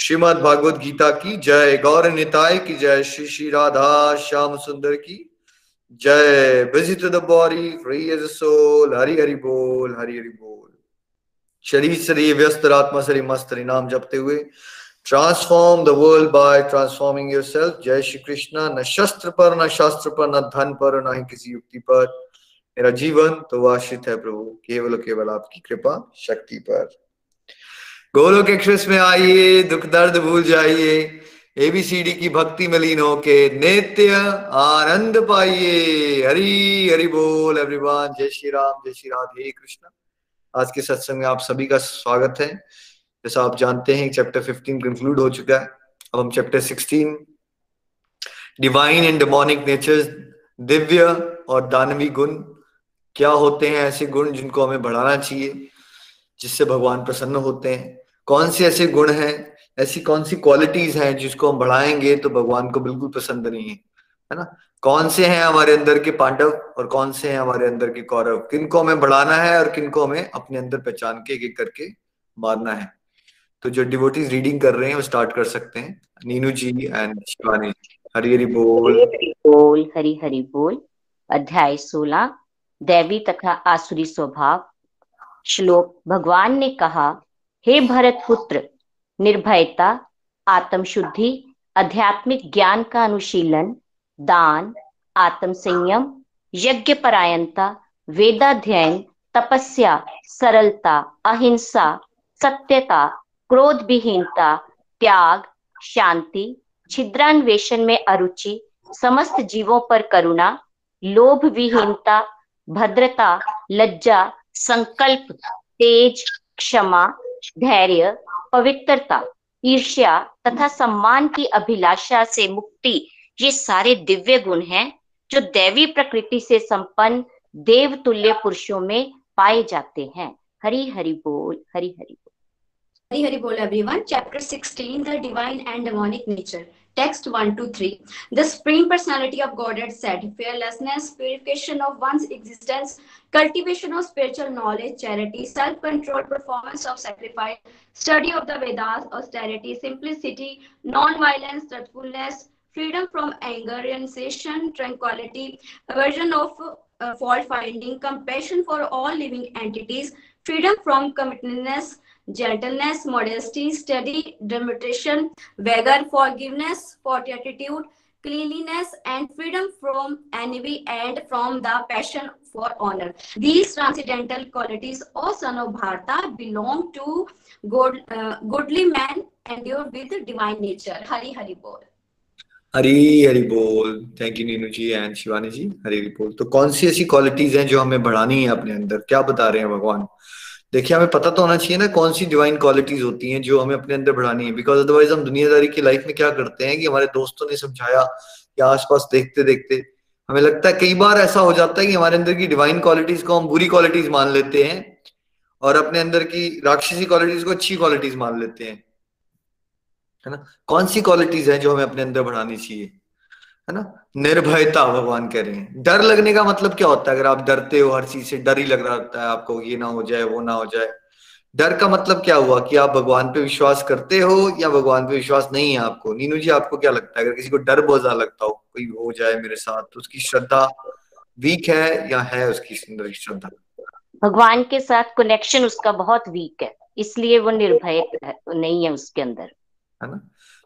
श्रीमद भागवत गीता की जय गौर निताय की जय श्री श्री राधा श्याम सुंदर की। जय free as soul Hari Hari बोल, हरि हरि बोल। शरीर शरीर व्यस्त, आत्मा शरीर मस्त नाम जपते हुए। Transform the world by transforming yourself जय श्री कृष्णा, न शस्त्र पर, न शास्त्र पर, न धन पर, न ही किसी युक्ति पर। मेरा जीवन तो आश्रित है प्रभु, केवल केवल आपकी कृपा, शक्ति पर। गोलोक एक्सप्रेस में आइए, दुख दर्द भूल जाइए। एबीसीडी की भक्ति में लीन होके नित्य आनंद पाइए। हरी, हरि बोल एवरीवन जय श्री राम, जय श्री राधे कृष्ण। आज के सत्संग में आप सभी का स्वागत है। जैसा आप जानते हैं चैप्टर 15 कंक्लूड हो चुका है। अब हम chapter 16 divine and demonic nature Divya और दानवी गुण। क्या होते हैं ऐसे गुण जिनको हमें बढ़ाना चाहिए? जिससे भगवान प्रसन्न होते हैं। कौन से ऐसे गुण हैं, ऐसी कौन सी क्वालिटीज हैं जिसको हम बढ़ाएँगे तो भगवान को बिल्कुल पसंद नहीं है है ना? कौन से हैं हमारे अंदर के पांडव और कौन से हैं हमारे अंदर के कौरव? किनको हमें बढ़ाना है और किनको हमें अपने अंदर पहचान के एक एक करके मारना है। तो जो डिवोटीज रीडिंग कर रहे हैं, वो स्टार्ट कर सकते हैं। नीनू जी एंड शिवानी हरी हरी बोल। बोल हरी हरी बोल। अध्याय सोलह, दैवी तथा आसुरी स्वभाव। श्लोक भगवान ने कहा, हे भरत पुत्र निर्भयता, आत्मशुद्धि, आध्यात्मिक ज्ञान का अनुशीलन, दान आत्म संयम यज्ञ परायणता वेदाध्ययन, तपस्या, सरलता, अहिंसा, सत्यता क्रोध विहीनता त्याग, शांति, छिद्रान्वेषण में अरुचि, समस्त जीवों पर करुणा लोभ विहीनता भद्रता, लज्जा संकल्प, तेज, क्षमा, धैर्य, पवित्रता, ईर्ष्या तथा सम्मान की अभिलाषा से मुक्ति, ये सारे दिव्य गुण हैं, जो दैवी प्रकृति से संपन्न देव तुल्य पुरुषों में पाए जाते हैं। हरि हरि बोल, हरि हरि बोल। हरि हरि बोल everyone chapter 16 the divine and demonic nature Text 1 to 3. The Supreme Personality of Godhead said, Fearlessness, purification of one's existence, cultivation of spiritual knowledge, charity, self control, performance of sacrifice, study of the Vedas, austerity, simplicity, non violence, truthfulness, freedom from anger, renunciation, tranquility, aversion of uh, fault finding, compassion for all living entities, freedom from commitmentness gentleness, modesty, steady demonstration, vigor, forgiveness, fortitude, cleanliness, and freedom from envy and from the passion for honor. These transcendental qualities, O son of Bharata, belong to good, uh, goodly man endured with divine nature. Hari Hari Bol. Hari Hari बोल thank you Neenu ji and Shivani ji Hari Hari बोल तो कौन सी ऐसी qualities हैं जो हमें बढ़ानी है अपने अंदर क्या बता रहे हैं भगवान देखिए, हमें पता तो होना चाहिए ना कौन सी डिवाइन क्वालिटीज होती हैं जो हमें अपने अंदर बढ़ानी है। बिकॉज़ अदरवाइज़ हम दुनियादारी की लाइफ में क्या करते हैं कि हमारे दोस्तों ने समझाया या आसपास देखते देखते। हमें लगता है कई बार ऐसा हो जाता है कि हमारे अंदर की डिवाइन क्वालिटीज को हम बुरी क्वालिटीज मान लेते हैं और अपने अंदर की राक्षसी क्वालिटीज को अच्छी क्वालिटीज मान लेते हैं। है ना? कौन सी क्वालिटीज है जो हमें अपने अंदर बढ़ानी चाहिए? है ना? निर्भयता भगवान कह रहे हैं। डर लगने का मतलब क्या होता है? अगर आप डरते हो हर चीज़ से डर ही लग रहा होता है आपको ये ना हो जाए वो ना हो जाए। डर का मतलब क्या हुआ कि आप भगवान पे विश्वास करते हो या भगवान पे विश्वास नहीं है आपको? नीनू जी आपको क्या लगता है? अगर किसी को डर बहुत ज़्यादा लगता हो कोई हो जाए मेरे साथ तो उसकी श्रद्धा वीक है या है उसकी श्रद्धा? भगवान के साथ कनेक्शन उसका बहुत वीक है इसलिए वो निर्भय नहीं है उसके अंदर। है ना?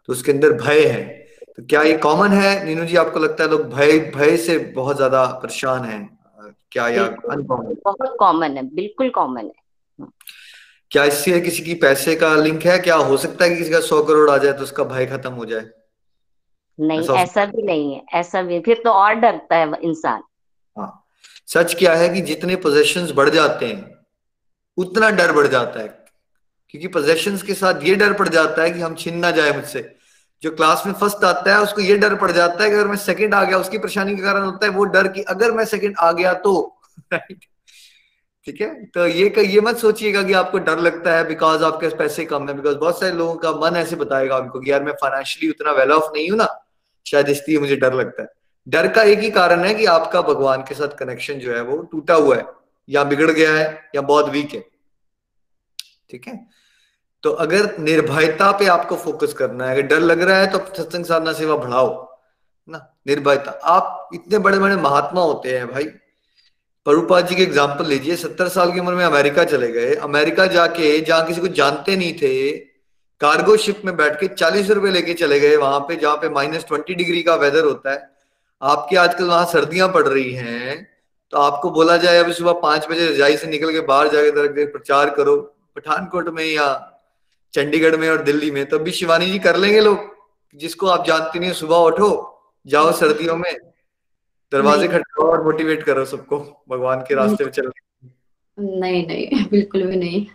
तो उसके अंदर भय है। तो क्या ये कॉमन है? नीनू जी आपको लगता है लोग भय भय से बहुत ज़्यादा परेशान हैं? क्या या अनकॉमन बहुत कॉमन है बिल्कुल कॉमन है। क्या इससे किसी की पैसे का लिंक है? क्या हो सकता है कि किसी का सौ करोड़ आ जाए तो उसका भय खत्म हो जाए? नहीं ऐसा, ऐसा भी नहीं है ऐसा भी फिर तो और डरता है इंसान। हाँ। सच क्या है कि जितने पोजेशंस बढ़ जाते हैं उतना डर बढ़ जाता है। क्योंकि पोजेशंस के साथ ये डर पड़ जाता है कि हम छीन ना जाए मुझसे। जो क्लास में फ़र्स्ट आता है, उसको ये डर पड़ जाता है कि अगर मैं सेकंड आ गया, उसकी परेशानी के कारण होता है, वो डर कि अगर मैं सेकंड आ गया तो। ठीक है? तो ये ये मत सोचिएगा कि आपको डर लगता है बिकॉज़ आपके पैसे कम है बिकॉज़ बहुत सारे लोगों का मन ऐसे बताएगा आपको कि यार मैं फाइनेंशियली उतना वेल ऑफ़ नहीं हूँ ना, शायद इसलिए मुझे डर लगता है। डर का एक ही कारण है कि आपका भगवान के साथ कनेक्शन जो है, वो टूटा हुआ है, या बिगड़ गया है, या बहुत वीक है। ठीक है? तो अगर निर्भयता पे आपको फोकस करना है, अगर डर लग रहा है तो सत्संग साधना सेवा बढ़ाओ, ना? निर्भयता। आप इतने बड़े बड़े महात्मा होते हैं भाई। प्रभुपाद जी के एग्ज़ाम्पल लीजिए, सत्तर साल की उम्र में अमेरिका चले गए। अमेरिका जाके, जहाँ किसी को जानते नहीं थे कार्गो शिप में बैठ के चालीस रुपए लेके चले गए वहाँ पे, जहाँ पे माइनस ट्वेंटी डिग्री का वेदर होता है। आपके आजकल वहाँ सर्दियाँ पड़ रही हैं तो आपको बोला जाए, अभी सुबह पाँच बजे रजाई से निकल के बाहर जाके प्रचार करो, पठानकोट में या चंडीगढ़ में और दिल्ली में तब तो भी शिवानी जी कर लेंगे लोग जिसको आप जानते नहीं सुबह उठो जाओ सर्दियों में दरवाजे खटकाओ और मोटिवेट करो सबको भगवान के रास्ते में चल। नहीं नहीं बिल्कुल भी नहीं।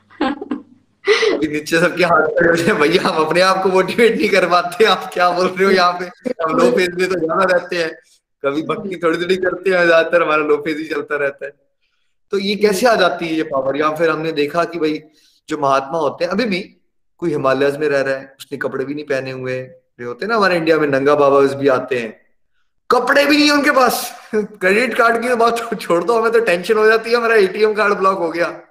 नीचे सबके हाथ खड़े भैया हम अपने आप को मोटिवेट नहीं कर पाते आप क्या बोल रहे हो यहाँ पे? हम लो फ़ेज़ में तो ज़्यादा रहते हैं। कभी भक्ति थोड़ी थोड़ी करते हैं ज़्यादातर हमारा लो फ़ेज़ ही चलता रहता है। तो ये कैसे आ जाती है ये पावर या फिर हमने देखा कि भाई जो महात्मा होते हैं अभी भी कोई हिमालय में रह रहा है, उसने कपड़े भी नहीं पहने हुए। होते हैं ना हमारे इंडिया में नंगा बाबा भी आते हैं। कपड़े भी नहीं उनके पास। क्रेडिट कार्ड की तो बात छोड़ दो, हमें तो टेंशन हो जाती है, हमारा एटीएम कार्ड ब्लॉक हो गया।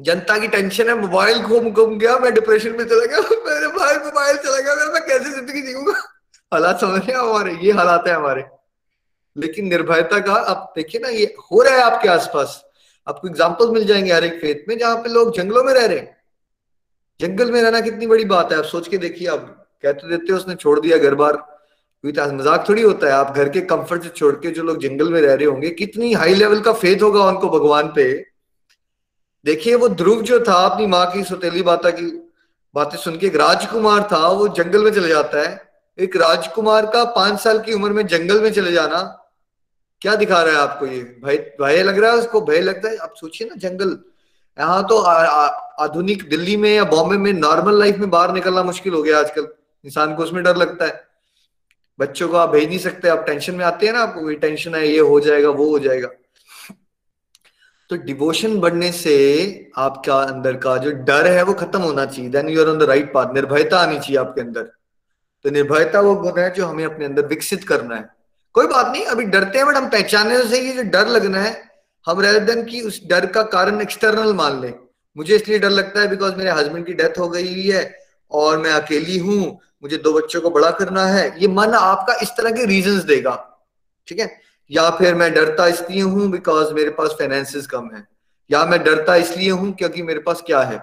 जनता की टेंशन है, मोबाइल घूम घूम गया, मैं डिप्रेशन में चला गया, मेरे भाई मोबाइल चला गया मैं कैसे ज़िंदगी जीऊँगा? हालात समझ रहे हमारे, ये हालात है हमारे। लेकिन निर्भयता का आप देखिए ना, ये हो रहा है आपके आसपास। आपको एग्ज़ाम्पल मिल जाएँगे हर एक फेथ में, जहाँ पे लोग जंगलों में रह रहे हैं। जंगल में रहना कितनी बड़ी बात है। आप सोच के देखिए, आप कहते तो देते हो, उसने छोड़ दिया घर बार। मज़ाक थोड़ी होता है। आप घर के कंफर्ट से छोड़ के जो लोग जंगल में रह रहे होंगे, कितनी हाई लेवल का फेथ होगा उनको भगवान पे। देखिए, वो ध्रुव जो था, अपनी माँ की सौतेली माता की बातें सुन के, एक राजकुमार था, वो जंगल में चले जाता है। एक राजकुमार का पाँच साल की उम्र में जंगल में चले जाना, क्या दिखा रहा है आपको ये? भय भय लग रहा है उसको? भय लगता है? आप सोचिए ना, जंगल यहाँ तो आधुनिक दिल्ली में या बॉम्बे में नॉर्मल लाइफ में बाहर निकलना मुश्किल हो गया आजकल। इंसान को उसमें डर लगता है। बच्चों को आप भेज नहीं सकते, आप टेंशन में आते हैं ना आपको कोई टेंशन है, ये हो जाएगा, वो हो जाएगा। तो डिवोशन बढ़ने से आपका अंदर का जो डर है वो खत्म होना चाहिए। Then you are on the right path निर्भयता आनी चाहिए आपके अंदर। तो निर्भयता वो गुण है जो हमें अपने अंदर विकसित करना है। कोई बात नहीं, अभी डरते हैं बट हम पहचानने से ये जो डर लगना है हम रेदन की उस डर का कारण एक्सटर्नल मान लें। मुझे इसलिए डर लगता है बिकॉज़ मेरे हस्बैंड की डेथ हो गई हुई है और मैं अकेली हूँ, मुझे दो बच्चों को बड़ा करना है। ये मन आपका इस तरह के रीजन देगा, ठीक है? या फिर मैं डरता इसलिए हूँ बिकॉज़ मेरे पास फाइनेंसिस कम है। या मैं डरता इसलिए हूँ क्योंकि मेरे पास क्या है?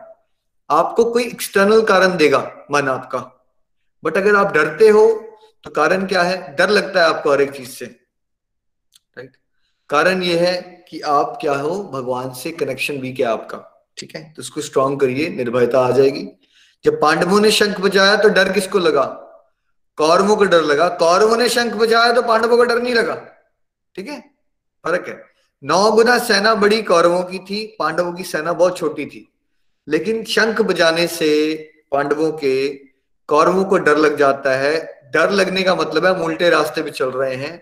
आपको कोई एक्सटर्नल कारण देगा मन आपका। बट अगर आप डरते हो तो कारण क्या है? डर लगता है आपको हर एक चीज़ से। राइट कारण ये है कि आप क्या हो, भगवान से कनेक्शन भी क्या आपका, ठीक है? तो उसको स्ट्रॉन्ग करिए, निर्भयता आ जाएगी। जब पांडवों ने शंख बजाया तो डर किसको लगा? कौरवों को डर लगा। कौरवों ने शंख बजाया तो पांडवों को डर नहीं लगा, ठीक है? फ़र्क है। नौ गुना सेना बड़ी कौरवों की थी, पांडवों की सेना बहुत छोटी थी। लेकिन शंख बजाने से पांडवों के कौरवों को डर लग जाता है। डर लगने का मतलब है उल्टे रास्ते पे चल रहे हैं।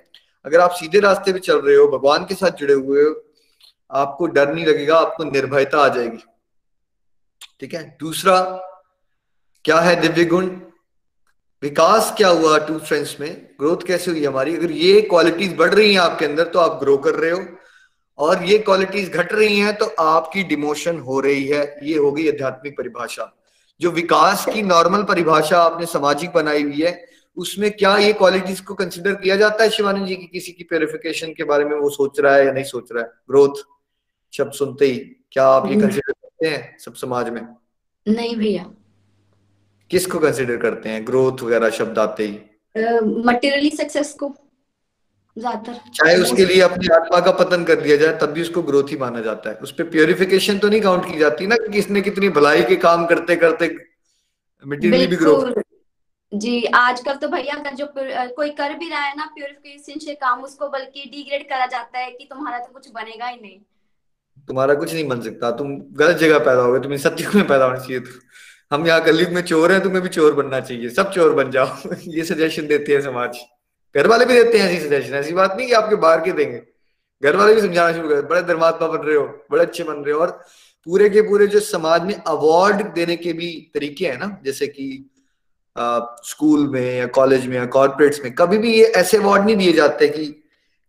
अगर आप सीधे रास्ते पे चल रहे हो, भगवान के साथ जुड़े हुए हो, आपको डर नहीं लगेगा, आपको निर्भयता आ जाएगी। ठीक है? दूसरा, क्या है दिव्य गुण? विकास क्या हुआ टू फ्रेंड्स में? ग्रोथ कैसे हुई हमारी? अगर ये क्वालिटीज बढ़ रही हैं आपके अंदर तो आप ग्रो कर रहे हो। और ये क्वालिटीज घट रही हैं तो आपकी डिमोशन हो रही है। ये हो गई आध्यात्मिक परिभाषा। जो विकास की नॉर्मल परिभाषा आपने सामाजिक बनाई हुई है उसमें क्या ये क्वालिटीज को कंसिडर किया जाता है शिवानंद जी की? किसी की प्योरिफिकेशन के बारे में वो सोच रहा है या नहीं सोच रहा है? ग्रोथ शब्द सुनते ही क्या आप ये कंसिडर करते हैं सब समाज में? नहीं भैया। किसको कंसिडर करते हैं? ग्रोथ वगैरह शब्द आते ही। मटेरियली सक्सेस को ज़्यादातर। चाहे उसके लिए अपनी आत्मा का पतन कर दिया जाए तब भी उसको ग्रोथ ही माना जाता है। उस पर प्योरिफिकेशन तो नहीं काउंट की जाती ना कि किसने कितनी भलाई के काम करते करते मटेरियली भी ग्रोथ जी, आजकल तो भैया अगर जो कोई कर भी रहा है ना प्योरिफिकेशन से काम, उसको बल्कि डिग्रेड करा जाता है कि तुम्हारा तो कुछ बनेगा ही नहीं। तुम्हारा कुछ नहीं बन सकता, तुम गलत जगह पैदा हो गए, तुम्हें सत्युग में पैदा होना चाहिए तो। हम यहाँ कलयुग में चोर हैं, तुम्हें भी चोर बनना चाहिए, सब चोर बन जाओ। ये सजेशन देते हैं समाज। घर वाले भी देते हैं ऐसी सजेशन ऐसी बात नहीं कि आपके बाहर के देंगे। घर वाले भी समझाना शुरू कर, बड़े धर्मात्मा बन रहे हो, बड़े अच्छे बन रहे हो और पूरे के पूरे जो समाज में अवार्ड देने के भी तरीके हैं ना, जैसे कि स्कूल में या कॉलेज में या कॉर्पोरेट्स में, कभी भी ये ऐसे अवार्ड नहीं दिए जाते कि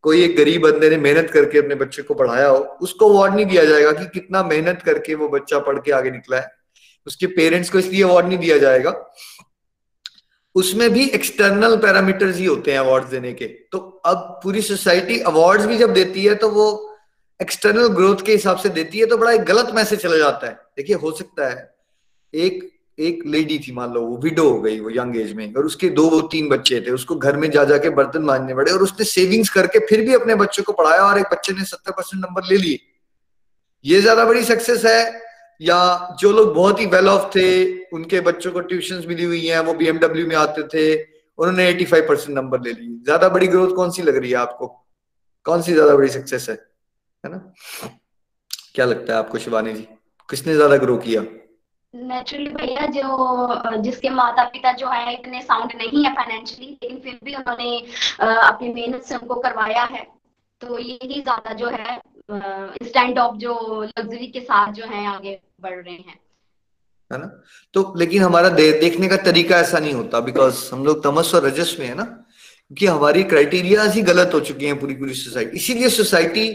कोई एक गरीब बंदे ने मेहनत करके अपने बच्चे को पढ़ाया हो। उसको अवार्ड नहीं दिया जाएगा कि कितना मेहनत करके वो बच्चा पढ़ के आगे निकला है। उसके पेरेंट्स को इसलिए अवार्ड नहीं दिया जाएगा। उसमें भी एक्सटर्नल पैरामीटर्स ही होते हैं अवार्ड देने के। तो अब पूरी सोसाइटी अवार्ड्स भी जब देती है तो वो एक्सटर्नल ग्रोथ के हिसाब से देती है तो बड़ा एक गलत मैसेज चला जाता है। देखिए, हो सकता है एक एक लेडी थी, मान लो, वो विडो हो गई, वो यंग एज में। और उसके दो, वो तीन बच्चे थे। उसको घर में जा, जाके बर्तन मांजने पड़े और उसने सेविंग्स करके फिर भी अपने बच्चों को पढ़ाया और एक बच्चे ने सत्तर परसेंट नंबर ले लिए। ये ज़्यादा बड़ी सक्सेस है। या जो लोग बहुत ही वेल ऑफ़ थे, उनके बच्चों को ट्यूशन मिली हुई है, वो बीएमडब्ल्यू में आते थे, उन्होंने 85 परसेंट नंबर ले लिए। ज़्यादा बड़ी ग्रोथ कौन सी लग रही है आपको? कौन सी ज़्यादा बड़ी सक्सेस है? है ना? क्या लगता है आपको, शिवानी जी? किसने ज़्यादा ग्रो किया? नेचुरली भैया जो जिसके माता पिता जो है इतने साउंड नहीं है फाइनेंशियली लेकिन फिर भी उन्होंने अपनी मेहनत से उनको करवाया है। तो यही ज़्यादा जो है स्टैंड ऑफ़ जो लग्जरी के साथ जो है आगे बढ़ रहे हैं। है ना? तो लेकिन हमारा दे, देखने का तरीका ऐसा नहीं होता बिकॉज़ हम लोग तमस और रजस में है ना क्योंकि हमारी क्राइटेरिया ही गलत हो चुकी हैं पूरी पूरी सोसाइटी इसीलिए सोसाइटी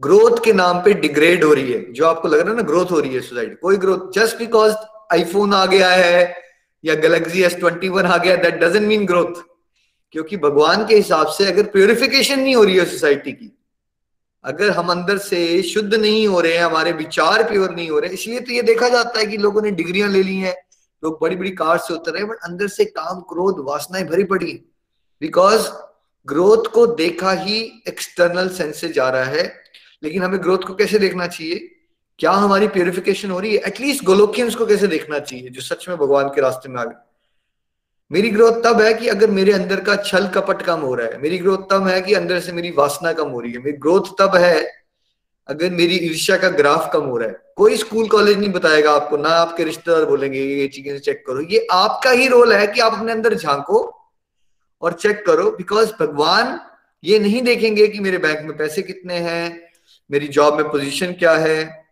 ग्रोथ के नाम पे डिग्रेड हो रही है। जो आपको लग रहा है ना ग्रोथ हो रही है सोसाइटी कोई ग्रोथ जस्ट बिकॉज़ आईफोन आ गया है या गैलेक्सी एस ट्वेंटी वन आ गया दैट डजेंट मीन ग्रोथ क्योंकि भगवान के हिसाब से अगर प्योरिफिकेशन नहीं हो रही है सोसाइटी की, अगर हम अंदर से शुद्ध नहीं हो रहे हैं, हमारे विचार प्योर नहीं हो रहे इसलिए तो ये देखा जाता है कि लोगों ने डिग्रियाँ ले ली हैं। लोग बड़ी बड़ी कार से उतर रहे हैं बट अंदर से काम, क्रोध, वासनाएँ भरी पड़ी बिकॉज़ ग्रोथ को देखा ही एक्सटर्नल सेंस से जा रहा है। लेकिन हमें ग्रोथ को कैसे देखना चाहिए? क्या हमारी प्योरिफिकेशन हो रही है? एटलीस्ट गोलोकियंस को कैसे देखना चाहिए, जो सच में भगवान के रास्ते में आ गए? मेरी ग्रोथ तब है कि अगर मेरे अंदर का छल कपट कम हो रहा है, मेरी ग्रोथ तब है कि अंदर से मेरी वासना कम हो रही है, मेरी ग्रोथ तब है अगर मेरी ईर्ष्या का ग्राफ कम हो रहा है। कोई स्कूल कॉलेज नहीं बताएगा आपको, ना आपके रिश्तेदार बोलेंगे, ये चीज़ें चेक करो। ये आपका ही रोल है कि आप अपने अंदर झांको और चेक करो बिकॉज़ भगवान ये नहीं देखेंगे कि मेरे बैंक में पैसे कितने हैं मेरी जॉब में पोजीशन क्या है?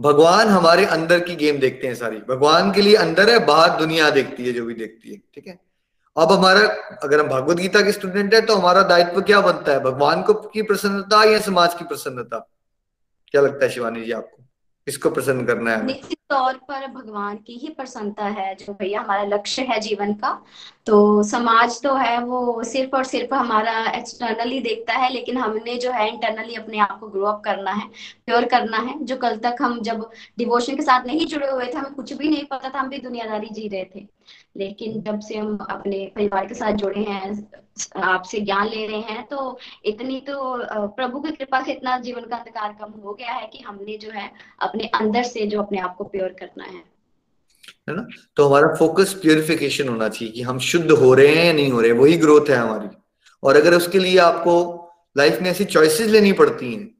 भगवान हमारे अंदर की गेम देखते हैं सारी। भगवान के लिए अंदर है, बाहर दुनिया देखती है जो भी देखती है, ठीक है? अब हमारा, अगर हम भगवत गीता के स्टूडेंट है तो हमारा दायित्व क्या बनता है? भगवान को की प्रसन्नता या समाज की प्रसन्नता? क्या लगता है शिवानी जी आपको? किसको प्रसन्न करना है? निश्चित तौर पर भगवान की ही प्रसन्नता है, जो भैया हमारा लक्ष्य है जीवन का। तो समाज तो है वो सिर्फ़ और सिर्फ़ हमारा एक्सटर्नली देखता है, लेकिन हमने जो है इंटरनली अपने आप को ग्रो अप करना है प्योर करना है। जो कल तक हम जब डिवोशन के साथ नहीं जुड़े हुए थे, हमें कुछ भी नहीं पता था, हम भी दुनियादारी जी रहे थे। लेकिन जब से हम अपने परिवार के साथ जुड़े हैं, आपसे ज्ञान ले रहे हैं तो इतनी तो प्रभु की कृपा से इतना जीवन का अंधकार कम हो गया है कि हमने जो है अपने अंदर से जो अपने आप को प्योर करना है। है ना? तो हमारा फोकस प्योरिफिकेशन होना चाहिए कि हम शुद्ध हो रहे हैं या नहीं हो रहे वही ग्रोथ है हमारी। और अगर उसके लिए आपको लाइफ में ऐसी चॉइसेस लेनी पड़ती हैं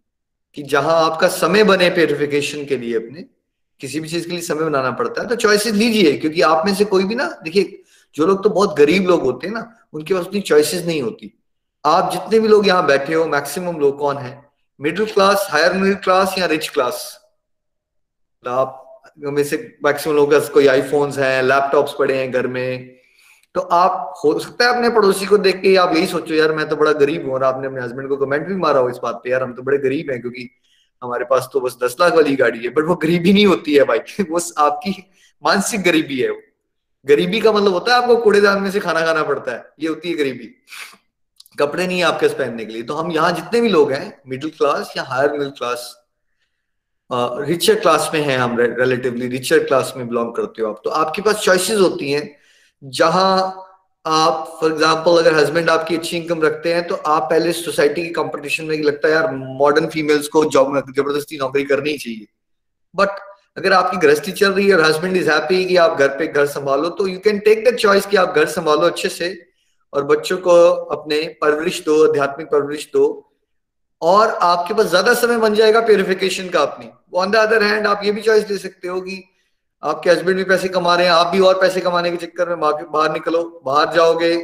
कि जहाँ आपका समय बने प्योरिफिकेशन के लिए अपने किसी भी चीज़ के लिए समय बनाना पड़ता है तो चॉइसेस लीजिए, क्योंकि आप में से कोई भी ना, देखिए, जो लोग तो बहुत गरीब लोग होते हैं ना, उनके पास उतनी चॉइसेस नहीं होती। आप जितने भी लोग यहाँ बैठे हो मैक्सिमम लोग कौन है? Middle class higher middle class या रिच क्लास आप में से मैक्सिमम लोगों कोई आईफोन्स हैं लैपटॉप्स पड़े हैं घर में। तो आप, हो सकता है अपने पड़ोसी को देख के आप यही सोचो, यार, मैं तो बड़ा गरीब हूँ और आपने अपने हस्बैंड को कमेंट भी मारा हो इस बात पे, यार, हम तो बड़े गरीब हैं क्योंकि हमारे पास तो बस दस लाख वाली गाड़ी है बट वो गरीबी नहीं होती है भाई। वो आपकी मानसिक गरीबी है गरीबी का मतलब होता है आपको कूड़ेदान में से खाना खाना पड़ता है। ये होती है गरीबी। कपड़े नहीं है आपके पास पहनने के लिए। तो हम यहाँ जितने भी लोग हैं मिडिल क्लास या higher middle class richer class में है हम रिलेटिवली रिचर क्लास में बिलोंग करते हो आप। तो आपके पास चॉइसेस होती हैं, जहाँ आप फॉर एग्ज़ाम्पल अगर हस्बैंड आपकी अच्छी इनकम रखते हैं तो आप पहले सोसाइटी की कंपटीशन में लगता है, यार मॉडर्न फीमेल्स को जॉब में ज़बरदस्ती नौकरी करनी ही चाहिए. बट अगर आपकी गृहस्थी चल रही है, और हस्बैंड इज़ हैप्पी कि आप घर पे घर संभालो तो you can take the choice कि आप घर संभालो अच्छे से, और बच्चों को अपने परवरिश दो, आध्यात्मिक परवरिश दो, और आपके पास ज़्यादा समय बन जाएगा प्योरिफिकेशन का अपनी। ऑन द अदर हैंड आप ये भी चॉइस ले सकते हो कि आपके हस्बैंड भी पैसे कमा रहे हैं, आप भी और पैसे कमाने के चक्कर में बाहर निकलो, बाहर जाओगे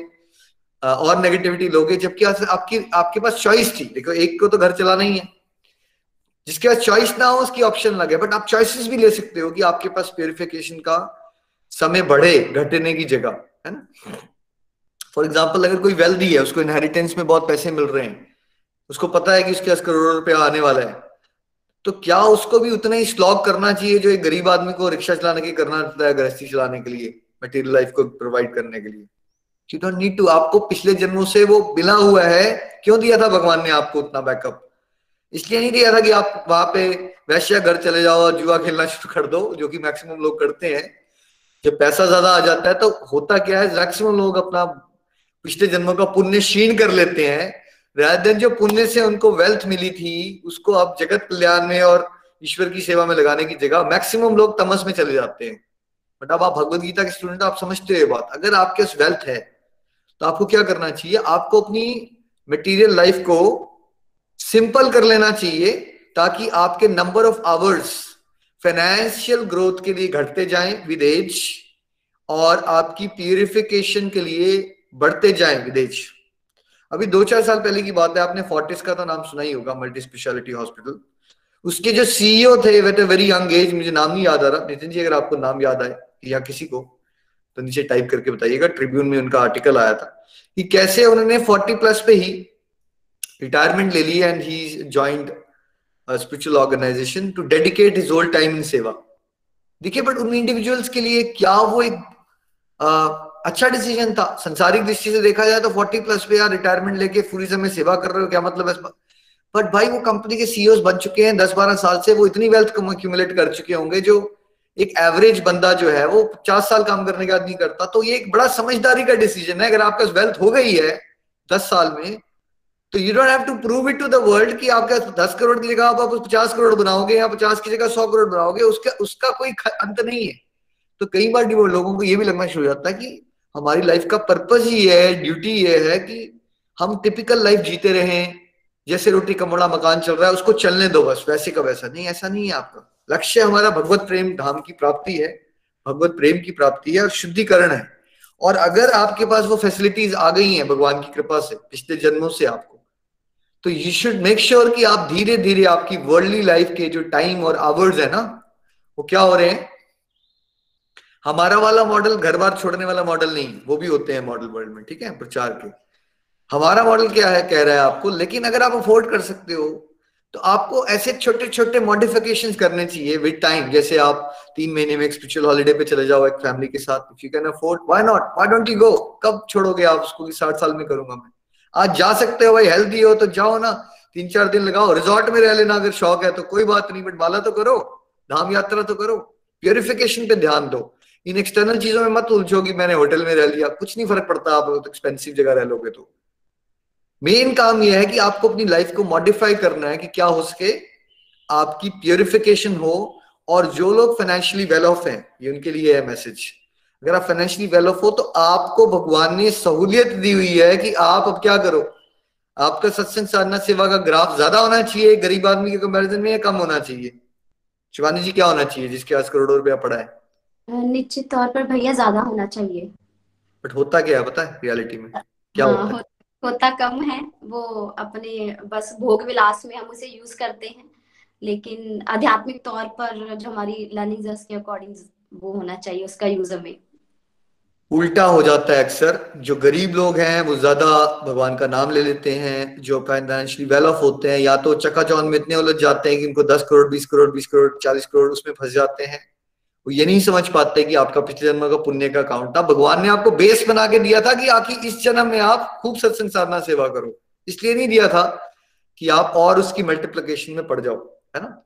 और नेगेटिविटी लोगे, जबकि आपकी, आपके पास चॉइस थी। देखो, एक को तो घर चलाना ही है। जिसके पास चॉइस ना हो, उसकी ऑप्शन लगे बट आप चॉइसेस भी ले सकते हो कि आपके पास प्योरिफिकेशन का समय बढ़े, घटने की जगह, है ना? फॉर एग्ज़ाम्पल अगर कोई वेल्दी है, उसको इनहेरिटेंस में बहुत पैसे मिल रहे हैं, उसको पता है कि उसके पास करोड़ों रुपया आने वाला है तो क्या उसको भी उतना ही स्लॉग करना चाहिए जो एक गरीब आदमी को रिक्शा चलाने के करना पड़ता है, गृहस्थी चलाने के लिए मटेरियल लाइफ को प्रोवाइड करने के लिए? यू डोंट नीड टू आपको पिछले जन्मों से वो मिला हुआ है, क्यों दिया था भगवान ने आपको उतना बैकअप इसलिए नहीं दिया था कि आप वहाँ पे वैश्य घर चले जाओ और जुआ खेलना शुरू कर दो, जो कि मैक्सिमम लोग करते हैं। जब पैसा ज़्यादा आ जाता है तो होता क्या है मैक्सिमम लोग अपना पिछले जन्मों का पुण्य क्षीण कर लेते हैं। देन जो पुण्य से उनको वेल्थ मिली थी, उसको आप जगत कल्याण में और ईश्वर की सेवा में लगाने की जगह मैक्सिमम लोग तमस में चले जाते हैं। बट अब आप भगवत गीता के स्टूडेंट आप समझते हो बात। अगर आपके वेल्थ है तो आपको क्या करना चाहिए? आपको अपनी मटेरियल लाइफ को सिंपल कर लेना चाहिए ताकि आपके number of hours financial growth के लिए घटते जाएँ विद एज और आपकी प्यूरिफिकेशन के लिए बढ़ते जाएँ विद एज अभी दो चार साल पहले की बात है, आपने फोर्टिस का तो नाम सुना ही होगा मल्टी स्पेशलिटी हॉस्पिटल उसके जो सीईओ थे वेट वेरी यंग एज मुझे नाम नहीं याद आ रहा। नितिन जी, अगर आपको नाम याद आए, या किसी को तो नीचे टाइप करके बताइएगा। ट्रिब्यून में उनका आर्टिकल आया था कि कैसे उन्होंने फोर्टी प्लस पे ही रिटायरमेंट ले ली and he joined spiritual organisation to dedicate his whole time in seva देखिए बट उन इंडिविजुअल्स के लिए क्या वो एक अच्छा डिसीज़न था। संसारिक दृष्टि से देखा जाए तो फोर्टी प्लस पे यार रिटायरमेंट लेके पूरी समय सेवा कर रहे हो, क्या मतलब है बट भाई वो कंपनी के सीईओ बन चुके हैं दस बारह साल से वो इतनी वेल्थ एक्यूमुलेट कर चुके होंगे जो एक एवरेज बंदा जो है, वो पचास साल काम करने के बाद नहीं करता। तो ये एक बड़ा समझदारी का डिसीज़न है। अगर आपके पास वेल्थ हो गई है दस साल में तो you don't have to prove it to the world कि आपके दस करोड़ की जगह आप पचास करोड़ बनाओगे या पचास की जगह सौ करोड़ बनाओगे। उसका उसका कोई अंत नहीं है। तो कई बार लोगों को ये भी लगना शुरू हो जाता है कि हमारी लाइफ का पर्पज ही है ड्यूटी ये है कि हम टिपिकल लाइफ जीते रहे। जैसे रोटी कमड़ा मकान चल रहा है, उसको चलने दो बस, वैसे का वैसा। नहीं, ऐसा नहीं है आपका। लक्ष्य हमारा भगवत प्रेम, धाम की प्राप्ति है। भगवत प्रेम की प्राप्ति है और शुद्धिकरण है। और अगर आपके पास वो फैसिलिटीज़ आ गई हैं भगवान की कृपा से, पिछले जन्मों से आपको तो यू शुड मेक श्योर कि आप धीरे धीरे आपकी वर्ल्डली लाइफ के जो टाइम और आवर्स है ना, वो क्या हो रहे हैं? हमारा वाला मॉडल घर बार छोड़ने वाला मॉडल नहीं, वो भी होते हैं मॉडल वर्ल्ड में, ठीक है, प्रचार के। हमारा मॉडल क्या है, कह रहा है आपको, लेकिन अगर आप अफोर्ड कर सकते हो तो आपको ऐसे छोटे छोटे मॉडिफिकेशन करने चाहिए विद टाइम जैसे आप तीन महीने में एक स्पिरिचुअल हॉलीडे पे चले जाओ एक फैमिली के साथ if you can afford why not why don't you go कब छोड़ोगे आप उसको साठ साल में करूँगा मैं? आज जा सकते हो भाई हेल्थी हो तो जाओ ना तीन चार दिन लगाओ रिजॉर्ट में रह लेना अगर शौक है तो कोई बात नहीं बट माला तो करो, धाम यात्रा तो करो प्योरिफिकेशन पे ध्यान दो। इन एक्सटर्नल चीज़ों में मत उलझो कि मैंने होटल में रह लिया। कुछ नहीं फ़र्क पड़ता, आप तो एक्सपेंसिव जगह रह लोगे तो। मेन काम यह है कि आपको अपनी लाइफ को मॉडिफाई करना है कि क्या हो सके, आपकी प्योरिफिकेशन हो, और जो लोग फाइनेंशियली वेल ऑफ़ हैं, ये उनके लिए है मैसेज अगर आप फाइनेंशियली वेल ऑफ़ हो तो आपको भगवान ने सहूलियत दी हुई है कि आप अब क्या करो। आपका सत्संग साधना सेवा का ग्राफ ज़्यादा होना चाहिए, गरीब आदमी के कंपैरिजन में या कम होना चाहिए। शिवानी जी क्या होना चाहिए, जिसके पास करोड़ों रुपया पड़ा है? निश्चित तौर पर भैया ज़्यादा होना चाहिए। बट होता क्या है पता है रियलिटी में? क्या हाँ, होता है? होता कम है। वो अपने बस भोग विलास में हम उसे यूज़ करते हैं। लेकिन आध्यात्मिक तौर पर जो हमारी लर्निंग के अकॉर्डिंग वो होना चाहिए उसका यूज़ हमें। उल्टा हो जाता है अक्सर। जो गरीब लोग हैं वो ज़्यादा भगवान का नाम ले लेते हैं। जो फाइनेंशियली वेल ऑफ़ होते हैं या तो चकाचौंध में इतने उलझ जाते हैं कि उनको दस करोड़ बीस करोड़ बीस करोड़ चालीस करोड़ उसमें फंस जाते हैं। वो ये नहीं समझ पाते कि आपका पिछले जन्म का पुण्य का अकाउंट था। भगवान ने आपको बेस बना के दिया था कि आखिर इस जन्म में आप खूब सत्संग साधना सेवा करो। इसलिए नहीं दिया था कि आप और उसकी मल्टीप्लीकेशन में पड़ जाओ, है ना?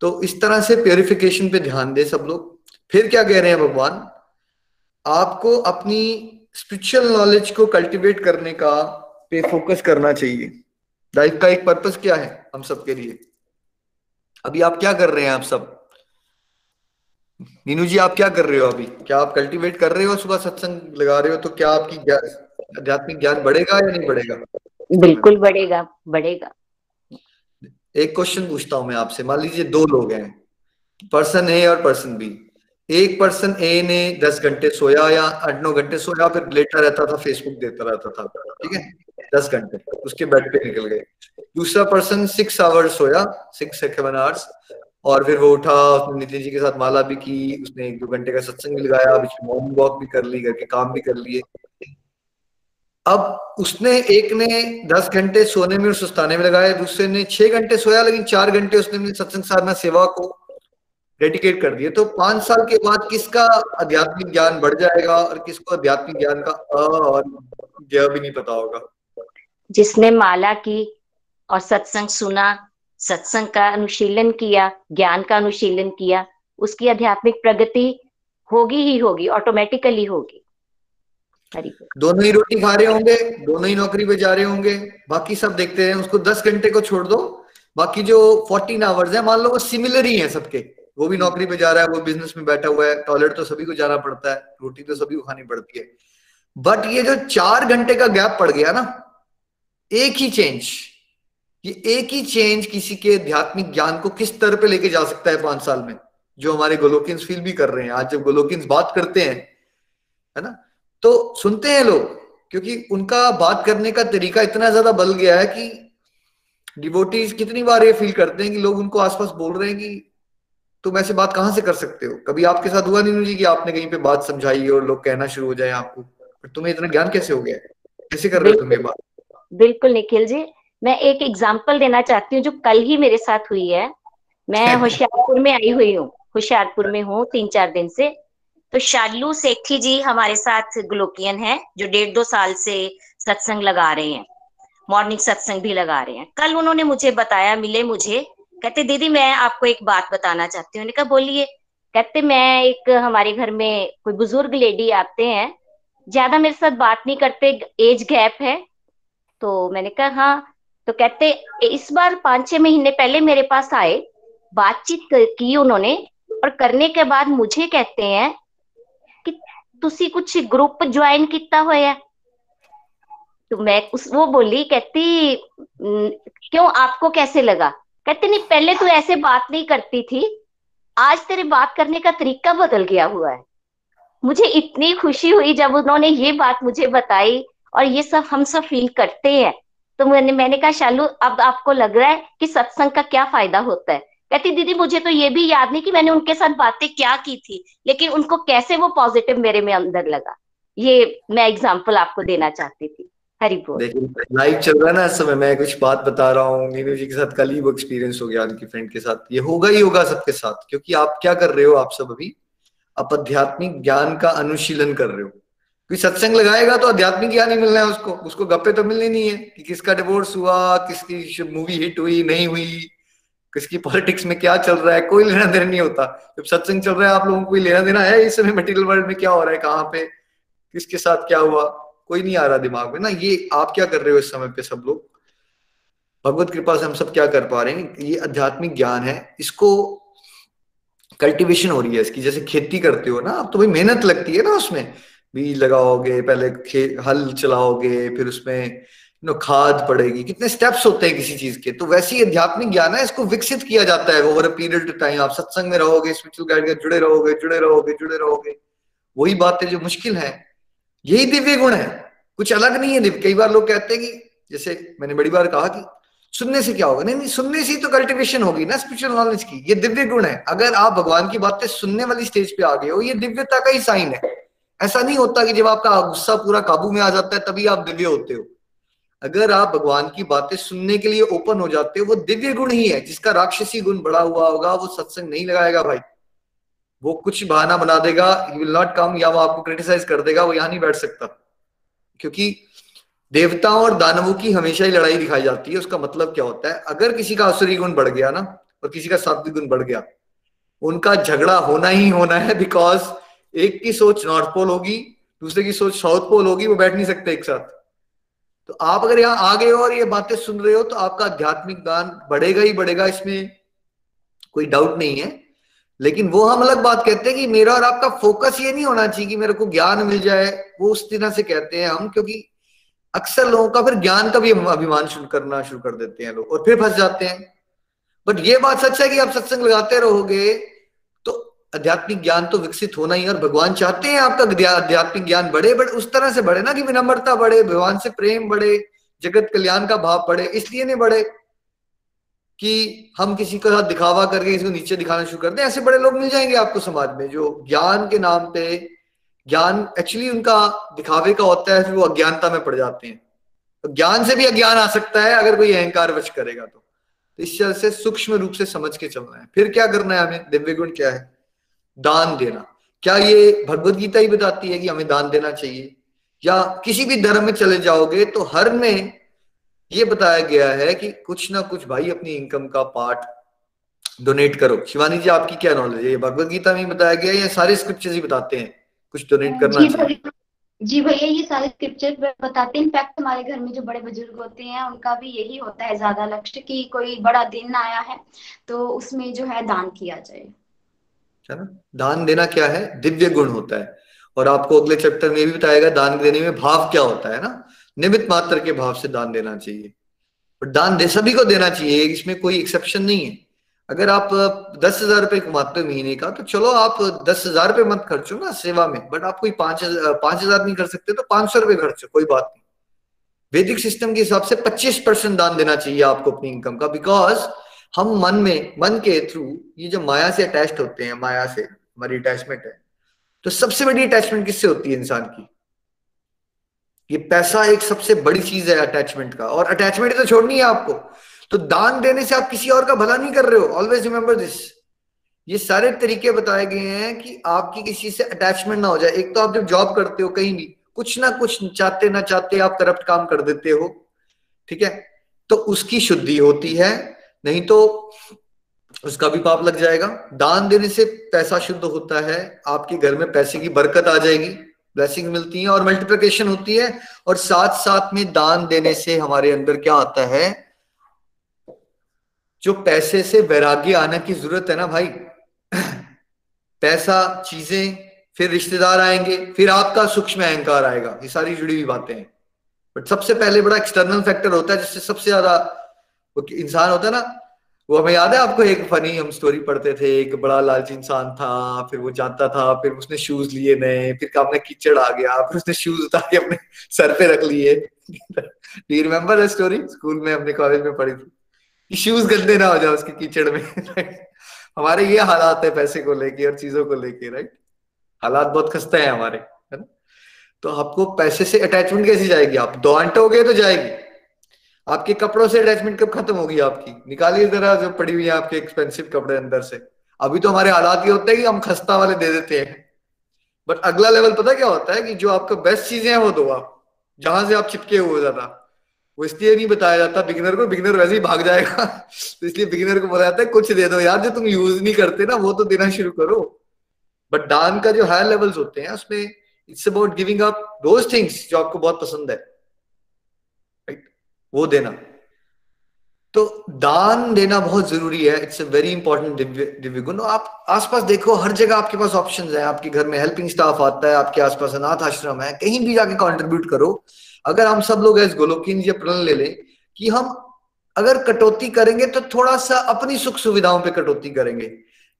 तो इस तरह से प्योरिफिकेशन पे ध्यान दे सब लोग। फिर क्या कह रहे हैं भगवान? आपको अपनी स्पिरिचुअल नॉलेज को कल्टीवेट करने का पे फोकस करना चाहिए। लाइफ का एक पर्पस क्या है हम सबके लिए? अभी आप क्या कर रहे हैं आप सब? नीनू जी आप क्या कर रहे हो अभी? क्या आप कल्टीवेट कर रहे हो सुबह सत्संग लगा रहे हो? तो क्या आपकी आध्यात्मिक ज्ञान बढ़ेगा या नहीं बढ़ेगा? बिल्कुल बढ़ेगा बढ़ेगा। एक क्वेश्चन पूछता हूँ मैं आपसे। मान लीजिए दो लोग हैं। पर्सन ए और पर्सन बी एक पर्सन ए ने दस घंटे सोया या आठ नौ घंटे सोया फिर लेटा रहता था फेसबुक देता रहता था ठीक है? दस घंटे उसके बेड पे निकल गए। दूसरा पर्सन सिक्स आवर्स सोया सिक्स सेवन आवर्स और फिर वो उठा, उसने नितिन जी के साथ माला भी की, उसने एक दो घंटे का सत्संग भी लगाया, बीच में मॉर्निंग वॉक भी कर ली, घर के काम भी कर लिए। अब उसने, एक ने दस घंटे सोने में और सुस्ताने में लगाया दूसरे ने छह घंटे सोया, लेकिन चार घंटे उसने सत्संग साधना सेवा को डेडिकेट कर दिया तो पाँच साल के बाद किसका आध्यात्मिक ज्ञान बढ़ जाएगा और किसको आध्यात्मिक ज्ञान का और भी नहीं पता होगा? जिसने माला की और सत्संग सुना सत्संग का अनुशीलन किया, ज्ञान का अनुशीलन किया, उसकी आध्यात्मिक प्रगति होगी ही होगी ऑटोमेटिकली होगी। दोनों ही रोटी खा रहे होंगे, दोनों ही नौकरी पे जा रहे होंगे, बाकी सब देखते हैं, उसको दस घंटे को छोड़ दो, बाकी जो फोर्टीन आवर्स है, मान लो वो सिमिलर ही है सबके। वो भी नौकरी पे जा रहा है, वो बिज़नेस में बैठा हुआ है टॉयलेट तो सभी को जाना पड़ता है, रोटी तो सभी को खानी पड़ती है। बट ये जो चार घंटे का गैप पड़ गया ना, एक ही चेंज ये एक ही चेंज किसी के आध्यात्मिक ज्ञान को किस तरह पे लेके जा सकता है पाँच साल में? जो हमारे गोलोकिन्स फील भी कर रहे हैं। आज जब गोलोकिन्स बात करते हैं है ना? तो सुनते हैं लोग क्योंकि उनका बात करने का तरीका इतना ज़्यादा बल गया है कि डिवोटीज कितनी बार ये फील करते हैं कि लोग उनको आसपास बोल रहे हैं कि तुम ऐसे बात कहाँ से कर सकते हो? कभी आपके साथ हुआ नहीं जी कि आपने कहीं पे बात समझाई और लोग कहना शुरू हो जाए आपको? तुम्हें इतना ज्ञान कैसे हो गया? कैसे कर रहे हो तुम ये बात? बिल्कुल निखिल जी मैं एक एग्ज़ाम्पल देना चाहती हूँ जो कल ही मेरे साथ हुई है। मैं होशियारपुर में आई हुई हूँ। होशियारपुर में हूँ तीन चार दिन से। तो शालू सेठी जी हमारे साथ ग्लोकियन है जो डेढ़ दो साल से सत्संग लगा रहे हैं। मॉर्निंग सत्संग भी लगा रहे हैं। कल उन्होंने मुझे बताया मिले मुझे। कहते दीदी मैं आपको एक बात बताना चाहती हूँ। कहा बोलिए। कहते मैं एक हमारे घर में कोई बुज़ुर्ग लेडी आते हैं। ज़्यादा मेरे साथ बात नहीं करते एज गैप है। तो मैंने कहा हाँ। तो कहते इस बार पांच छह महीने पहले मेरे पास आए बातचीत की उन्होंने और करने के बाद मुझे कहते हैं ਤੁਸੀਂ ਕੁਝ ਗਰੁੱਪ ਜੁਆਇਨ ਕੀਤਾ ਹੋਇਆ तो मैं उस वो बोली कहती क्यों आपको कैसे लगा कहते नहीं पहले तो ऐसे बात नहीं करती थी आज तेरे बात करने का तरीका बदल गया हुआ है मुझे इतनी खुशी हुई जब उन्होंने ये बात मुझे बताई और ये सब हम सब फील करते हैं तो मैंने मैंने कहा, शालू, अब आपको लग रहा है कि सत्संग का क्या फ़ायदा होता है? कहती, दीदी, मुझे तो ये भी याद नहीं कि मैंने उनके साथ बातें क्या की थी, लेकिन उनको कैसे वो पॉजिटिव मेरे में अंदर लगा? ये मैं एग्ज़ाम्पल आपको देना चाहती थी। लाइव चल रहा है ना इस समय, मैं कुछ बात बता रहा हूँ नीनू जी के साथ कल ही वो एक्सपीरियंस हो गया, उनकी फ्रेंड के साथ। ये होगा ही होगा सबके साथ, क्योंकि आप क्या कर रहे हो, आप सब अभी आप आध्यात्मिक ज्ञान का अनुशीलन कर रहे हो। कोई सत्संग लगाएगा तो आध्यात्मिक ज्ञान ही मिलना है उसको। उसको गप्पे तो मिलने नहीं है कि किसका डिवोर्स हुआ, किसकी मूवी हिट हुई, नहीं हुई, किसकी पॉलिटिक्स में क्या चल रहा है, कोई लेना देना नहीं होता। जब सत्संग चल रहा है, आप लोगों को लेना देना है इस समय मटेरियल वर्ल्ड में क्या हो रहा है, कहाँ पे, किसके साथ क्या हुआ, कोई नहीं आ रहा दिमाग में। ना, ये आप क्या कर रहे हो इस समय पे सब लोग? भगवत कृपा से हम सब क्या कर पा रहे हैं? ये आध्यात्मिक ज्ञान है, इसको कल्टीवेशन हो रही है इसकी। जैसे खेती करते हो ना अब तो भाई मेहनत लगती है ना उसमें। बीज लगाओगे, पहले हल चलाओगे, फिर उसमें नो खाद पड़ेगी। कितने स्टेप्स होते हैं किसी चीज़ के। तो वैसे ही आध्यात्मिक ज्ञान है, इसको विकसित किया जाता है over a period of time आप सत्संग में रहोगे स्पिरिचुअल गाइड के जुड़े रहोगे जुड़े रहोगे जुड़े रहोगे। वही बातें जो मुश्किल है, यही दिव्य गुण है। कुछ अलग नहीं है दिव्य। कई बार लोग कहते हैं कि, जैसे मैंने बड़ी बार कहा कि, सुनने से क्या होगा? नहीं नहीं, सुनने से ही तो कल्टिवेशन होगी ना स्पिरिचुअल नॉलेज की। ये दिव्य गुण है। अगर आप भगवान की बातें सुनने वाली स्टेज पे आ गए हो, ये दिव्यता का ही साइन है। ऐसा नहीं होता कि जब आपका गुस्सा पूरा काबू में आ जाता है, तभी आप दिव्य होते हो। अगर आप भगवान की बातें सुनने के लिए ओपन हो जाते हो, वो दिव्य गुण ही है, जिसका राक्षसी गुण बड़ा हुआ होगा, वो सत्संग नहीं लगाएगा भाई। वो कुछ बहाना बना देगा यू विल नॉट कम या वो आपको क्रिटिसाइज कर देगा, वो यहाँ नहीं बैठ सकता। क्योंकि देवताओं और दानवों की हमेशा ही लड़ाई दिखाई जाती है, उसका मतलब क्या होता है? अगर किसी का असुरी गुण बढ़ गया ना, और किसी का सात्विक गुण बढ़ गया, उनका झगड़ा होना ही होना है बिकॉज़ एक की सोच नॉर्थ पोल होगी, दूसरे की सोच साउथ पोल होगी, वो बैठ नहीं सकते एक साथ। तो आप अगर यहाँ आ गए हो और ये बातें सुन रहे हो तो आपका आध्यात्मिक ज्ञान बढ़ेगा ही बढ़ेगा, इसमें कोई डाउट नहीं है। लेकिन वो हम अलग बात कहते हैं कि मेरा और आपका फोकस ये नहीं होना चाहिए कि मेरे को ज्ञान मिल जाए, वो उस तरह से कहते हैं हम, क्योंकि अक्सर लोगों का फिर ज्ञान का भी अभिमान शुरू करना शुरू कर देते हैं लोग, और फिर फंस जाते हैं। बट ये बात सच है कि आप सत्संग लगाते रहोगे आध्यात्मिक ज्ञान तो विकसित होना ही और भगवान चाहते हैं आपका आध्यात्मिक ज्ञान बढ़े बट उस तरह से बढ़े ना कि विनम्रता बढ़े भगवान से प्रेम बढ़े जगत कल्याण का भाव बढ़े इसलिए नहीं बढ़े कि हम किसी का साथ दिखावा करके इसको नीचे दिखाना शुरू कर दें। ऐसे बड़े लोग मिल जाएँगे आपको समाज में जो ज्ञान के नाम पे ज्ञान एक्चुअली उनका दिखावे का होता है फिर वो अज्ञानता में पड़ जाते हैं। तो ज्ञान से भी अज्ञान आ सकता है अगर कोई अहंकार वश करेगा तो, तो इस तरह से सूक्ष्म रूप से समझ के चलना है। फिर क्या करना है हमें? दिव्य गुण क्या है? दान देना। क्या ये भगवत गीता ही बताती है कि हमें दान देना चाहिए? या किसी भी धर्म में चले जाओगे तो हर में ये बताया गया है कि कुछ ना कुछ भाई अपनी इनकम का पार्ट डोनेट करो। शिवानी जी आपकी क्या नॉलेज है? ये भगवत गीता में बताया गया है या सारे स्क्रिप्चर्स ही बताते हैं। कुछ डोनेट करना चाहिए। जी भैया ये सारे स्क्रिप्चर बताते हैं। इनफैक्ट हमारे घर में जो बड़े बुज़ुर्ग होते हैं उनका भी यही होता है ज़्यादा लक्ष्य कि कोई बड़ा दिन आया है तो उसमें जो है दान किया जाए। ना? दान देना क्या है? दिव्य गुण होता है। और आपको अगले चैप्टर में भी बताएगा, दान देने में भाव क्या होता है ना? निमित मात्र के भाव से दान देना चाहिए। और दान दे, सभी को देना चाहिए, इसमें कोई एक्सेप्शन नहीं है। अगर आप दस हज़ार रुपए कमाते हो महीने का तो चलो आप दस हज़ार रुपए मत खर्चो ना सेवा में बट आप कोई पाँच पाँच हज़ार नहीं कर सकते तो पाँच सौ रुपए खर्चो, कोई बात नहीं। वैदिक सिस्टम के हिसाब से पच्चीस परसेंट दान देना चाहिए आपको अपनी इनकम का बिकॉज़ हम मन में, मन के थ्रू ये जो माया से अटैच होते हैं, माया से, हमारी अटैचमेंट है तो सबसे बड़ी अटैचमेंट किससे होती है इंसान की? ये पैसा एक सबसे बड़ी चीज़ है अटैचमेंट का, और अटैचमेंट तो छोड़नी है आपको। तो दान देने से आप किसी और का भला नहीं कर रहे हो ऑलवेज रिमेंबर दिस ये सारे तरीके बताए गए हैं कि आपकी किसी से अटैचमेंट ना हो जाए। एक तो आप जब जॉब करते हो कहीं भी, कुछ ना कुछ चाहते ना चाहते आप करप्ट काम कर देते हो, ठीक है? तो उसकी शुद्धि होती है नहीं तो उसका भी पाप लग जाएगा। दान देने से पैसा शुद्ध होता है, आपके घर में पैसे की बरकत आ जाएगी ब्लेसिंग मिलती है और मल्टीप्लिकेशन होती है और साथ साथ में दान देने से हमारे अंदर क्या आता है? जो पैसे से वैराग्य आने की ज़रूरत है ना भाई। पैसा, चीज़ें, फिर रिश्तेदार आएँगे, फिर आपका सूक्ष्म अहंकार आएगा। ये सारी जुड़ी हुई बातें हैं। बट सबसे पहले बड़ा एक्सटर्नल फैक्टर होता है जिससे सबसे ज़्यादा इंसान होता है ना, वो हमें याद है आपको एक फनी हम स्टोरी पढ़ते थे, एक बड़ा लालची इंसान था, फिर वो जाता था, फिर उसने शूज़ लिए नए, फिर काम कीचड़ आ गया, फिर उसने शूज़ उतार के अपने सर पे रख लिए। डू रिमेम्बर स्टोरी स्कूल में अपने कॉलेज में पढ़ी थी। कि शूज़ गंदे ना हो जाए उसके कीचड़ में हमारे ये हालात है पैसे को लेके और चीज़ों को लेके राइट हालात बहुत खस्ते हैं हमारे, है ना? तो आपको पैसे से अटैचमेंट कैसी जाएगी? आप दो तो जाएगी। आपके कपड़ों से अटैचमेंट कब खत्म होगी आपकी? निकालिए जरा जो पड़ी हुई है आपके एक्सपेंसिव कपड़े अंदर से। अभी तो हमारे हालात ये होते हैं कि हम खस्ता वाले दे देते हैं। बट अगला लेवल पता क्या होता है कि जो आपका बेस्ट चीज़ें हैं वो दो आप। जहाँ से आप चिपके हुए ज़्यादा। वो इसलिए नहीं बताया जाता। बिगिनर को बिगिनर वैसे ही भाग जाएगा। तो इसलिए बिगिनर को बोला जाता है, कुछ दे दो यार, जो तुम यूज़ नहीं करते ना, वो तो देना शुरू करो। बट दान का जो हायर लेवल्स होते हैं, उसमें it's about giving up those things जो आपको बहुत पसंद है। वो देना। तो दान देना बहुत ज़रूरी है। It's a very important Divya गुण। आप आसपास देखो, हर जगह आपके पास ऑप्शन है। आपके घर में हेल्पिंग स्टाफ आता है, आपके आसपास अनाथ आश्रम है, कहीं भी जाके कॉन्ट्रीब्यूट करो। अगर हम सब लोग एस गोलोकिन या प्रण ले लें कि हम अगर कटौती करेंगे तो थोड़ा सा अपनी सुख सुविधाओं पे कटौती करेंगे।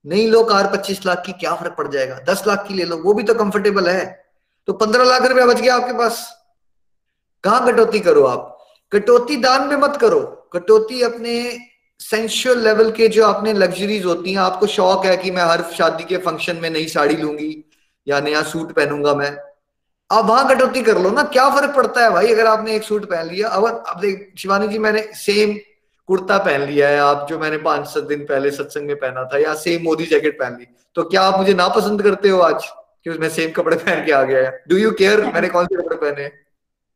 नहीं लो कार पच्चीस लाख की, क्या फ़र्क पड़ जाएगा? दस लाख की ले लो, वो भी तो कंफर्टेबल है। तो पंद्रह लाख रुपया बच गया आपके पास। कहाँ कटौती करो आप? कटौती दान में मत करो। कटौती अपने सेंशुअल लेवल के जो अपने लग्जरीज होती हैं, आपको शौक है कि मैं हर शादी के फ़ंक्शन में नई साड़ी लूँगी या नया सूट पहनूँगा मैं। आप वहाँ कटौती कर लो ना। क्या फ़र्क पड़ता है भाई? अगर आपने एक सूट पहन लिया, अब अब देख, शिवानी जी, मैंने सेम कुर्ता पहन लिया है। आप जो मैंने पाँच सात दिन पहले सत्संग में पहना था, या सेम मोदी जैकेट पहन ली। तो क्या आप मुझे ना पसंद करते हो आज कि मैं सेम कपड़े पहन के आ गया है? डू यू केयर मैंने कौन से कपड़े पहने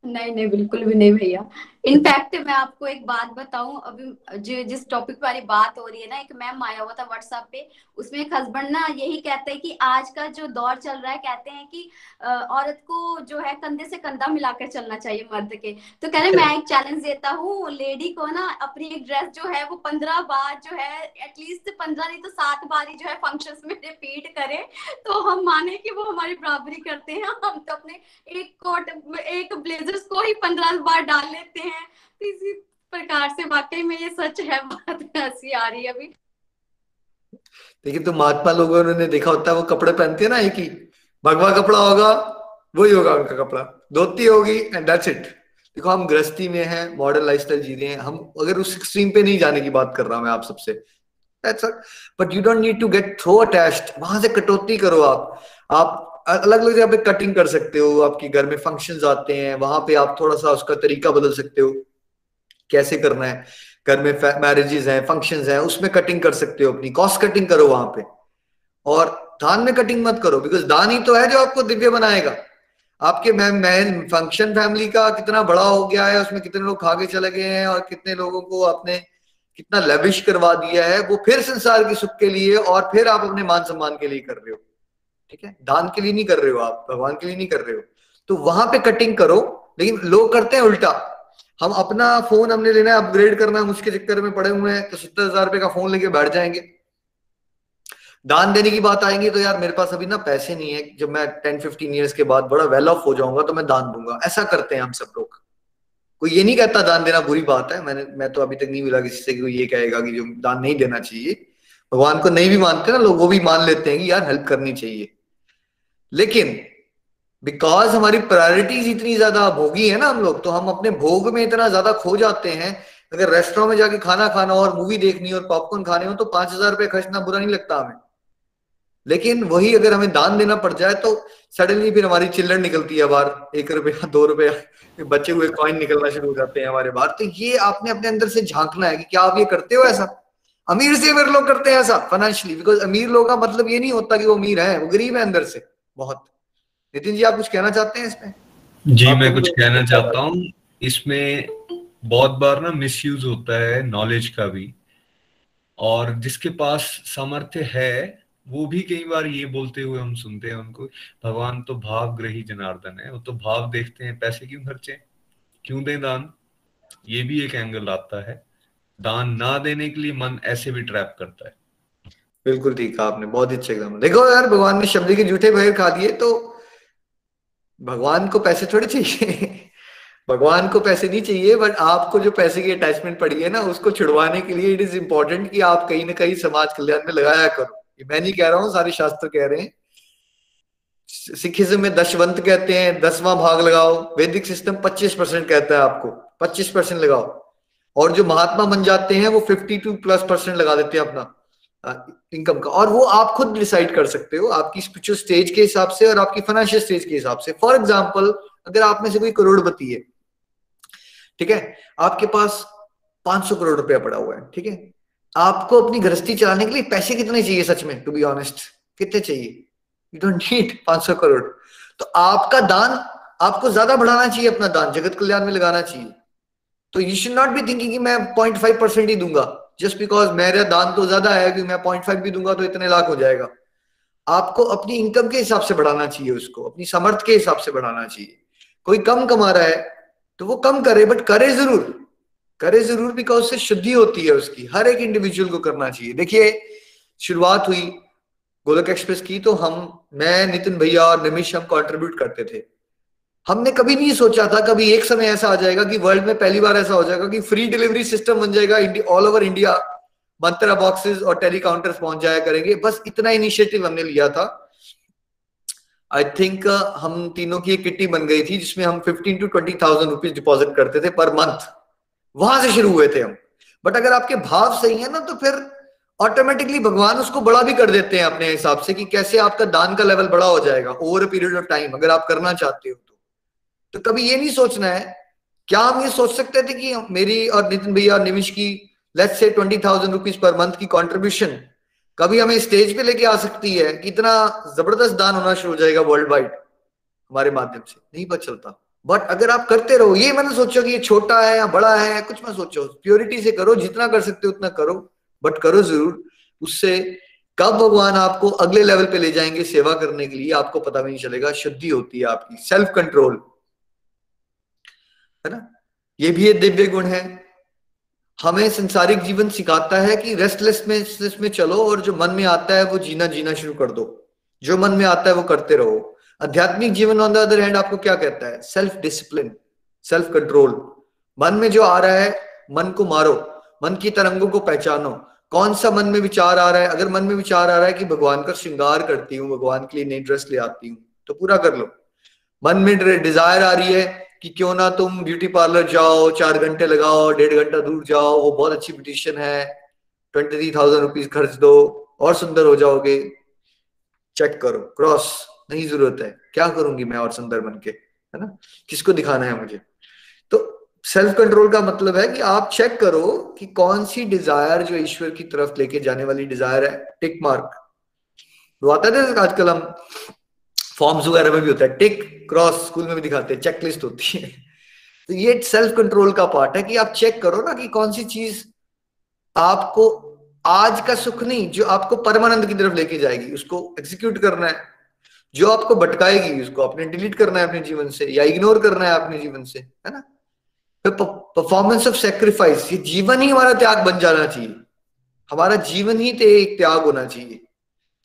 नहीं नहीं, बिल्कुल भी नहीं भैया। इनफैक्ट मैं आपको एक बात बताऊँ, अभी जो जिस टॉपिक वाली बात हो रही है ना, एक मैम आया हुआ था व्हाट्सएप पे, उसमें एक हस्बैंड ना यही कहते हैं कि आज का जो दौर चल रहा है, कहते हैं कि औरत को जो है कंधे से कंधा मिलाकर चलना चाहिए मर्द के। तो कह रहे मैं एक चैलेंज देता हूँ लेडी को ना अपनी एक ड्रेस जो है, वो पंद्रह बार जो है एटलीस्ट पंद्रह नहीं तो सात बार ही जो है फ़ंक्शन में रिपीट करे तो हम माने की वो हमारी बराबरी करते हैं। हम तो अपने एक कोट एक ब्लेजर्स को ही पंद्रह बार डाल लेते हैं। तो इसी प्रकार से वाकई में ये सच है, बात हँसी आ रही है अभी। देखिए तो महात्मा लोगों ने देखा होता है, वो कपड़े पहनते हैं ना एक ही। भगवा कपड़ा होगा, वही होगा उनका कपड़ा। धोती होगी एंड दैट्स इट देखो, हम गृहस्थी में हैं मॉडर्न लाइफस्टाइल जी रहे हैं। हम अगर उस एक्सट्रीम पे नहीं जाने की बात कर रहा हूँ मैं आप सबसे। But you don't need to get through attached वहाँ से कटौती करो आप। आप अलग अलग जगह पे कटिंग कर सकते हो, आपके घर में फ़ंक्शंस आते हैं, वहाँ पे आप थोड़ा सा उसका तरीका बदल सकते हो, कैसे करना है, घर में मैरिजेस हैं फ़ंक्शंस हैं, उसमें कटिंग कर सकते हो अपनी कॉस्ट कटिंग करो वहाँ पे। और दान में कटिंग मत करो बिकॉज़ दान ही तो है जो आपको दिव्य बनाएगा। आपके मैन फ़ंक्शन फैमिली का कितना बड़ा हो गया है, उसमें कितने लोग खा के चले गए हैं, और कितने लोगों को आपने कितना लविश करवा दिया है, वो फिर संसार के सुख के लिए और फिर आप अपने मान सम्मान के लिए कर रहे हो। ठीक है? दान के लिए नहीं कर रहे हो आप, भगवान के लिए नहीं कर रहे हो। तो वहाँ पे कटिंग करो, लेकिन लोग करते हैं उल्टा। हम अपना फ़ोन हमने लेना है अपग्रेड करना है, उसके चक्कर में पड़े हुए हैं तो सत्तर हज़ार रुपए का फ़ोन लेके बैठ जाएँगे। दान देने की बात आएँगी तो यार मेरे पास अभी ना पैसे नहीं है। जब मैं टेन फिफ्टीन ईयर्स के बाद बड़ा वेल ऑफ़ हो जाऊँगा तो मैं दान दूँगा। ऐसा करते हैं हम सब लोग। कोई ये नहीं कहता दान देना बुरी बात है। मैंने, मैं तो अभी तक नहीं मिला किसी से कोई ये कहेगा कि जो दान नहीं देना चाहिए। भगवान को नहीं भी मानते ना लोग, वो भी मान लेते हैं कि यार हेल्प करनी चाहिए। लेकिन बिकॉज़ हमारी प्रायोरिटीज इतनी ज़्यादा भोगी है ना हम लोग तो हम अपने भोग में इतना ज़्यादा खो जाते हैं। अगर रेस्टोरेंट में जाके खाना खाना और मूवी देखनी और पॉपकॉर्न खाने हो तो पाँच हज़ार रुपए खर्चना बुरा नहीं लगता हमें। लेकिन वही अगर हमें दान देना पड़ जाए तो सडनली फिर हमारी चिल्लर निकलती है बाहर, एक रुपया, दो रुपया बचे हुए कॉइन निकलना शुरू हो जाते हैं हमारे बाहर। तो ये आपने अपने अंदर से झांकना है कि क्या आप ये करते हो ऐसा? अमीर से अमीर लोग करते हैं ऐसा फाइनेंशियली बिकॉज़ अमीर लोग का मतलब ये नहीं होता कि वो अमीर है, वो गरीब है अंदर से। बहुत। नितिन जी आप कुछ कहना चाहते हैं इसमें? जी मैं कुछ कहना चाहता हूँ। इसमें बहुत बार ना मिसयूज होता है नॉलेज का भी। और जिसके पास सामर्थ्य है वो भी कई बार ये बोलते हुए हम सुनते हैं उनको भगवान तो भाव ग्रही जनार्दन है वो तो भाव देखते हैं पैसे क्यों खर्चे क्यों दें दान? ये भी एक एंगल आता है। दान ना देने के लिए मन ऐसे भी ट्रैप करता है। बिल्कुल ठीक है आपने, बहुत अच्छा एकदम देखो यार, भगवान ने शब्द के जूठे भय खा दिए तो भगवान को पैसे थोड़े चाहिए। भगवान को पैसे नहीं चाहिए, बट आपको जो पैसे की अटैचमेंट पड़ी है ना, उसको छुड़वाने के लिए इट इज़ इंपॉर्टेंट कि आप कहीं ना कहीं समाज कल्याण में लगाया करो। मैं नहीं कह रहा हूँ, सारे शास्त्र कह रहे हैं। सिखिज्म में दशवंत कहते हैं, दसवां भाग लगाओ, वैदिक सिस्टम 25 परसेंट कहता है आपको। 25 परसेंट लगाओ। और जो महात्मा बन जाते हैं, वो 52 प्लस परसेंट लगा देते हैं अपना। इनकम का। और वो आप खुद डिसाइड कर सकते हो आपकी स्पिरिचुअल स्टेज के हिसाब से और आपकी फाइनेंशियल स्टेज के हिसाब से। फॉर एग्ज़ाम्पल अगर आप में से कोई करोड़पति है, ठीक है? आपके पास 500 करोड़ रुपया पड़ा हुआ है, ठीक है? आपको अपनी गृहस्थी चलाने के लिए पैसे कितने चाहिए सच में टू बी ऑनेस्ट कितने चाहिए? You don't need 500 crore. तो आपका दान, आपको ज़्यादा बढ़ाना चाहिए अपना दान, जगत कल्याण में लगाना चाहिए। तो you should not be thinking कि मैं पॉइंट फाइव परसेंट ही दूँगा। जस्ट बिकॉज़ मेरा दान तो ज़्यादा है कि मैं पॉइंट फाइव भी दूँगा तो इतने लाख हो जाएगा। आपको अपनी इनकम के हिसाब से बढ़ाना चाहिए उसको, अपनी समर्थ के हिसाब से बढ़ाना चाहिए। कोई कम कमा रहा है तो वो कम करे बट करे ज़रूर। करे ज़रूर बिकॉज़ उससे शुद्धि होती है उसकी। हर एक इंडिविजुअल को करना चाहिए। देखिए, शुरुआत हुई गोलक एक्सप्रेस की तो हम, मैं, नितिन भैया और निमिश हम कंट्रीब्यूट करते थे। हमने कभी नहीं सोचा था कभी एक समय ऐसा आ जाएगा कि वर्ल्ड में पहली बार ऐसा हो जाएगा कि फ्री डिलीवरी सिस्टम बन जाएगा all over India mantra boxes और टेलीकाउंटर्स पहुँच जाया करेंगे। बस इतना इनिशिएटिव हमने लिया था। आई थिंक uh, हम तीनों की एक किट्टी बन गई थी जिसमें हम fifteen to twenty thousand rupees deposit करते थे पर मंथ वहाँ से शुरू हुए थे हम। बट अगर आपके भाव सही है ना तो फिर ऑटोमेटिकली भगवान उसको बड़ा भी कर देते हैं अपने हिसाब से कि कैसे आपका दान का लेवल बड़ा हो जाएगा over a period of time अगर आप करना चाहते हो तो। तो कभी ये नहीं सोचना है, क्या हम ये सोच सकते थे कि मेरी और नितिन भैया और निमिश की let's say twenty thousand rupees per month की कॉन्ट्रीब्यूशन कभी हमें स्टेज पे लेके आ सकती है? कि इतना ज़बरदस्त दान होना शुरू हो जाएगा वर्ल्ड वाइड हमारे माध्यम से। नहीं पता चलता। बट अगर आप करते रहो, ये मैंने सोचो कि ये छोटा है या बड़ा है, कुछ मत सोचो। प्योरिटी से करो, जितना कर सकते हो उतना करो बट करो ज़रूर। उससे कब भगवान आपको अगले लेवल पे ले जाएँगे सेवा करने के लिए, आपको पता भी नहीं चलेगा। शुद्धि होती है आपकी। सेल्फ कंट्रोल है ना? ये भी एक दिव्य गुण है। हमें संसारिक जीवन सिखाता है कि रेस्टलेस में में चलो और जो मन में आता है वो जीना जीना शुरू कर दो। जो मन में आता है वो करते रहो। आध्यात्मिक जीवन ऑन द अदर हैंड आपको क्या कहता है? सेल्फ डिसिप्लिन सेल्फ कंट्रोल मन में जो आ रहा है, मन को मारो। मन की तरंगों को पहचानो। कौन सा मन में विचार आ रहा है? अगर मन में विचार आ रहा है कि भगवान का श्रृंगार करती हूँ, भगवान के लिए नई ड्रेस ले आती हूँ तो पूरा कर लो। मन में डिज़ायर आ रही है कि क्यों ना तुम ब्यूटी पार्लर जाओ, चार घंटे लगाओ, डेढ़ घंटा दूर जाओ, वो बहुत अच्छी ब्यूटिशियन है। ट्वेंटी थ्री थाउज़ेंड रुपीज़ खर्च दो, और सुंदर हो जाओगे। चेक करो क्रॉस नहीं ज़रूरत है। क्या करूँगी मैं और सुंदर बन के, है ना? किसको दिखाना है मुझे? तो सेल्फ कंट्रोल का मतलब है कि आप चेक करो कि कौन सी डिज़ायर जो ईश्वर की तरफ़ लेके जाने वाली डिज़ायर है। टिक मार्क तो आता आजकल हम फॉर्म्स वगैरह में भी होता है। टिक, क्रॉस, स्कूल में भी दिखाते हैं चेकलिस्ट होती है। तो ये सेल्फ कंट्रोल का पार्ट है कि आप चेक करो ना कि कौन सी चीज़ आपको आज का सुख नहीं, जो आपको परमानंद की तरफ़ लेके जाएगी, उसको एग्जीक्यूट करना है। जो आपको भटकाएगी, उसको आपने डिलीट करना है अपने जीवन से या इग्नोर करना है अपने जीवन से, है ना? परफॉर्मेंस ऑफ़ सेक्रीफाइस ये जीवन ही हमारा त्याग बन जाना चाहिए। हमारा जीवन ही ते, एक त्याग होना चाहिए।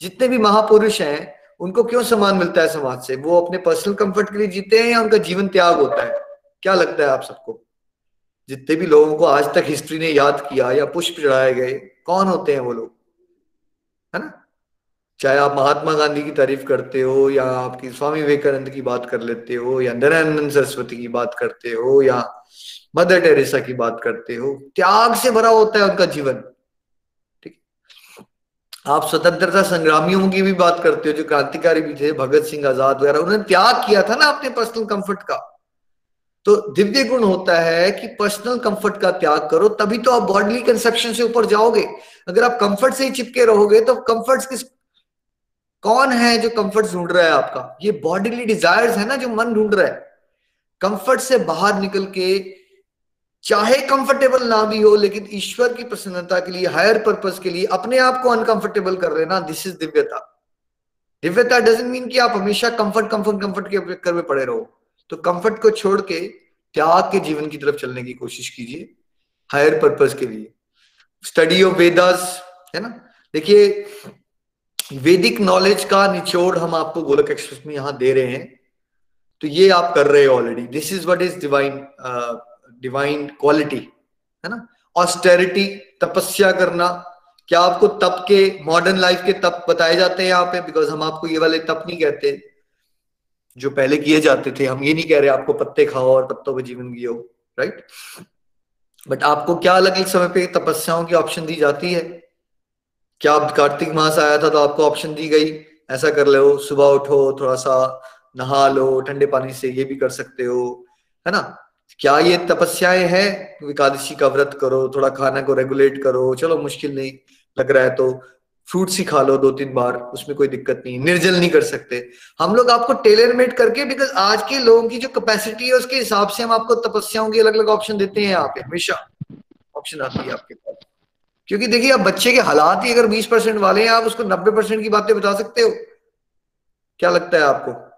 जितने भी महापुरुष हैं उनको क्यों सम्मान मिलता है समाज से? वो अपने पर्सनल कंफर्ट के लिए जीते हैं या उनका जीवन त्याग होता है? क्या लगता है आप सबको? जितने भी लोगों को आज तक हिस्ट्री ने याद किया या पुष्प चढ़ाए गए, कौन होते हैं वो लोग? है ना? चाहे आप महात्मा गांधी की तारीफ़ करते हो या आपकी स्वामी विवेकानंद की बात कर लेते हो या नारायणानंद सरस्वती की बात करते हो या मदर टेरेसा की बात करते हो, त्याग से भरा होता है उनका जीवन। आप स्वतंत्रता संग्रामियों की भी बात करते हो, जो क्रांतिकारी भी थे, भगत सिंह आज़ाद वगैरह उन्होंने त्याग किया था ना अपने पर्सनल कंफर्ट का? तो दिव्य गुण होता है कि पर्सनल कंफर्ट का त्याग करो, तभी तो आप बॉडली कंसेप्शन से ऊपर जाओगे। अगर आप कंफर्ट से ही चिपके रहोगे तो कंफर्ट किस, कौन है जो कंफर्ट ढूंढ रहा है आपका? ये बॉडीली डिजायर्स है ना जो मन ढूंढ रहा है। कंफर्ट से बाहर निकल के चाहे कंफर्टेबल ना भी हो, लेकिन ईश्वर की प्रसन्नता के लिए हायर पर्पज के लिए अपने आप को अनकंफर्टेबल कर रहे ना दिस इज़ दिव्यता। दिव्यता डजेंट मीन कि आप हमेशा कंफर्ट कंफर्ट कंफर्ट के चक्कर में पड़े रहो। तो कंफर्ट को छोड़ के त्याग के जीवन की तरफ़ चलने की कोशिश कीजिए हायर पर्पज के लिए। स्टडी ऑफ़ वेदास है ना? देखिए वैदिक नॉलेज का निचोड़ हम आपको गोलक एक्सप्रेस में यहाँ दे रहे हैं। तो ये आप कर रहे हो already this is what is divine divine quality है ना? ऑस्टेरिटी तपस्या करना। क्या आपको तप के मॉडर्न लाइफ के तप बताए जाते हैं यहाँ पे? बिकॉज़ हम आपको ये वाले तप नहीं कहते। जो पहले किए जाते थे, हम ये नहीं कह रहे, आपको पत्ते खाओ और पत्तों पे जीवन जियो राइट बट आपको क्या अलग अलग समय पे तपस्याओं की ऑप्शन दी जाती है? क्या आप कार्तिक मास आया था तो आपको ऑप्शन दी गई? ऐसा कर लो, सुबह उठो, थोड़ा सा नहा लो, ठंडे पानी से ये भी कर सकते हो, है ना? क्या ये तपस्याएँ हैं? एकादशी का व्रत करो, थोड़ा खाना को रेगुलेट करो। चलो, मुश्किल नहीं लग रहा है तो फ्रूट्स ही खा लो दो तीन बार, उसमें कोई दिक्कत नहीं, निर्जल नहीं कर सकते। हम लोग आपको टेलर मेड करके बिकॉज़ आज के लोगों की जो कैपेसिटी है, उसके हिसाब से हम आपको तपस्याओं की अलग अलग ऑप्शन देते हैं यहाँ पे, हमेशा ऑप्शन आती है आपके पास। क्योंकि देखिए, आप बच्चे के हालात ही अगर बीस परसेंट वाले हैं, आप उसको नब्बे परसेंट की बातें बता सकते हो। क्या लगता है आपको?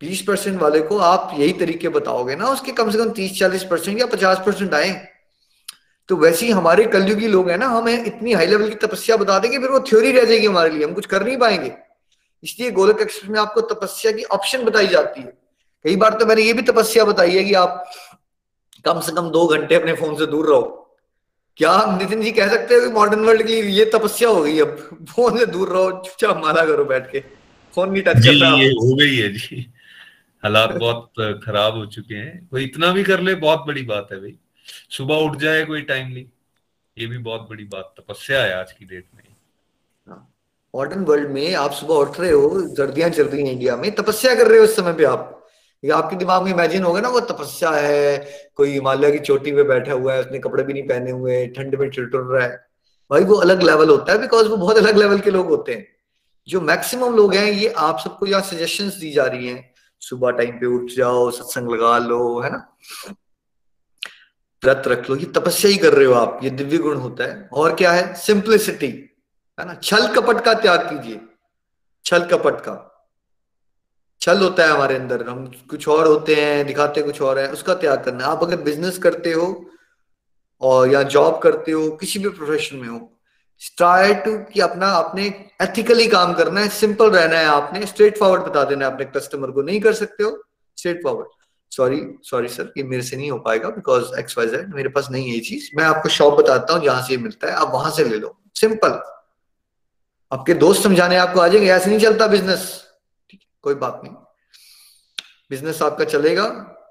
बीस परसेंट वाले को आप यही तरीके बताओगे ना उसके कम से कम तीस चालीस परसेंट या पचास परसेंट आए। तो वैसे ही हमारे कलयुगी लोग हैं ना हमें इतनी हाई लेवल की तपस्या बता देंगे फिर वो थ्योरी रह जाएगी हमारे लिए हम कुछ कर नहीं पाएँगे। इसलिए गोलक एक्सप्रेस में आपको तपस्या की ऑप्शन बताई जाती है। कई बार तो मैंने ये भी तपस्या बताई है कि आप कम से कम दो घंटे अपने फ़ोन से दूर रहो। क्या नितिन जी कह सकते हैं कि मॉडर्न वर्ल्ड की ये तपस्या हो गई अब? फ़ोन से दूर रहो चुपचाप माला करो बैठ के। फ़ोन नहीं टच करता। हो गई है जी। हालात बहुत खराब हो चुके हैं। कोई इतना भी कर ले, बहुत बड़ी बात है भाई। सुबह उठ जाए कोई टाइमली ये भी बहुत बड़ी बात, तपस्या है आज की डेट में। मॉडर्न हाँ। वर्ल्ड में आप सुबह उठ रहे हो, सर्दियाँ चल रही हैं इंडिया में, तपस्या कर रहे हो उस समय पे आप। आपके दिमाग में इमेजिन होगा ना, वो तपस्या है, कोई हिमालय की चोटी पे बैठा हुआ है, उसने कपड़े भी नहीं पहने हुए, ठंड में चिलटुर रहा है। भाई वो अलग लेवल होता है बिकॉज़ वो बहुत अलग लेवल के लोग होते हैं। जो मैक्सिमम लोग हैं, ये आप सबको यहाँ सजेशन दी जा रही हैं। सुबह टाइम पे उठ जाओ, सत्संग लगा लो, है ना? व्रत रख लो, ये तपस्या ही कर रहे हो आप, ये दिव्य गुण होता है। और क्या है? सिंप्लिसिटी है ना? छल कपट का त्याग कीजिए। छल कपट का। छल होता है हमारे अंदर, हम कुछ और होते हैं, दिखाते कुछ और है, उसका त्याग करना आप अगर बिज़नेस करते हो, और या जॉब करते हो, किसी भी प्रोफेशन में हो ट्राई टू कि अपना आपने एथिकली काम करना है सिंपल रहना है आपने स्ट्रेट फॉरवर्ड बता देना है अपने कस्टमर को, नहीं कर सकते हो straightforward sorry sorry sir ये मेरे से नहीं हो पाएगा बिकॉज़ एक्स वाई जेड मेरे पास नहीं है ये चीज़। मैं आपको शॉप बताता हूँ जहाँ से ये मिलता है, आप वहाँ से ले लो। सिंपल आपके दोस्त समझाने आपको आ जाएँगे, ऐसे नहीं चलता बिज़नेस ठीक कोई बात नहीं। बिज़नेस आपका चलेगा,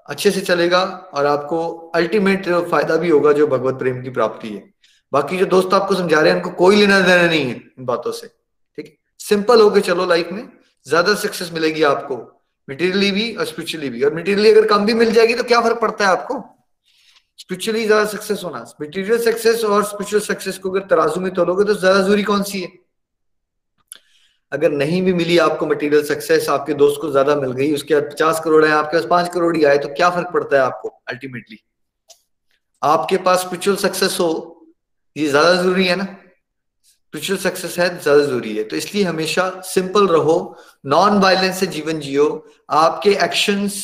अच्छे से चलेगा और आपको अल्टीमेट फ़ायदा भी होगा जो भगवत प्रेम की प्राप्ति है। बाकी जो दोस्त आपको समझा रहे हैं, उनको कोई लेना देना नहीं है इन बातों से, ठीक है? सिंपल होके चलो लाइफ में, ज़्यादा सक्सेस मिलेगी आपको मटेरियली भी और स्पिरिचुअली भी। और मटेरियली अगर कम भी मिल जाएगी तो क्या फ़र्क पड़ता है आपको? स्पिरिचुअली ज़्यादा सक्सेस होना मटेरियल सक्सेस और स्पिरिचुअल सक्सेस को अगर तराजू में तोलोगे तो ज़्यादा ज़रूरी कौन सी है? अगर नहीं भी मिली आपको मटेरियल सक्सेस आपके दोस्त को ज़्यादा मिल गई, उसके बाद पचास करोड़ है आपके पास पाँच करोड़ ही आए तो क्या फ़र्क पड़ता है आपको अल्टीमेटली आपके पास स्पिरिचुअल सक्सेस हो ये ज़्यादा ज़रूरी है ना? स्पिरिचुअल सक्सेस है, ज़्यादा ज़रूरी है। तो इसलिए हमेशा सिंपल रहो नॉन वायलेंस से जीवन जियो। आपके एक्शंस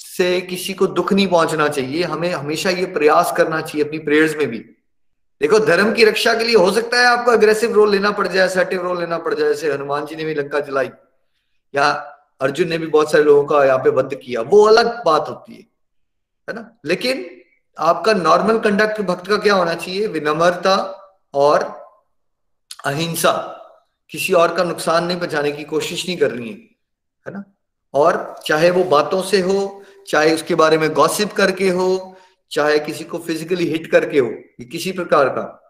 से किसी को दुख नहीं पहुँचना चाहिए। हमें हमेशा ये प्रयास करना चाहिए अपनी प्रेयर्स में भी। देखो, धर्म की रक्षा के लिए हो सकता है आपको अग्रेसिव रोल लेना पड़ जाए सर्टिव रोल लेना पड़ जाए। जैसे हनुमान जी ने भी लंका जलाई। या अर्जुन ने भी बहुत सारे लोगों का यहाँ पे वध किया। वो अलग बात होती है। है ना? लेकिन आपका नॉर्मल कंडक्ट भक्त का क्या होना चाहिए? विनम्रता और अहिंसा। किसी और का नुकसान नहीं पहुँचाने की कोशिश नहीं करनी है है ना? और चाहे वो बातों से हो, चाहे उसके बारे में गॉसिप करके हो, चाहे किसी को फिजिकली हिट करके हो किसी प्रकार का।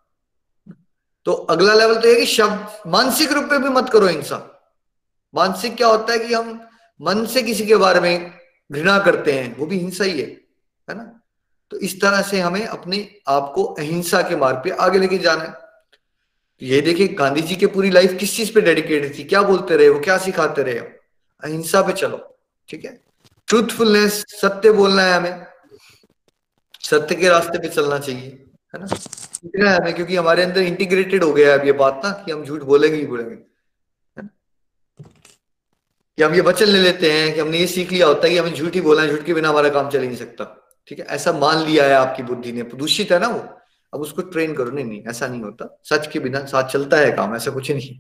तो अगला लेवल तो है कि शब्द, मानसिक रूप में भी मत करो हिंसा। मानसिक क्या होता है कि हम मन से किसी के बारे में घृणा करते हैं, वो भी हिंसा ही है है ना? तो इस तरह से हमें अपने आप को अहिंसा के मार्ग पे आगे लेके जाना है। तो ये देखिए गांधी जी की पूरी लाइफ किस चीज़ पे डेडिकेटेड थी? क्या बोलते रहे वो क्या सिखाते रहे अहिंसा पे चलो, ठीक है? ट्रूथफुलनेस सत्य बोलना है हमें। सत्य के रास्ते पे चलना चाहिए, है ना? इतना है हमें, क्योंकि हमारे अंदर इंटीग्रेटेड हो गया है अब ये बात ना, कि हम झूठ बोलेंगे ही बोलेंगे कि हम ये वचन ले लेते हैं कि हमने ये सीख लिया होता है कि हमें झूठ ही बोलना है, झूठ के बिना हमारा काम चल ही नहीं सकता। ठीक है? ऐसा मान लिया है आपकी बुद्धि ने दूषित है ना वो? अब उसको ट्रेन करो। नहीं नहीं ऐसा नहीं होता। सच के बिना साथ चलता है काम ऐसा कुछ नहीं।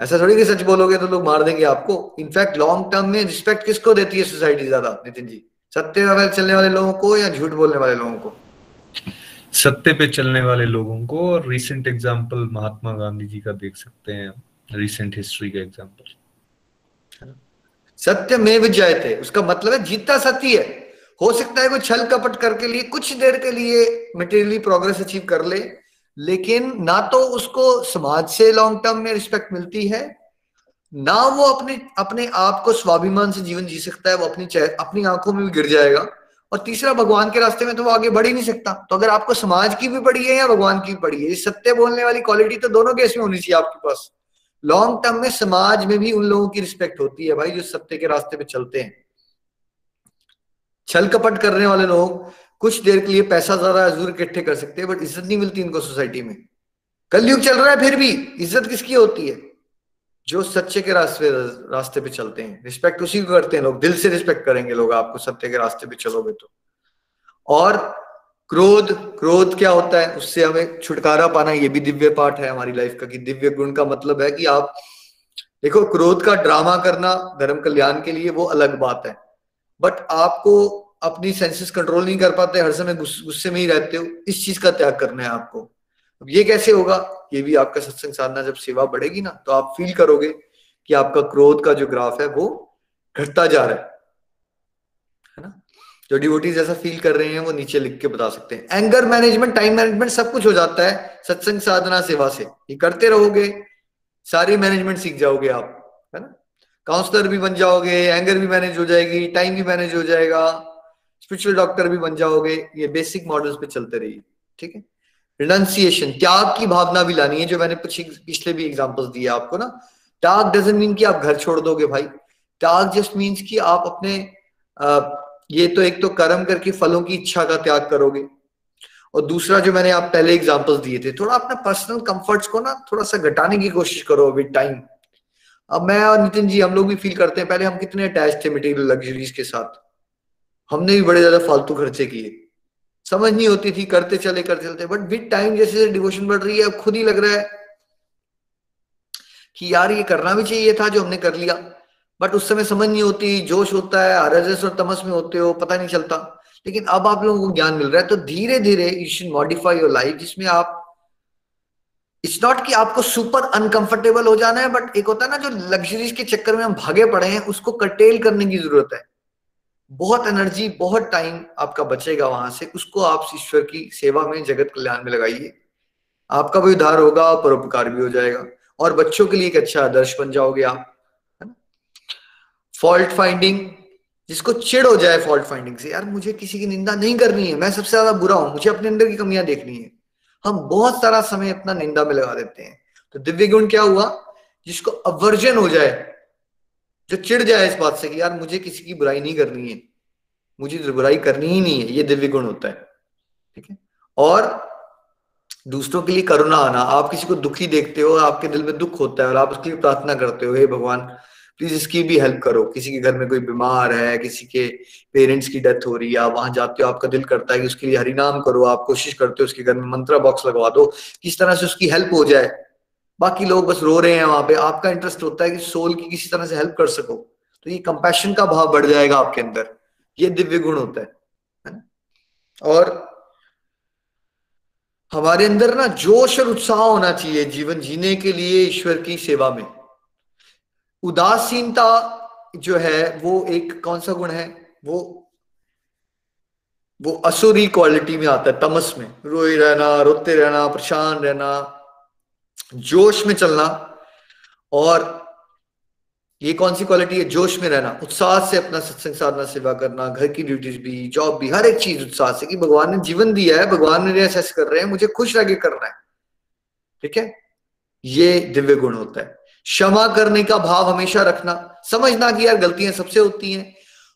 ऐसा थोड़ी कि सच बोलोगे तो लोग मार देंगे आपको। इनफैक्ट लॉन्ग टर्म में रिस्पेक्ट किसको देती है सोसाइटी ज़्यादा नितिन जी? सत्य पे चलने वाले लोगों को या झूठ बोलने वाले लोगों को? सत्य पे चलने वाले लोगों को और रिसेंट एग्ज़ाम्पल महात्मा गांधी जी का देख सकते हैं रिसेंट हिस्ट्री का एग्ज़ाम्पल सत्य में भी जय थे उसका मतलब है जीता सत्य है। हो सकता है कोई छल कपट करके लिए, कुछ देर के लिए मटेरियली प्रोग्रेस अचीव कर ले, लेकिन ना तो उसको समाज से लॉन्ग टर्म में रिस्पेक्ट मिलती है, ना वो अपने अपने आप को स्वाभिमान से जीवन जी सकता है, वो अपनी अपनी आँखों में भी गिर जाएगा। और तीसरा, भगवान के रास्ते में तो वो आगे बढ़ ही नहीं सकता। तो अगर आपको समाज की भी पड़ी है या भगवान की भी पड़ी है सत्य बोलने वाली क्वालिटी तो दोनों केस में होनी चाहिए आपके पास। लॉन्ग टर्म में समाज में भी उन लोगों की रिस्पेक्ट होती है भाई, जो सत्य के रास्ते पे चलते हैं। छल कपट करने वाले लोग कुछ देर के लिए पैसा ज़्यादा हजूर इकट्ठे कर सकते हैं बट इज़्ज़त नहीं मिलती इनको सोसाइटी में। कलयुग चल रहा है फिर भी, इज़्ज़त किसकी होती है? जो सच्चे के रास्ते रास्ते पे चलते हैं। रिस्पेक्ट उसी को करते हैं लोग, दिल से रिस्पेक्ट करेंगे लोग आपको, सत्य के रास्ते पे चलोगे तो। और क्रोध क्रोध क्या होता है? उससे हमें छुटकारा पाना, ये भी दिव्य पाठ है हमारी लाइफ का, कि दिव्य गुण का मतलब है कि आप, देखो, क्रोध का ड्रामा करना धर्म कल्याण के लिए वो अलग बात है। बट आपको अपनी सेंसेस कंट्रोल नहीं कर पाते, हर समय गुस्से में ही रहते हो, इस चीज़ का त्याग करना है आपको। अब ये कैसे होगा? ये भी आपका सत्संग साधना जब सेवा बढ़ेगी ना तो आप फील करोगे कि आपका क्रोध का जो ग्राफ है वो घटता जा रहा है। है ना? जो डिवोटीज ऐसा फील कर रहे हैं, वो नीचे लिख के बता सकते हैं। एंगर मैनेजमेंट टाइम मैनेजमेंट सब कुछ हो जाता है सत्संग साधना सेवा से। ये करते रहोगे, सारी मैनेजमेंट सीख जाओगे आप। है ना? काउंसलर भी बन जाओगे एंगर भी मैनेज हो जाएगी टाइम भी मैनेज हो जाएगा स्पिरिचुअल डॉक्टर भी बन जाओगे ये बेसिक मॉडल्स पे चलते रहिए ठीक है? रिनाउंसिएशन त्याग की भावना भी लानी है जो मैंने पिछले भी एग्जांपल्स दिए आपको ना। त्याग डजेंट मीन कि आप घर छोड़ दोगे भाई। त्याग जस्ट मीन्स कि आप अपने आ, ये तो एक तो कर्म करके फलों की इच्छा का त्याग करोगे। और दूसरा जो मैंने आप पहले एग्जांपल्स दिए थे थोड़ा अपने पर्सनल कंफर्ट्स को ना थोड़ा सा घटाने की कोशिश करो विद टाइम अब मैं और नितिन जी, हम लोग भी फील करते हैं, पहले हम कितने अटैच थे मटेरियल लग्जरीज के साथ। हमने भी बड़े ज़्यादा फालतू खर्चे किए। समझ नहीं होती थी, करते चले, करते चलते बट विद टाइम जैसे जैसे डिवोशन बढ़ रही है, अब खुद ही लग रहा है कि यार ये करना भी चाहिए था जो हमने कर लिया। बट उस समय समझ नहीं होती, जोश होता है रजस और तमस में होते हो, पता नहीं चलता। लेकिन अब आप लोगों को ज्ञान मिल रहा है तो धीरे धीरे you should modify your life जिसमें आप इट्स नॉट कि आपको सुपर अनकंफर्टेबल हो जाना है बट एक होता है ना जो लग्जरीज के चक्कर में हम भागे पड़े हैं, उसको कटेल करने की ज़रूरत है। बहुत एनर्जी बहुत टाइम आपका बचेगा वहाँ से, उसको आप ईश्वर की सेवा में, जगत कल्याण में लगाइए। आपका भी उद्धार होगा परोपकार भी हो जाएगा। और बच्चों के लिए एक अच्छा आदर्श बन जाओगे आप फॉल्ट फाइंडिंग जिसको चिड़ हो जाए फॉल्ट फाइंडिंग से, यार मुझे किसी की निंदा नहीं करनी है, मैं सबसे ज़्यादा बुरा हूँ, मुझे अपने अंदर की कमियाँ देखनी है। हम बहुत सारा समय अपना निंदा में लगा देते हैं। तो दिव्य गुण क्या हुआ? जिसको अवर्जन हो जाए, जो चिड़ जाए इस बात से कि यार मुझे किसी की बुराई नहीं करनी है, मुझे तो बुराई करनी ही नहीं है, ये दिव्य गुण होता है। ठीक है? और दूसरों के लिए करुणा आना, आप किसी को दुखी देखते हो, आपके दिल में दुख होता है और आप उसके लिए प्रार्थना करते हो, हे भगवान प्लीज़ इसकी भी हेल्प करो। किसी के घर में कोई बीमार है, किसी के पेरेंट्स की डेथ हो रही है वहाँ जाते हो, आपका दिल करता है कि उसके लिए हरिनाम करो, आप कोशिश करते हो उसके घर में मंत्रा बॉक्स लगवा दो, किस तरह से उसकी हेल्प हो जाए। बाकी लोग बस रो रहे हैं वहाँ पे। आपका इंटरेस्ट होता है कि सोल की किसी तरह से हेल्प कर सको। तो ये कंपैशन का भाव बढ़ जाएगा आपके अंदर। ये दिव्य गुण होता है और हमारे अंदर ना जोश और उत्साह होना चाहिए जीवन जीने के लिए ईश्वर की सेवा में। उदासीनता जो है, वो एक कौन सा गुण है? वो वो असुरी क्वालिटी में आता है, तमस में। रोए रहना, रोते रहना, परेशान रहना, जोश में चलना, और ये कौन सी क्वालिटी है? जोश में रहना, उत्साह से अपना सत्संग साधना, सेवा करना, घर की ड्यूटीज़ भी जॉब भी, हर एक चीज़ उत्साह से कि भगवान ने जीवन दिया है, भगवान ने असेस कर रहे हैं, मुझे खुश रह के करना है। ठीक है? ये दिव्य गुण होता है। क्षमा करने का भाव हमेशा रखना, समझना कि यार गलतियाँ सबसे होती हैं।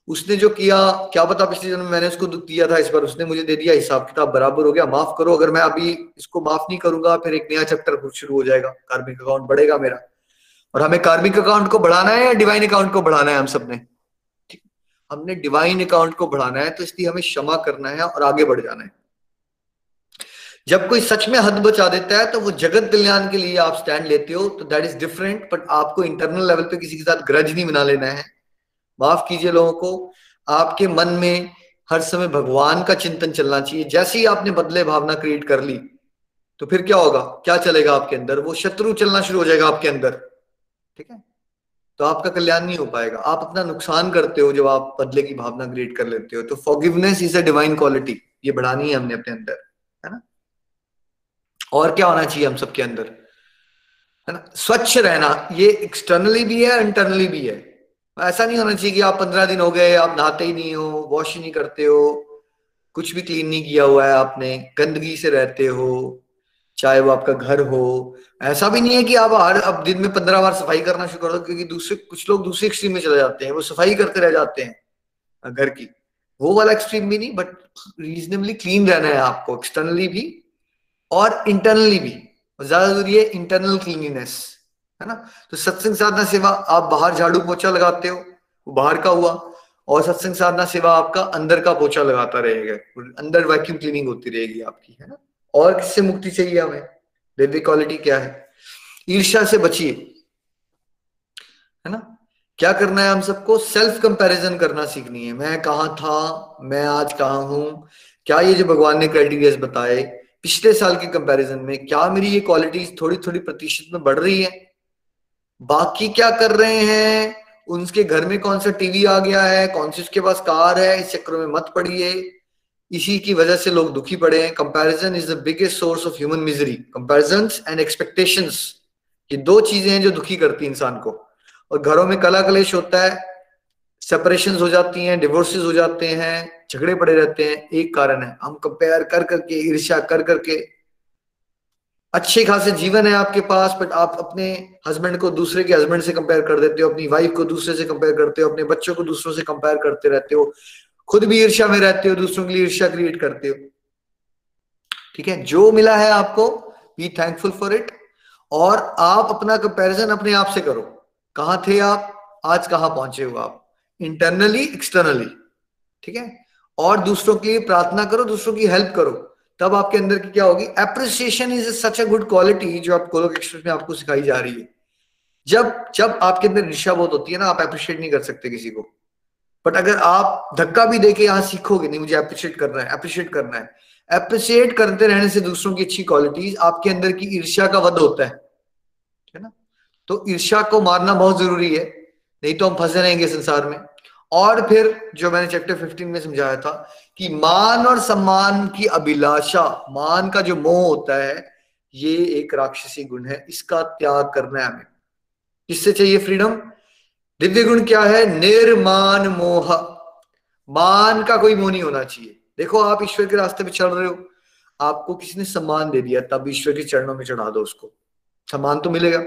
उसने जो किया, क्या पता पिछले जन्म मैंने उसको दुख दिया था, इस बार उसने मुझे दे दिया, हिसाब किताब बराबर हो गया, माफ़ करो, अगर मैं अभी इसको माफ़ नहीं करूँगा, फिर एक नया चैप्टर शुरू हो जाएगा, कार्मिक अकाउंट बढ़ेगा मेरा। और हमें कार्मिक अकाउंट को बढ़ाना है या डिवाइन अकाउंट को बढ़ाना है हम सबने? हमने डिवाइन अकाउंट को बढ़ाना है तो इसलिए हमें क्षमा करना है और आगे बढ़ जाना है। जब कोई सच में हद बचा देता है तो वो जगत कल्याण के लिए आप स्टैंड लेते हो तो दैट इज़ डिफरेंट बट आपको इंटरनल लेवल पे किसी के साथ ग्रज नहीं बना लेना है। माफ़ कीजिए लोगों को, आपके मन में हर समय भगवान का चिंतन चलना चाहिए। जैसे ही आपने बदले भावना क्रिएट कर ली तो फिर क्या होगा? क्या चलेगा आपके अंदर? वो शत्रु चलना शुरू हो जाएगा आपके अंदर। ठीक है? तो आपका कल्याण नहीं हो पाएगा। आप अपना नुकसान करते हो जब आप बदले की भावना क्रिएट कर लेते हो। तो forgiveness is a divine quality ये बढ़ानी है हमने अपने अंदर। और क्या होना चाहिए हम सबके अंदर? है ना? स्वच्छ रहना, ये एक्सटर्नली भी है इंटरनली भी है। ऐसा नहीं होना चाहिए कि आप पंद्रह दिन हो गए, आप नहाते ही नहीं हो वॉश ही नहीं करते हो, कुछ भी क्लीन नहीं किया हुआ है आपने, गंदगी से रहते हो, चाहे वो आपका घर हो। ऐसा भी नहीं है कि आप हर अब दिन में पंद्रह बार सफ़ाई करना शुरू कर दो, क्योंकि दूसरे, कुछ लोग दूसरे एक्सट्रीम में चले जाते हैं, वो सफ़ाई करते रह जाते हैं, घर की। वो वाला एक्सट्रीम भी नहीं बट रीजनेबली क्लीन रहना है आपको एक्सटर्नली भी और इंटरनली भी ज़्यादा ज़रूरी है इंटरनल क्लीनिनेस है ना? तो सत्संग साधना सेवा आप बाहर झाड़ू पोछा लगाते हो बाहर का हुआ, और सत्संग साधना सेवा आपका अंदर का पोछा लगाता रहेगा अंदर वैक्यूम क्लीनिंग होती रहेगी आपकी, है ना? और किससे मुक्ति चाहिए हमें? दिव्य क्वालिटी क्या है? ईर्ष्या से बचिए, है ना? क्या करना है हम सबको? सेल्फ कंपैरिजन करना सीखनी है। मैं कहा था? मैं आज कहा हूँ? क्या ये जो भगवान ने क्राइटेरिया बताए? पिछले साल के कंपैरिजन में क्या मेरी ये क्वालिटीज थोड़ी थोड़ी प्रतिशत में बढ़ रही है? बाकी क्या कर रहे हैं? उनके घर में कौन सा टीवी आ गया है? कौन सी उसके पास कार है? इस चक्कर में मत पड़िए। इसी की वजह से लोग दुखी पड़े हैं। Comparison is the biggest source of human misery comparison and expectations ये दो चीज़ें हैं जो दुखी करती है इंसान को। और घरों में कला कलेश होता है सेपरेशन हो जाती हैं डिवोर्सेस हो जाते हैं झगड़े पड़े रहते हैं, एक कारण है। हम कंपेयर कर करके, ईर्ष्या कर करके, अच्छे खासे जीवन है आपके पास बट आप अपने हस्बैंड को दूसरे के हस्बैंड से कंपेयर कर देते हो, अपनी वाइफ को दूसरे से कंपेयर करते हो, अपने बच्चों को दूसरों से कंपेयर करते रहते हो, खुद भी ईर्ष्या में रहते हो, दूसरों के लिए ईर्ष्या क्रिएट करते हो। ठीक है? जो मिला है आपको बी थैंकफुल फॉर इट और आप अपना कंपैरिजन अपने आप से करो। कहाँ थे आप? आज कहाँ पहुँचे हो आप? इंटरनली एक्सटर्नली ठीक है? और दूसरों के लिए प्रार्थना करो, दूसरों की हेल्प करो, तब आपके अंदर की क्या होगी? Appreciation is such a good quality जो आप कोलोक एक्सप्रेस में आपको सिखाई जा रही है। जब जब आपके अंदर निशा बहुत होती है ना, आप अप्रिशिएट नहीं कर सकते किसी को। बट अगर आप धक्का भी देके यहाँ सीखोगे, नहीं, मुझे अप्रिशिएट करना है अप्रिशिएट करना है। अप्रिशिएट करते रहने से दूसरों की अच्छी क्वालिटीज आपके अंदर की ईर्ष्या का वध होता है। है ना? तो ईर्ष्या को मारना बहुत ज़रूरी है, नहीं तो हम फंसे रहेंगे संसार में। और फिर जो मैंने चैप्टर 15 में समझाया था कि मान और सम्मान की अभिलाषा, मान का जो मोह होता है, ये एक राक्षसी गुण है, इसका त्याग करना है हमें। किससे चाहिए फ्रीडम दिव्य गुण क्या है? निर्मान मोह। मान का कोई मोह नहीं होना चाहिए। देखो, आप ईश्वर के रास्ते पे चल रहे हो। आपको किसी ने सम्मान दे दिया, तब ईश्वर के चरणों में चढ़ा दो उसको। सम्मान तो मिलेगा।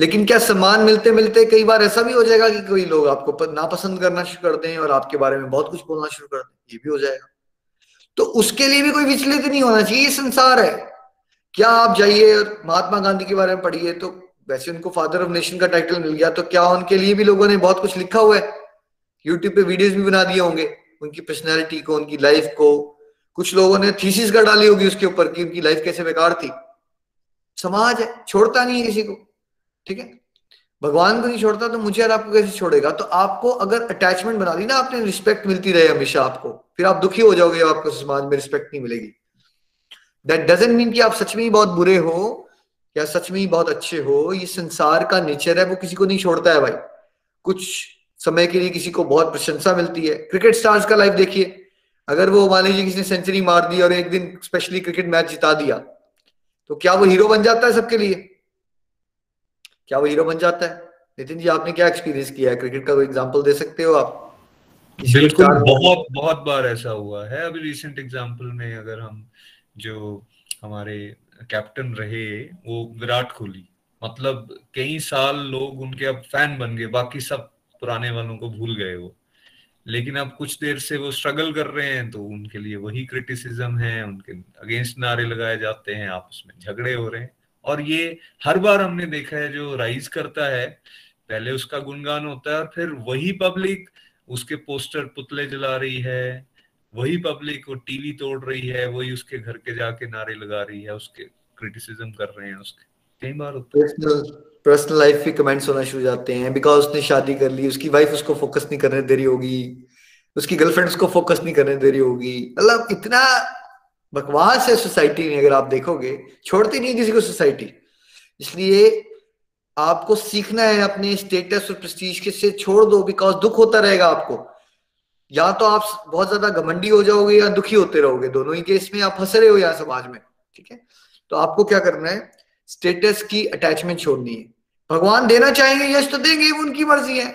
लेकिन क्या सम्मान मिलते मिलते कई बार ऐसा भी हो जाएगा कि कोई लोग आपको नापसंद करना शुरू कर दें और आपके बारे में बहुत कुछ बोलना शुरू कर दें? ये भी हो जाएगा। तो उसके लिए भी कोई विचलित नहीं होना चाहिए, ये संसार है। क्या आप जाइए और महात्मा गांधी के बारे में पढ़िए तो वैसे उनको फादर ऑफ़ नेशन का टाइटल मिल गया तो क्या उनके लिए भी लोगों ने बहुत कुछ लिखा हुआ है? यूट्यूब पे वीडियोस भी बना दिए होंगे, उनकी पर्सनैलिटी को, उनकी लाइफ को। कुछ लोगों ने थीसिस कर डाली होगी उसके ऊपर कि उनकी लाइफ कैसे बेकार थी। समाज है, छोड़ता नहीं है किसी को। ठीक है? भगवान को नहीं छोड़ता तो मुझे और आपको कैसे छोड़ेगा? तो आपको अगर अटैचमेंट बना ली ना, आपने रिस्पेक्ट मिलती रहे हमेशा आपको। फिर आप दुखी हो जाओगे आपको समाज में रिस्पेक्ट नहीं मिलेगी। दैट डजेंट मीन कि आप सच में ही बहुत बुरे हो या सच में ही बहुत अच्छे हो। ये संसार का नेचर है, वो किसी को नहीं छोड़ता है भाई। कुछ समय के लिए किसी को बहुत प्रशंसा मिलती है। क्रिकेट स्टार्स का लाइफ देखिए। अगर वो, मान लीजिए किसी ने सेंचुरी मार दी और एक दिन स्पेशली क्रिकेट मैच जिता दिया तो क्या वो हीरो बन जाता है सबके लिए? क्या वो हीरो बन जाता है? नितिन जी आपने क्या एक्सपीरियंस किया है? क्रिकेट का कोई एग्जांपल दे सकते हो आप? बिल्कुल बहुत बहुत बार ऐसा हुआ है। अभी रिसेंट एग्जांपल में अगर हम जो हमारे कैप्टन रहे वो विराट कोहली। मतलब कई साल लोग उनके अब फ़ैन बन गए बाकी सब पुराने वालों को भूल गए वो। लेकिन अब कुछ देर से वो स्ट्रगल कर रहे हैं तो उनके लिए वही क्रिटिसिज्म है उनके अगेंस्ट नारे लगाए जाते हैं आपस में झगड़े हो रहे हैं। और ये हर बार हमने देखा है जो राइज करता है, पहले उसका गुणगान होता है और फिर वही पब्लिक उसके पोस्टर पुतले जला रही है, वही पब्लिक वो टीवी तोड़ रही है, वही उसके घर के जाके नारे लगा रही है, उसके क्रिटिसिज्म कर रहे हैं उसके। कई बार है। पर्सनल लाइफ भी कमेंट्स होना शुरू जाते हैं बिकॉज़ उसने शादी कर ली, उसकी वाइफ उसको फोकस नहीं करने दे रही होगी, उसकी गर्लफ्रेंड उसको फोकस नहीं करने दे रही होगी मतलब इतना बकवास है सोसाइटी में, अगर आप देखोगे, छोड़ती नहीं किसी को सोसाइटी। इसलिए आपको सीखना है अपने स्टेटस और प्रेस्टीज के से छोड़ दो बिकॉज़ दुख होता रहेगा आपको। या तो आप बहुत ज़्यादा घमंडी हो जाओगे या दुखी होते रहोगे, दोनों ही केस में आप फंस रहे हो यहाँ समाज में, ठीक है? तो आपको क्या करना है स्टेटस की अटैचमेंट छोड़नी है। भगवान देना चाहेंगे, यश तो देंगे उनकी मर्ज़ी है।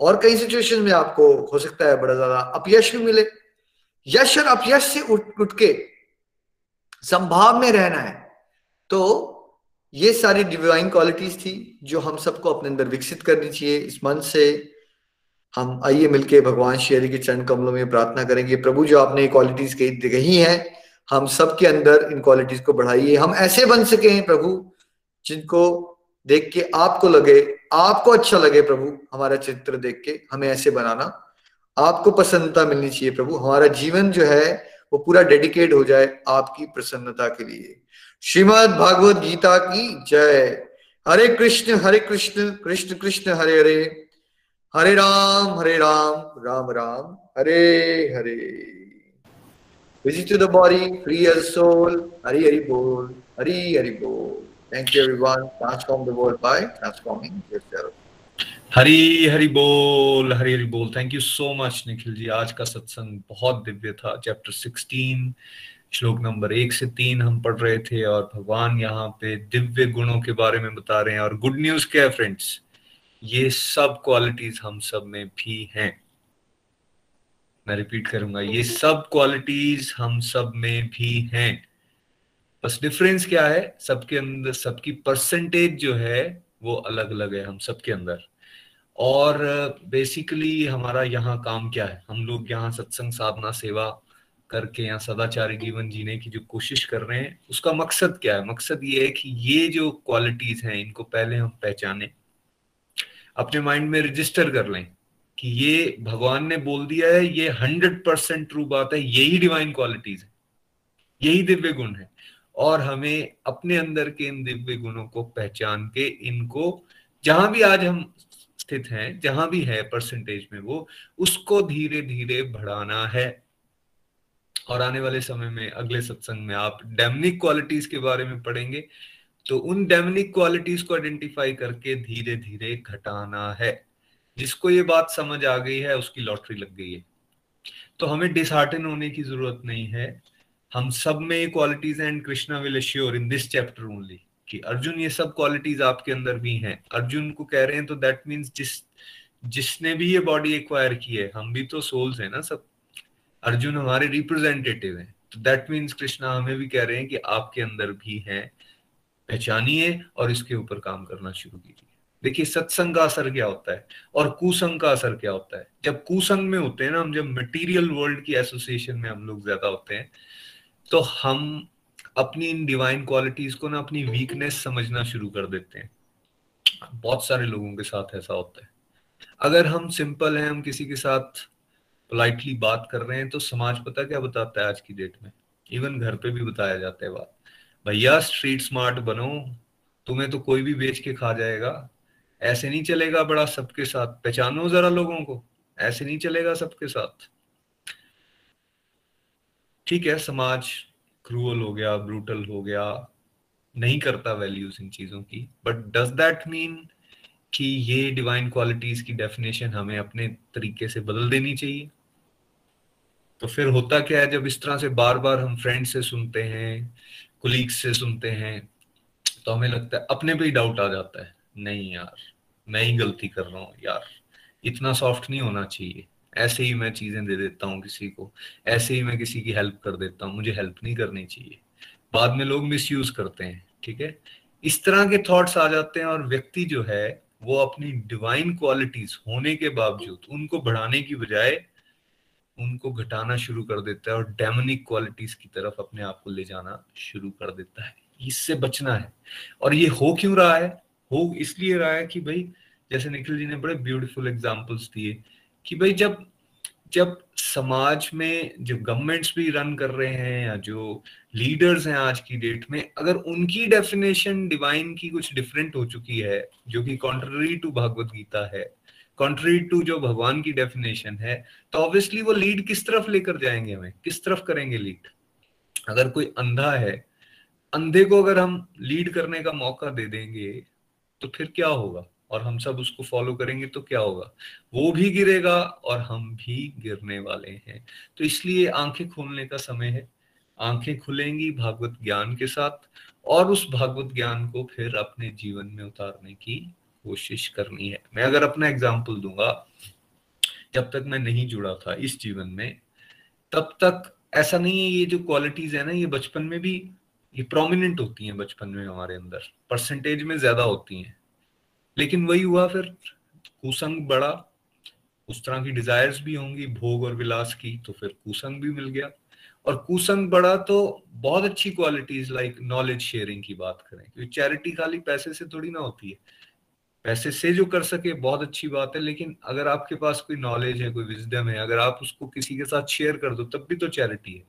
और कई सिचुएशन में आपको, हो सकता है बड़ा ज़्यादा अपयश भी मिले। यश और अपयश से उठ उठ के संभाव में रहना है। तो ये सारी डिवाइन क्वालिटीज थी जो हम सबको अपने अंदर विकसित करनी चाहिए। इस मन से हम आइए मिलके भगवान शेरी के चरण कमलों में प्रार्थना करेंगे। प्रभु जो आपने क्वालिटीज कही है, हम सबके अंदर इन क्वालिटीज को बढ़ाइए। हम ऐसे बन सके हैं प्रभु, जिनको देख के आपको लगे, आपको अच्छा लगे प्रभु, हमारा चित्र देख के हमें ऐसे बनाना। आपको प्रसन्नता मिलनी चाहिए प्रभु। हमारा जीवन जो है वो पूरा डेडिकेट हो जाए आपकी प्रसन्नता के लिए। श्रीमद भागवत गीता की जय। Hare Krishna Hare Krishna Krishna Krishna, Hare Hare. Hare Ram Hare Ram Ram Ram, Hare Hare. Visit to the body free as soul Hari Hari बोल, हरी हरि बोल। Thank you everyone transform the world by transforming yourself Hari Hari बोल, हरी हरी बोल। Thank you so much Nikhil ji. आज का सत्संग बहुत दिव्य था। Chapter 16 श्लोक नंबर एक से तीन हम पढ़ रहे थे और भगवान यहाँ पे दिव्य गुणों के बारे में बता रहे हैं। और गुड न्यूज़ क्या है फ्रेंड्स ये सब क्वालिटीज हम सब में भी हैं। मैं रिपीट करूँगा, ये सब क्वालिटीज हम सब में भी हैं। बस डिफरेंस क्या है? सबके अंदर, सबकी परसेंटेज जो है वो अलग अलग है हम सबके अंदर। और बेसिकली हमारा यहाँ काम क्या है? हम लोग यहाँ सत्संग, साधना, सेवा करके यहाँ सदाचारी जीवन जीने की जो कोशिश कर रहे हैं, उसका मकसद क्या है? मकसद ये है कि ये जो क्वालिटीज हैं, इनको पहले हम पहचाने, अपने माइंड में रजिस्टर कर लें कि ये भगवान ने बोल दिया है, ये हंड्रेड परसेंट ट्रू बात है, यही डिवाइन क्वालिटीज है, यही दिव्य गुण है। और हमें अपने अंदर के इन दिव्य गुणों को पहचान के इनको, जहाँ भी आज हम स्थित हैं, जहाँ भी है परसेंटेज में वो, उसको धीरे धीरे बढ़ाना है। और आने वाले समय में, अगले सत्संग में आप डेमनिक क्वालिटीज के बारे में पढ़ेंगे तो उन डेमनिक क्वालिटीज को आइडेंटिफाई करके धीरे धीरे घटाना है। जिसको ये बात समझ आ गई है, उसकी लॉटरी लग गई है। तो हमें डिसहार्टन होने की ज़रूरत नहीं है। हम सब में ये क्वालिटीज हैं and Krishna will sure in this chapter only कि अर्जुन ये सब क्वालिटीज आपके अंदर भी हैं। अर्जुन को कह रहे हैं तो दैट मीन्स जिस, जिसने भी ये बॉडी एक्वायर की है, हम भी तो सोल्स है ना सब। अर्जुन हमारे रिप्रेजेंटेटिव हैं तो दैट मीन्स कृष्णा हमें भी कह रहे हैं कि आपके अंदर भी है। पहचानिए और इसके ऊपर काम करना शुरू कीजिए। देखिए, सत्संग का असर क्या होता है और कुसंग का असर क्या होता है? जब कुसंग में होते हैं ना, हम जब मटेरियल वर्ल्ड की एसोसिएशन में हम लोग ज़्यादा होते हैं तो हम अपनी इन डिवाइन क्वालिटीज को ना अपनी वीकनेस समझना शुरू कर देते हैं। बहुत सारे लोगों के साथ ऐसा होता है। अगर हम सिंपल हैं, हम किसी के साथ पोलाइटली बात कर रहे हैं तो समाज पता क्या बताता है आज की डेट में? इवन घर पे भी बताया जाता है बात। भैया स्ट्रीट स्मार्ट बनो, तुम्हें तो कोई भी बेच के खा जाएगा। ऐसे नहीं चलेगा बड़ा सबके साथ। पहचानो जरा लोगों को। ऐसे नहीं चलेगा सबके साथ। ठीक है, समाज क्रूअल हो गया ब्रूटल हो गया, नहीं करता वैल्यूज़ इन चीज़ों की बट डज दैट मीन कि ये डिवाइन क्वालिटीज की डेफिनेशन हमें अपने तरीके से बदल देनी चाहिए? तो फिर होता क्या है, जब इस तरह से बार बार हम फ्रेंड से सुनते हैं कुलीग्स से सुनते हैं तो हमें लगता है अपने पे ही डाउट आ जाता है। नहीं यार, मैं ही गलती कर रहा हूँ यार। इतना सॉफ्ट नहीं होना चाहिए। ऐसे ही मैं चीज़ें दे देता हूँ किसी को। ऐसे ही मैं किसी की हेल्प कर देता हूँ। मुझे हेल्प नहीं करनी चाहिए। बाद में लोग मिस करते हैं, ठीक है? इस तरह के थॉट्स आ जाते हैं और व्यक्ति जो है, वो अपनी डिवाइन क्वालिटीज होने के बावजूद, उनको बढ़ाने की बजाय उनको घटाना शुरू कर देता है और डेमोनिक क्वालिटीज की तरफ़ अपने आप को ले जाना शुरू कर देता है। इससे बचना है। और ये हो क्यों रहा है? हो इसलिए रहा है कि भाई, जैसे निखिल जी ने बड़े ब्यूटीफुल एग्जाम्पल्स दिए। कि भाई जब जब समाज में जो गवर्नमेंट्स भी रन कर रहे हैं या जो लीडर्स हैं आज की डेट में, अगर उनकी डेफिनेशन डिवाइन की कुछ डिफरेंट हो चुकी है, जो कि कॉन्ट्ररी टू भगवत गीता है कॉन्ट्ररी टू जो भगवान की डेफिनेशन है तो ऑब्वियसली वो लीड किस तरफ़ लेकर जाएँगे हमें? किस तरफ़ करेंगे लीड अगर कोई अंधा है, अंधे को अगर हम लीड करने का मौका दे देंगे तो फिर क्या होगा? और हम सब उसको फॉलो करेंगे तो क्या होगा? वो भी गिरेगा और हम भी गिरने वाले हैं। तो इसलिए आँखें खोलने का समय है। आँखें खुलेंगी भागवत ज्ञान के साथ और उस भागवत ज्ञान को फिर अपने जीवन में उतारने की कोशिश करनी है। मैं अगर अपना एग्ज़ाम्पल दूँगा, जब तक मैं नहीं जुड़ा था इस जीवन में, तब तक ऐसा नहीं है ये जो क्वालिटीज है ना, ये बचपन में भी, ये प्रोमिनेंट होती हैं बचपन में हमारे अंदर। परसेंटेज में ज़्यादा होती हैं। लेकिन वही हुआ फिर। कुसंग बड़ा, उस तरह की डिजायर्स भी होंगी, भोग और विलास की तो फिर कुसंग भी मिल गया। और कुसंग बड़ा तो बहुत अच्छी क्वालिटीज लाइक नॉलेज शेयरिंग की बात करें, क्योंकि चैरिटी खाली पैसे से थोड़ी ना होती है। पैसे से जो कर सके, बहुत अच्छी बात है, लेकिन अगर आपके पास कोई नॉलेज है, कोई विजडम है, अगर आप उसको किसी के साथ शेयर कर दो, तब भी तो चैरिटी है।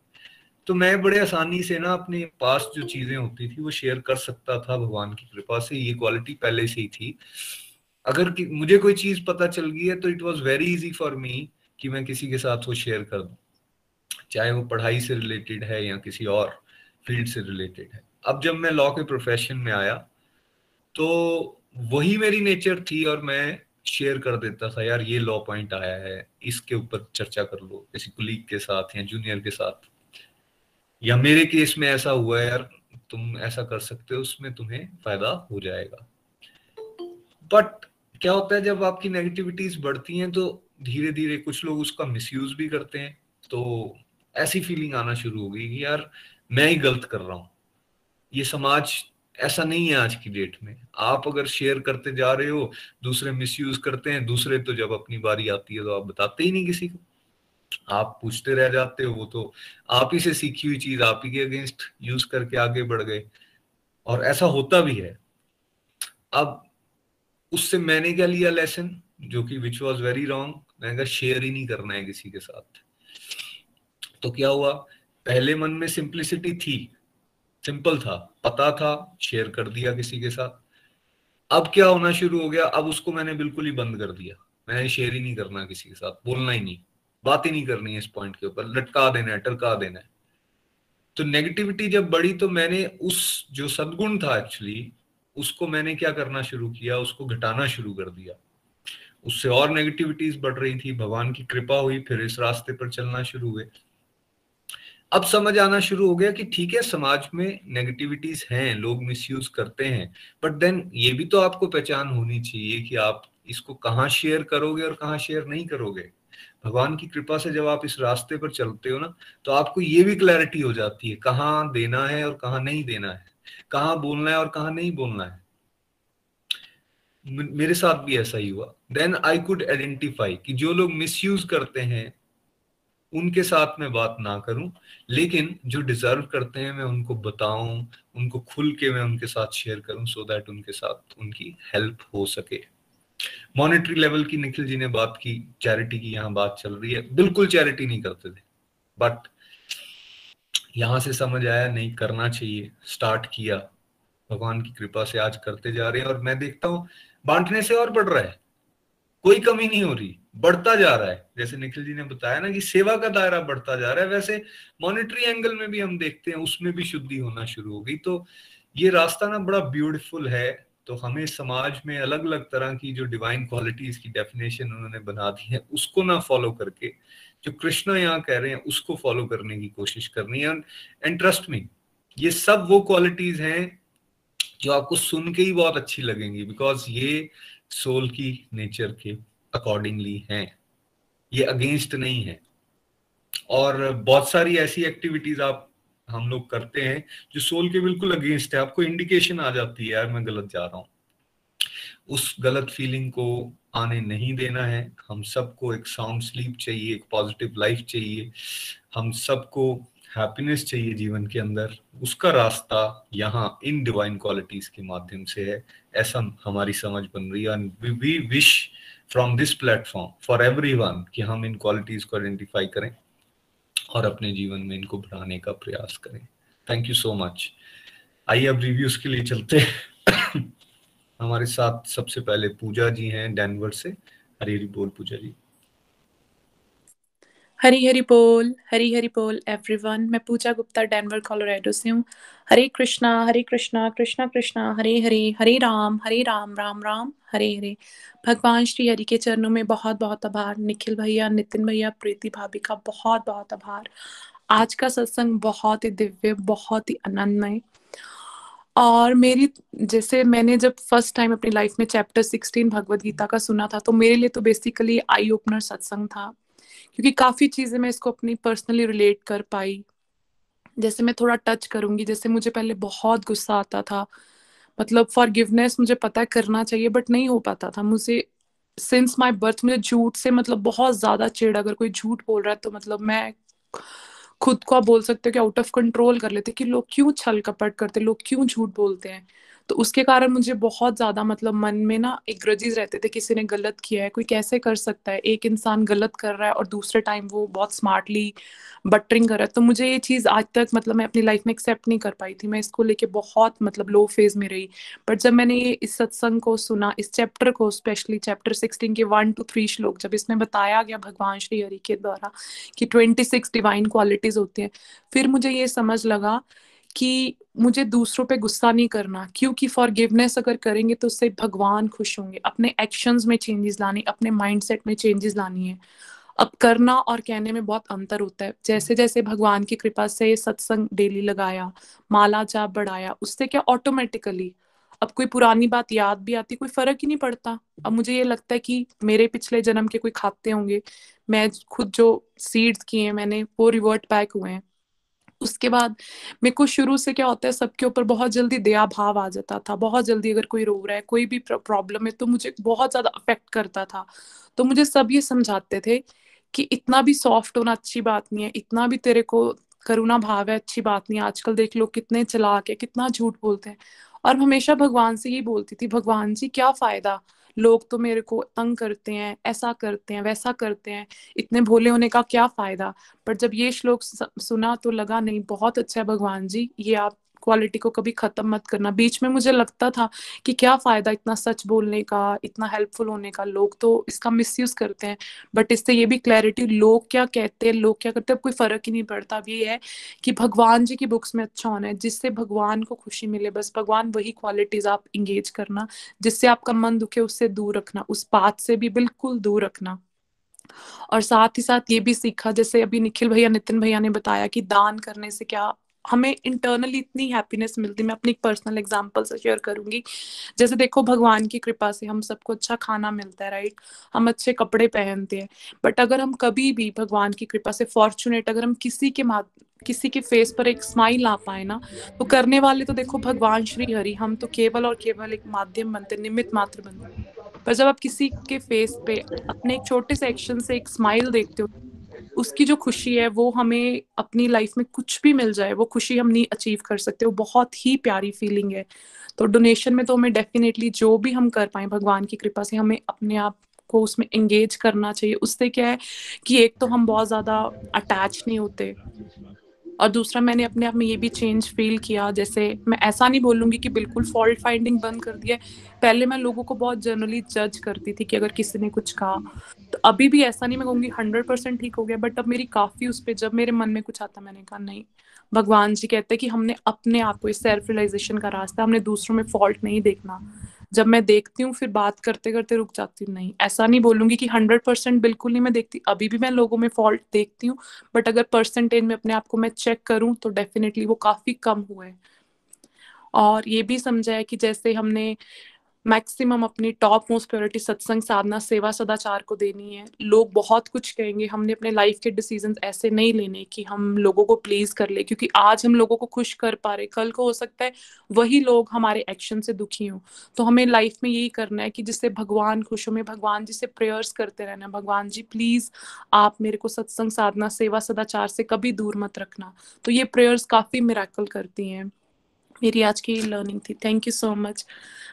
तो मैं बड़े आसानी से ना अपने पास जो चीज़ें होती थी, वो शेयर कर सकता था भगवान की कृपा से। ये क्वालिटी पहले से ही थी। अगर मुझे कोई चीज़ पता चल गई है तो it was very easy for me कि मैं किसी के साथ वो शेयर कर दूँ। चाहे वो पढ़ाई से रिलेटेड है या किसी और फ़ील्ड से रिलेटेड है। अब जब मैं लॉ के प्रोफेशन में आया तो वही मेरी नेचर थी और मैं शेयर कर देता था, यार, ये लॉ पॉइंट आया है, इसके ऊपर चर्चा कर लो, किसी कुलीग के साथ या जूनियर के साथ। या मेरे केस में ऐसा हुआ है यार, तुम ऐसा कर सकते हो, उसमें तुम्हें फ़ायदा हो जाएगा। बट क्या होता है, जब आपकी नेगेटिविटीज बढ़ती हैं तो धीरे धीरे कुछ लोग उसका मिसयूज भी करते हैं तो ऐसी फीलिंग आना शुरू हो गई कि यार, मैं ही गलत कर रहा हूँ। ये समाज ऐसा नहीं है आज की डेट में। आप अगर शेयर करते जा रहे हो, दूसरे मिसयूज करते हैं, दूसरे तो जब अपनी बारी आती है तो आप बताते ही नहीं किसी को। आप पूछते रह जाते हो तो आप ही से सीखी हुई चीज़ आप ही के अगेंस्ट यूज़ करके आगे बढ़ गए। और ऐसा होता भी है। अब उससे मैंने क्या लिया लेसन जो कि विच वॉज़ वेरी रॉन्ग मैंने कहा शेयर ही नहीं करना है किसी के साथ। तो क्या हुआ? पहले मन में सिंप्लिसिटी थी। सिंपल था। पता था शेयर कर दिया किसी के साथ। अब क्या होना शुरू हो गया? अब उसको मैंने बिल्कुल ही बंद कर दिया। मैंने शेयर ही नहीं करना किसी के साथ। बोलना ही नहीं। बात ही नहीं करनी है इस पॉइंट के ऊपर, लटका देना है टरका देना है। तो नेगेटिविटी जब बढ़ी तो मैंने उस, जो सदगुण था एक्चुअली उसको मैंने क्या करना शुरू किया, उसको घटाना शुरू कर दिया। उससे और नेगेटिविटीज बढ़ रही थी, भगवान की कृपा हुई, फिर इस रास्ते पर चलना शुरू हुए। अब समझ आना शुरू हो गया कि ठीक है, समाज में नेगेटिविटीज हैं, लोग मिसयूज करते हैं बट देन ये भी तो आपको पहचान होनी चाहिए कि आप इसको कहाँ शेयर करोगे और कहाँ शेयर नहीं करोगे। भगवान की कृपा से जब आप इस रास्ते पर चलते हो ना तो आपको ये भी क्लैरिटी हो जाती है, कहाँ देना है और कहाँ नहीं देना है, कहाँ बोलना है और कहाँ नहीं बोलना है। मेरे साथ भी ऐसा ही हुआ। देन आई कुड आइडेंटिफाई कि जो लोग मिसयूज करते हैं, उनके साथ मैं बात ना करूँ, लेकिन जो डिजर्व करते हैं मैं उनको बताऊँ, उनको खुल के मैं उनके साथ शेयर करूँ सो so दैट उनके साथ उनकी हेल्प हो सके। मॉनेटरी लेवल की निखिल जी ने बात की, चैरिटी की, यहाँ बात चल रही है। बिल्कुल चैरिटी नहीं करते थे। बट यहाँ से समझ आया, नहीं, करना चाहिए। स्टार्ट किया। भगवान की कृपा से आज करते जा रहे हैं। और मैं देखता हूँ, बांटने से और बढ़ रहा है। कोई कमी नहीं हो रही। बढ़ता जा रहा है। जैसे निखिल जी ने बताया ना कि सेवा का दायरा बढ़ता जा रहा है। वैसे मॉनिटरी एंगल में भी हम देखते हैं, उसमें भी शुद्धि होना शुरू हो गई। तो ये रास्ता ना बड़ा ब्यूटीफुल है। तो हमें समाज में अलग अलग तरह की जो डिवाइन क्वालिटीज की डेफिनेशन उन्होंने बना दी है, उसको ना फॉलो करके, जो कृष्णा यहाँ कह रहे हैं, उसको फॉलो करने की कोशिश करनी है। एंड ट्रस्ट मी ये सब वो क्वालिटीज हैं जो आपको सुन के ही बहुत अच्छी लगेंगी बिकॉज़ ये सोल की नेचर के अकॉर्डिंगली हैं। ये अगेंस्ट नहीं है। और बहुत सारी ऐसी एक्टिविटीज़ आप हम लोग करते हैं, जो सोल के बिल्कुल अगेंस्ट है, आपको इंडिकेशन आ जाती है, यार मैं गलत जा रहा हूँ। उस गलत फीलिंग को आने नहीं देना है। हम सबको एक साउंड स्लीप चाहिए, एक पॉजिटिव लाइफ चाहिए। हम सबको हैप्पीनेस चाहिए जीवन के अंदर। उसका रास्ता यहाँ इन डिवाइन क्वालिटीज के माध्यम से है। ऐसा हमारी समझ बन रही है। We wish from this platform for every कि हम इन क्वालिटीज को आइडेंटिफाई करें। और अपने जीवन में इनको बढ़ाने का प्रयास करें। थैंक यू सो मच आइए अब रिव्यूज़ के लिए चलते हमारे साथ सबसे पहले पूजा जी हैं डेनवर से। हरी हरी बोल पूजा जी। हरी हरी बोल, हरी हरी बोल एवरीवन मैं पूजा गुप्ता डेनवर कोलोराडो से हूँ। हरे कृष्णा हरे कृष्णा कृष्णा कृष्णा, हरे हरे हरे राम हरे राम राम राम, हरे हरे। भगवान श्री हरि के चरणों में बहुत बहुत आभार। निखिल भैया, नितिन भैया, प्रीति भाभी का बहुत बहुत आभार। आज का सत्संग बहुत ही दिव्य, बहुत ही आनंदमय। और मेरी, जैसे मैंने जब फ़र्स्ट टाइम अपनी लाइफ में चैप्टर सिक्सटीन भगवत गीता का सुना था तो मेरे लिए तो बेसिकली आई ओपनर सत्संग था। क्योंकि काफ़ी चीज़ें मैं इसको अपनी पर्सनली रिलेट कर पाई। जैसे मैं थोड़ा टच करूँगी, जैसे मुझे पहले बहुत गुस्सा आता था। मतलब फॉरगिवनेस मुझे पता है करना चाहिए बट नहीं हो पाता था। मुझे सिंस माई बर्थ मुझे झूठ से मतलब बहुत ज़्यादा चिड़ अगर कोई झूठ बोल रहा है तो मतलब मैं खुद को आप बोल सकते हो कि आउट ऑफ़ कंट्रोल कर लेते कि लोग क्यों छल कपट करते लोग क्यों झूठ बोलते हैं। तो उसके कारण मुझे बहुत ज़्यादा मतलब मन में ना एक ग्रजीज रहते थे, किसी ने गलत किया है, कोई कैसे कर सकता है, एक इंसान गलत कर रहा है और दूसरे टाइम वो बहुत स्मार्टली बटरिंग कर रहा है। तो मुझे ये चीज़ आज तक मतलब मैं अपनी लाइफ में एक्सेप्ट नहीं कर पाई थी। मैं इसको लेके बहुत मतलब लो फ़ेज़ में रही। बट जब मैंने ये इस सत्संग को सुना, इस चैप्टर को स्पेशली चैप्टर सिक्सटीन के वन टू थ्री श्लोक, जब इसमें बताया गया भगवान श्री हरि के द्वारा कि ट्वेंटी सिक्स डिवाइन क्वालिटीज होती हैं, फिर मुझे ये समझ लगा कि मुझे दूसरों पे गुस्सा नहीं करना। क्योंकि फॉरगिवनेस अगर करेंगे तो उससे भगवान खुश होंगे। अपने एक्शंस में चेंजेस लाने, अपने माइंडसेट में चेंजेस लानी है। अब करना और कहने में बहुत अंतर होता है। जैसे जैसे भगवान की कृपा से सत्संग डेली लगाया, माला जाप बढ़ाया, उससे क्या ऑटोमेटिकली अब कोई पुरानी बात याद भी आती, कोई फ़र्क ही नहीं पड़ता। अब मुझे ये लगता है कि मेरे पिछले जन्म के कोई खाते होंगे। मैं खुद जो सीड्स किए हैं, मैंने वो रिवर्ट बैक हुए हैं। उसके बाद मेरे को शुरू से क्या होता है, सबके ऊपर बहुत जल्दी दया भाव आ जाता था, बहुत जल्दी अगर कोई रो रहा है, कोई भी प्रॉब्लम है तो मुझे बहुत ज़्यादा अफेक्ट करता था। तो मुझे सब ये समझाते थे कि इतना भी सॉफ्ट होना अच्छी बात नहीं है, इतना भी तेरे को करुणा भाव है, अच्छी बात नहीं आजकल देख लो कितने चलाक है, कितना झूठ बोलते हैं। और हमेशा भगवान से ही बोलती थी, भगवान जी, क्या फ़ायदा? लोग तो मेरे को तंग करते हैं, ऐसा करते हैं, वैसा करते हैं। इतने भोले होने का क्या फ़ायदा? पर जब ये श्लोक सुना तो लगा, नहीं, बहुत अच्छा है भगवान जी, ये आप क्वालिटी को कभी खत्म मत करना। बीच में मुझे लगता था कि क्या फ़ायदा इतना सच बोलने का, इतना हेल्पफुल होने का। लोग तो इसका मिसयूज करते हैं। बट इससे ये भी क्लैरिटी लोग क्या कहते हैं, लोग क्या करते हैं, अब कोई फ़र्क ही नहीं पड़ता। अब ये है कि भगवान जी की बुक्स में अच्छा होना है, जिससे भगवान को खुशी मिले। बस भगवान वही क्वालिटीज आप इंगेज करना, जिससे आपका मन दुखे, उससे दूर रखना, उस बात से भी बिल्कुल दूर रखना। और साथ ही साथ ये भी सीखा, जैसे अभी निखिल भैया, नितिन भैया ने बताया कि दान करने से क्या हमें इंटरनली इतनी हैप्पीनेस मिलती, मैं अपनी एक पर्सनल एग्जांपल से शेयर करूँगी। जैसे देखो, भगवान की कृपा से हम सबको अच्छा खाना मिलता है राइट हम अच्छे कपड़े पहनते हैं। बट अगर हम कभी भी भगवान की कृपा से फॉर्चुनेट अगर हम किसी के किसी के फेस पर एक स्माइल आ पाए ना तो करने वाले तो देखो, भगवान श्री हरि, हम तो केवल और केवल एक माध्यम बनते निमित मात्र बनते। पर जब आप किसी के फेस पे अपने एक छोटे से एक्शन से एक स्माइल देखते हो उसकी जो खुशी है, वो हमें अपनी लाइफ में कुछ भी मिल जाए, वो खुशी हम नहीं अचीव कर सकते, वो बहुत ही प्यारी फीलिंग है। तो डोनेशन में तो हमें डेफिनेटली जो भी हम कर पाए, भगवान की कृपा से हमें अपने आप को उसमें एंगेज करना चाहिए। उससे क्या है कि एक तो हम बहुत ज़्यादा अटैच नहीं होते। और दूसरा मैंने अपने आप में ये भी चेंज फील किया, जैसे मैं ऐसा नहीं बोलूँगी कि बिल्कुल फॉल्ट फाइंडिंग बंद कर दिया पहले मैं लोगों को बहुत जनरली जज करती थी कि अगर किसी ने कुछ कहा तो अभी भी ऐसा नहीं, मैं कहूँगी हंड्रेड परसेंट ठीक हो गया बट अब मेरी काफ़ी उस पर जब मेरे मन में कुछ आता, मैंने कहा, नहीं, भगवान जी कहते हैं कि हमने अपने आप को इस सेल्फ रियलाइजेशन का रास्ता, हमने दूसरों में फॉल्ट नहीं देखना। जब मैं देखती हूँ, फिर बात करते करते रुक जाती हूँ। नहीं, ऐसा नहीं बोलूँगी कि हंड्रेड परसेंट बिल्कुल नहीं मैं देखती। अभी भी मैं लोगों में फॉल्ट देखती हूँ बट अगर परसेंटेज में अपने आप को मैं चेक करूँ तो डेफिनेटली वो काफ़ी कम हुआ है। और ये भी समझा है कि जैसे हमने मैक्सिमम अपनी टॉप मोस्ट प्रायोरिटी सत्संग, साधना, सेवा, सदाचार को देनी है। लोग बहुत कुछ कहेंगे, हमने अपने लाइफ के डिसीज़न ऐसे नहीं लेने कि हम लोगों को प्लीज़ कर ले, क्योंकि आज हम लोगों को खुश कर पा रहे कल को हो सकता है वही लोग हमारे एक्शन से दुखी हों। तो हमें लाइफ में यही करना है कि जिससे भगवान खुश हो में भगवान जी से प्रेयर्स करते रहना भगवान जी प्लीज़ आप मेरे को सत्संग, साधना, सेवा, सदाचार से कभी दूर मत रखना। तो ये प्रेयर्स काफ़ी मिराकल करती हैं। मेरी आज की लर्निंग थी. Thank you so much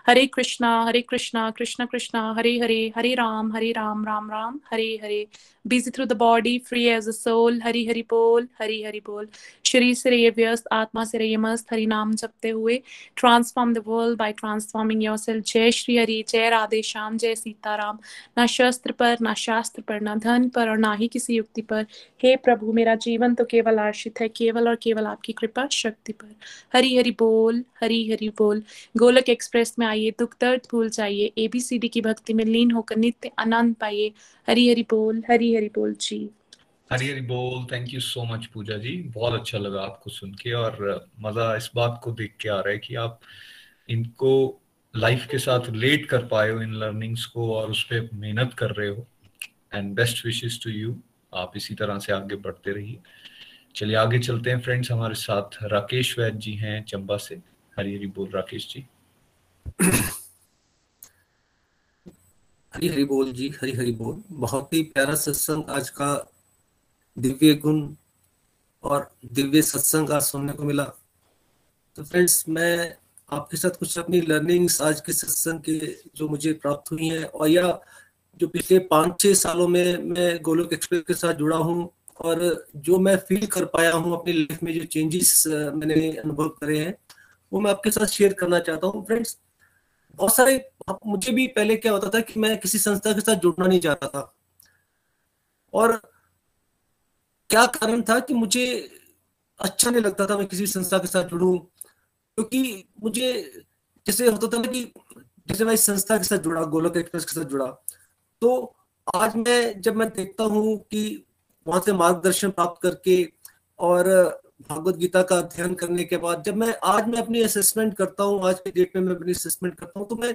Hare Krishna Hare Krishna Krishna Krishna Hare Hare Hare Ram Hare Ram Ram Ram Hare Hare busy through the body free as a soul. Hari Hari बोल हरी हरि बोल शरीर से रहिए व्यस्त आत्मा से रहिए मस्त हरि नाम जपते हुए transform the world by transforming yourself जय श्री हरि जय राधे श्याम जय सीताराम ना शस्त्र पर ना शास्त्र पर ना धन पर और ना ही किसी युक्ति पर हे प्रभु मेरा जीवन तो केवल आश्रित है केवल और केवल आपकी कृपा शक्ति पर हरी हरि बोल हरी हरि बोल गोलक एक्सप्रेस में आइए दुख दर्द भूल जाइए एबीसीडी की भक्ति में लीन होकर नित्य आनंद पाइए हरी हरि बोल हरी हरि बोल जी। हरी हरी बोल thank you so much Puja ji. बहुत अच्छा लगा आपको सुन के और मज़ा इस बात को देख के आ रहा है कि आप इनको लाइफ के साथ रिलेट कर पाए हो इन लर्निंग्स को और उस पर मेहनत कर रहे हो। And best wishes to you आप इसी तरह से आगे बढ़ते रहिए। चलिए आगे चलते हैं फ्रेंड्स हमारे साथ। राकेश वैद जी हैं चंबा से। हरी हरी बोल राकेश जी। हरी हरी बोल जी हरी हरी बोल। बहुत ही प्यारा सत्संग आज का दिव्य गुण और दिव्य सत्संग आज सुनने को मिला। तो फ्रेंड्स मैं आपके साथ कुछ अपनी लर्निंग्स आज के सत्संग के जो मुझे प्राप्त हुई हैं और या जो पिछले पाँच छः सालों में मैं गोलोक एक्सप्रेस के साथ जुड़ा हूँ और जो मैं फील कर पाया हूँ अपनी लाइफ में जो चेंजेस मैंने अनुभव करे हैं, वो मैं आपके साथ शेयर करना चाहता हूँ। फ्रेंड्स बहुत सारे मुझे भी पहले क्या होता था कि मैं किसी संस्था के साथ जुड़ना नहीं चाहता था। और क्या कारण था कि मुझे अच्छा नहीं लगता था मैं किसी संस्था के साथ जुड़ू? क्योंकि मुझे जैसे होता था ना कि जैसे मैं इस संस्था के साथ जुड़ा, गोलक एक्सप्रेस के साथ जुड़ा तो आज मैं जब मैं देखता हूँ कि वहाँ से मार्गदर्शन प्राप्त करके और भागवत गीता का अध्ययन करने के बाद जब मैं, आज मैं अपनी असेसमेंट करता हूँ, आज के डेट में मैं अपनी असेसमेंट करता हूँ तो मैं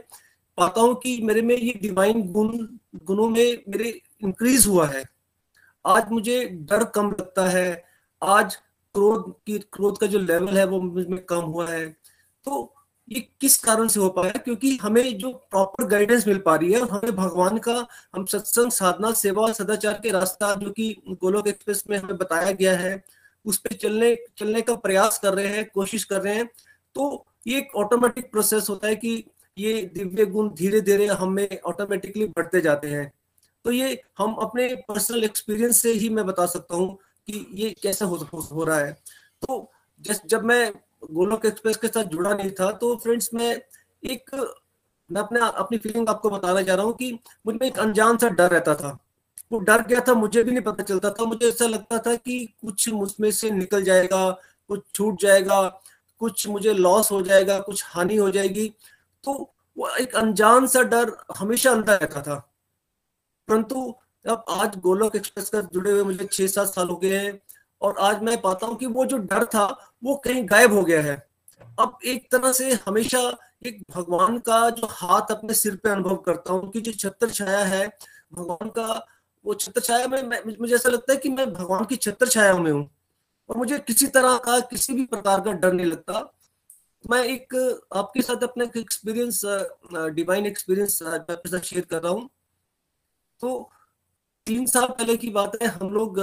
पाता हूँ कि मेरे में ये डिवाइन गुण, गुणों में मेरे इंक्रीज हुआ है। आज मुझे डर कम लगता है। आज क्रोध की, क्रोध का जो लेवल है वो मुझमें कम हुआ है। तो ये किस कारण से हो पाया? क्योंकि हमें जो प्रॉपर गाइडेंस मिल पा रही है और हमें भगवान का हम सत्संग, साधना, सेवा सदाचार के रास्ता जो कि गोलोक एक्सप्रेस में हमें बताया गया है, उस पर चलने चलने का प्रयास कर रहे हैं, कोशिश कर रहे हैं। तो ये एक ऑटोमेटिक प्रोसेस होता है कि ये दिव्य गुण धीरे धीरे हमें ऑटोमेटिकली बढ़ते जाते हैं। तो ये हम अपने पर्सनल एक्सपीरियंस से ही मैं बता सकता हूँ कि ये कैसे हो, हो, रहा है। तो जब मैं गोलोक एक्सप्रेस के साथ जुड़ा नहीं था तो फ्रेंड्स मैं एक मैं अपने अपनी फीलिंग आपको बताना चाह रहा हूँ कि मुझमें एक अनजान सा डर रहता था। वो डर गया था मुझे भी नहीं पता चलता था। मुझे ऐसा लगता था कि कुछ मुझमें से निकल जाएगा कुछ छूट जाएगा कुछ मुझे लॉस हो जाएगा कुछ हानि हो जाएगी। तो वो एक अनजान सा डर हमेशा अंदर रहता था। परंतु अब आज गोलोक एक्सप्रेस का जुड़े हुए मुझे छह सात साल हो गए हैं और आज मैं पाता हूँ कि वो जो डर था, वो कहीं गायब हो गया है। अब एक तरह से हमेशा एक भगवान का जो हाथ अपने सिर पे अनुभव करता हूँ कि जो छत्र छाया है, भगवान का वो छत्र छाया में मुझे ऐसा लगता है कि मैं भगवान की छत्र छाया में हूँ। और मुझे किसी तरह का किसी भी प्रकार का डर नहीं लगता। मैं एक, आपके साथ अपना एक्सपीरियंस डिवाइन एक्सपीरियंस आपके साथ शेयर कर रहा हूँ। तो तीन साल पहले की बात है, हम लोग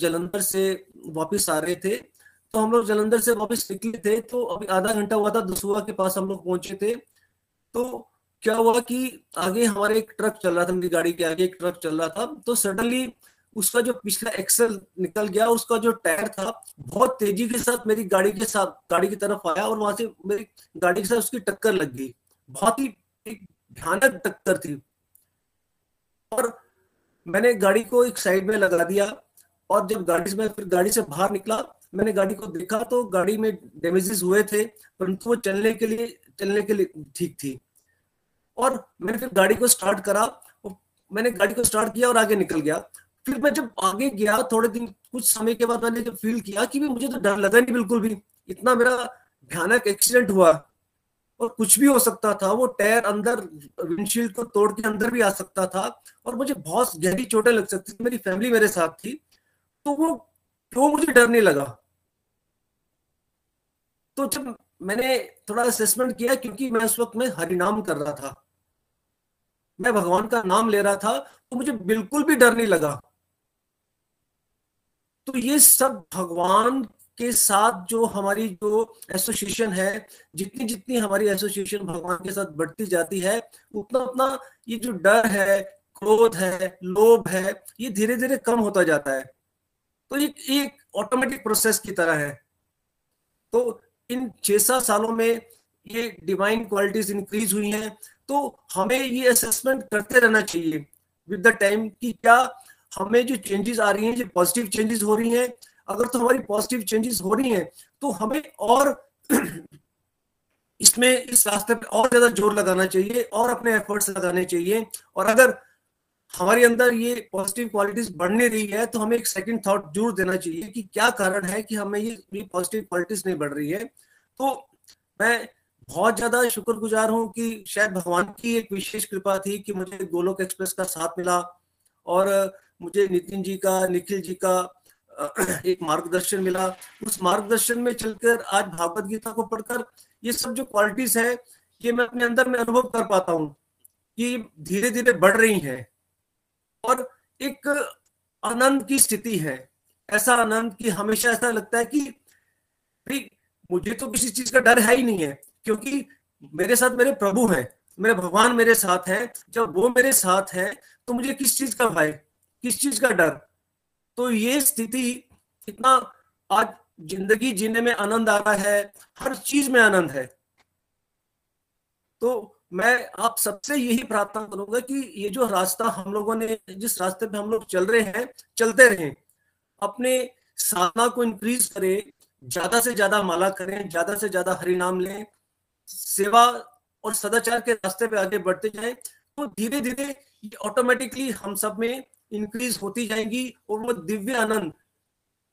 जलंधर से वापस आ रहे थे। तो हम लोग जलंधर से वापस निकले थे तो अभी आधा घंटा हुआ था, दसुआ के पास हम लोग पहुँचे थे। तो क्या हुआ कि आगे हमारे एक ट्रक चल रहा था, मेरी गाड़ी के आगे एक ट्रक चल रहा था। तो सडनली उसका जो पिछला एक्सल निकल गया, उसका जो टायर था, बहुत तेज़ी के साथ मेरी गाड़ी के साथ, गाड़ी की तरफ़ आया और वहाँ से मेरी गाड़ी के साथ उसकी टक्कर लग गई। बहुत ही भयानक टक्कर थी। और मैंने गाड़ी को एक साइड में लगा दिया और जब गाड़ी से मैं फिर गाड़ी से बाहर निकला, मैंने गाड़ी को देखा तो गाड़ी में डैमेजेस हुए थे, परंतु वो चलने के लिए, चलने के लिए ठीक थी। और मैंने फिर गाड़ी को स्टार्ट करा मैंने गाड़ी को स्टार्ट किया और आगे निकल गया। फिर मैं जब आगे गया, थोड़े दिन, कुछ समय के बाद मैंने जब फील किया कि भी मुझे तो डर लगा नहीं बिल्कुल भी। इतना मेरा भयानक एक्सीडेंट हुआ। और कुछ भी हो सकता था, वो टायर अंदर विंडशील्ड को तोड़ के अंदर भी आ सकता था और मुझे बहुत गहरी चोटें लग सकती थी, मेरी फैमिली मेरे साथ थी तो वो क्यों मुझे डर नहीं लगा। तो जब मैंने थोड़ा असेसमेंट किया, क्योंकि मैं उस वक्त में हरिनाम कर रहा था, मैं भगवान का नाम ले रहा था तो मुझे बिल्कुल भी डर नहीं लगा। तो ये सब भगवान के साथ जो हमारी जो एसोसिएशन है, जितनी जितनी हमारी एसोसिएशन भगवान के साथ बढ़ती जाती है, उतना उतना ये जो डर है, क्रोध है, लोभ है, ये धीरे धीरे कम होता जाता है। तो ये एक ऑटोमेटिक प्रोसेस की तरह है। तो इन छह सात सालों में ये डिवाइन क्वालिटीज इंक्रीज हुई हैं तो हमें ये असेसमेंट करते रहना चाहिए। विद द टाइम कि क्या हमें जो चेंजेस आ रही हैं, जो पॉजिटिव चेंजेस हो रही हैं, अगर तो हमारी पॉजिटिव चेंजेस हो रही हैं तो हमें और इसमें इस रास्ते पे और ज़्यादा ज़ोर लगाना चाहिए और अपने एफर्ट्स लगाने चाहिए। और अगर हमारे अंदर ये पॉजिटिव क्वालिटीज बढ़ने रही है तो हमें एक सेकंड थॉट ज़रूर देना चाहिए कि क्या कारण है कि हमें ये पॉजिटिव क्वालिटीज नहीं बढ़ रही है। तो मैं बहुत ज़्यादा शुक्रगुजार हूँ कि शायद भगवान की एक विशेष कृपा थी कि मुझे गोलोक एक्सप्रेस का साथ मिला और मुझे नितिन जी का, निखिल जी का एक मार्गदर्शन मिला। उस मार्गदर्शन में चलकर आज भागवत गीता को पढ़कर ये सब जो क्वालिटीज है, ये मैं अपने अंदर में अनुभव कर पाता हूँ कि धीरे धीरे बढ़ रही हैं और एक आनंद की स्थिति है। ऐसा आनंद कि हमेशा ऐसा लगता है कि भाई, मुझे तो किसी चीज़ का डर है ही नहीं है, क्योंकि मेरे साथ मेरे प्रभु हैं, मेरे भगवान मेरे साथ हैं। जब वो मेरे साथ हैं तो मुझे किस चीज़ का भय? किस चीज़ का डर? तो ये स्थिति इतना आज ज़िंदगी जीने में आनंद आ रहा है, हर चीज़ में आनंद है। तो मैं आप सबसे यही प्रार्थना करूँगा कि ये जो रास्ता हम लोगों ने, जिस रास्ते पे हम लोग चल रहे हैं, चलते रहें। अपने साधना को इंक्रीज करें, ज़्यादा से ज़्यादा माला करें, ज़्यादा से ज़्यादा हरि नाम लें, सेवा और सदाचार के रास्ते पे आगे बढ़ते जाएँ तो धीरे धीरे ऑटोमेटिकली हम सब में इंक्रीज होती जाएँगी और वो दिव्य आनंद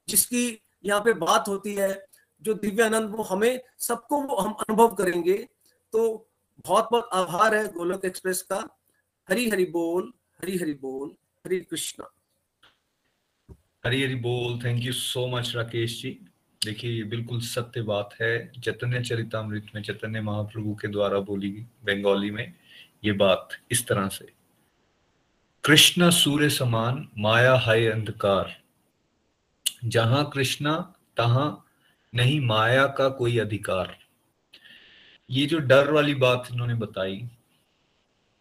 जिसकी यहाँ पे बात होती है, जो दिव्य आनंद वो हमें सबको वो हम अनुभव करेंगे। तो बहुत बहुत आभार है गोलक एक्सप्रेस का। हरी हरी बोल, हरी हरी बोल, हरी कृष्णा। हरी हरी बोल thank you so much Rakesh ji. देखिए बिल्कुल सत्य बात है। चैतन्य चरितमृत में, चैतन्य महाप्रभु के द्वारा बोली बंगाली में ये बात इस तरह से। कृष्ण सूर्य समान, माया है अंधकार। जहाँ कृष्णा, तहां नहीं, माया का कोई अधिकार। ये जो डर वाली बात इन्होंने बताई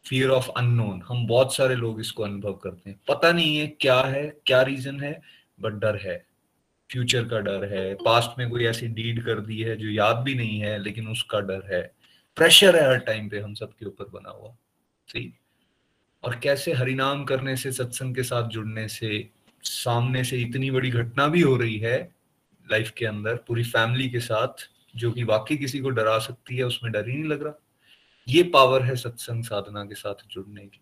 फियर ऑफ़ अननोन हम बहुत सारे लोग इसको अनुभव करते हैं। पता नहीं है क्या है, क्या रीजन है बट डर है। फ्यूचर का डर है पास्ट में कोई ऐसी डीड कर दी है जो याद भी नहीं है, लेकिन उसका डर है। प्रेशर है हर टाइम पे हम सबके ऊपर बना हुआ। सही और कैसे हरिनाम करने से, सत्संग के साथ जुड़ने से, सामने से इतनी बड़ी घटना भी हो रही है लाइफ के अंदर, पूरी फैमिली के साथ, जो कि वाकई किसी को डरा सकती है, उसमें डर ही नहीं लग रहा। ये पावर है सत्संग साधना के साथ जुड़ने की,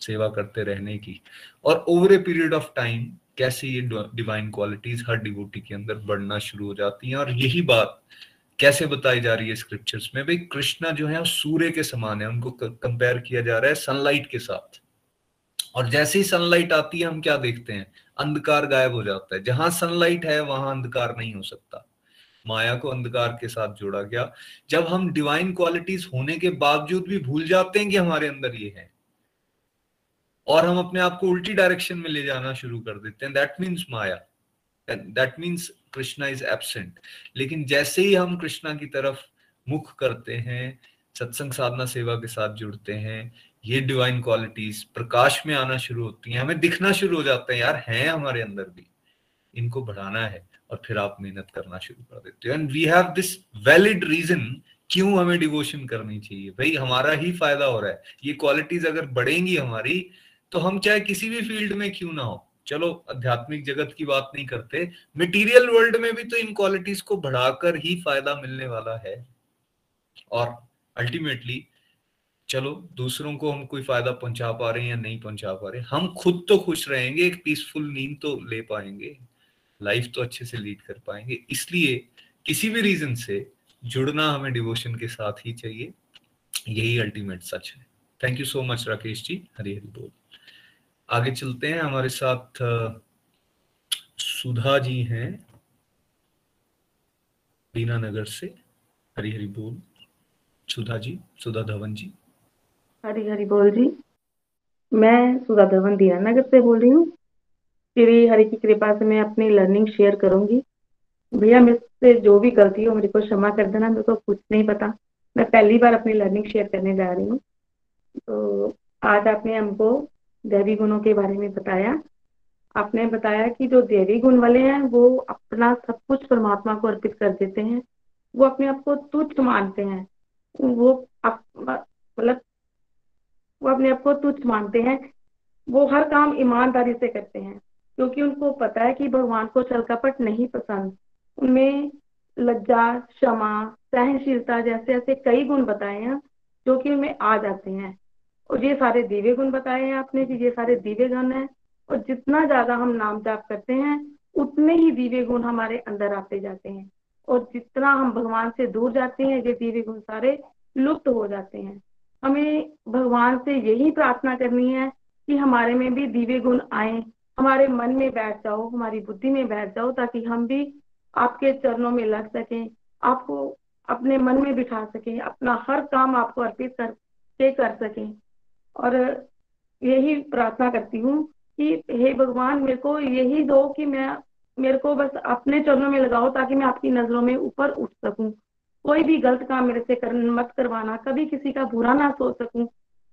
सेवा करते रहने की। और over a period of time कैसे ये डिवाइन क्वालिटीज हर डिवोटी के अंदर बढ़ना शुरू हो जाती हैं। और यही बात कैसे बताई जा रही है स्क्रिप्चर्स में? भाई, कृष्णा जो है सूर्य के समान है। उनको कंपेयर किया जा रहा है सनलाइट के साथ। और जैसे ही सनलाइट आती है, हम क्या देखते हैं? अंधकार गायब हो जाता है। जहाँ सनलाइट है, वहाँ अंधकार नहीं हो सकता। माया को अंधकार के साथ जोड़ा गया। जब हम डिवाइन क्वालिटीज होने के बावजूद भी भूल जाते हैं कि हमारे अंदर ये है, और हम अपने आप को उल्टी डायरेक्शन में ले जाना शुरू कर देते हैं that means maya. That means Krishna is absent लेकिन जैसे ही हम कृष्णा की तरफ़ मुख करते हैं, सत्संग साधना सेवा के साथ जुड़ते हैं, ये डिवाइन क्वालिटीज प्रकाश में आना शुरू होती हैं, हमें दिखना शुरू हो जाता है, यार हैं हमारे अंदर भी। इनको बढ़ाना है और फिर आप मेहनत करना शुरू कर देते हो। And we have this valid reason क्यों हमें डिवोशन करनी चाहिए? भाई, हमारा ही फ़ायदा हो रहा है। ये क्वालिटीज अगर बढ़ेंगी हमारी तो हम चाहे किसी भी फ़ील्ड में क्यों ना हो चलो, आध्यात्मिक जगत की बात नहीं करते। मटेरियल वर्ल्ड में भी तो इन क्वालिटीज को बढ़ाकर ही फ़ायदा मिलने वाला है। और अल्टीमेटली चलो, दूसरों को हम कोई फ़ायदा पहुँचा पा रहे हैं या नहीं पहुँचा पा रहे हम खुद तो खुश रहेंगे, एक पीसफुल नींद तो ले पाएँगे। लाइफ तो अच्छे से लीड कर पाएँगे। इसलिए किसी भी रीजन से जुड़ना हमें डिवोशन के साथ ही चाहिए। यही अल्टीमेट सच है। Thank you so much Rakesh ji. Hari Hari बोल। आगे चलते हैं। हमारे साथ सुधा जी हैं। दीना नगर से। हरी हरी बोल। सुधा जी, सुधा धवन जी। हरी हरी बोल जी। मैं सुधा धवन दीना नगर से बोल रही हूँ। श्री हरि की कृपा से मैं अपनी लर्निंग शेयर करूँगी। भैया, मेरे जो भी गलती हो, मेरे को क्षमा कर देना, मेरे को कुछ नहीं पता। मैं पहली बार अपनी लर्निंग शेयर करने जा रही हूँ। तो आज आपने हमको दैवी गुणों के बारे में बताया। आपने बताया कि जो देवी गुण वाले हैं, वो अपना सब कुछ परमात्मा को अर्पित कर देते हैं। वो अपने आप को तुच्छ मानते हैं। वो मतलब वो अपने आप को तुच्छ मानते हैं। वो हर काम ईमानदारी से करते हैं, क्योंकि उनको पता है कि भगवान को छल कपट नहीं पसंद। उनमें लज्जा, क्षमा, सहनशीलता जैसे ऐसे कई गुण बताए हैं, जो कि उनमें आ जाते हैं। और ये सारे दिव्य गुण बताए हैं आपने कि ये सारे दिव्य गुण हैं, और जितना ज़्यादा हम नाम जाप करते हैं, उतने ही दिव्य गुण हमारे अंदर आते जाते हैं। और जितना हम भगवान से दूर जाते हैं, ये दिव्य गुण सारे लुप्त हो जाते हैं। हमें भगवान से यही प्रार्थना करनी है कि हमारे में भी दिव्य गुण आए, हमारे मन में बैठ जाओ, हमारी बुद्धि में बैठ जाओ, ताकि हम भी आपके चरणों में लग सकें, आपको अपने मन में बिठा सकें, अपना हर काम आपको अर्पित करके कर सकें। और यही प्रार्थना करती हूँ कि हे भगवान मेरे को यही दो कि मैं मेरे को बस अपने चरणों में लगाओ ताकि मैं आपकी नज़रों में ऊपर उठ सकूँ। कोई भी गलत काम मेरे से कर, मत करवाना। कभी किसी का बुरा ना सोच सकूँ।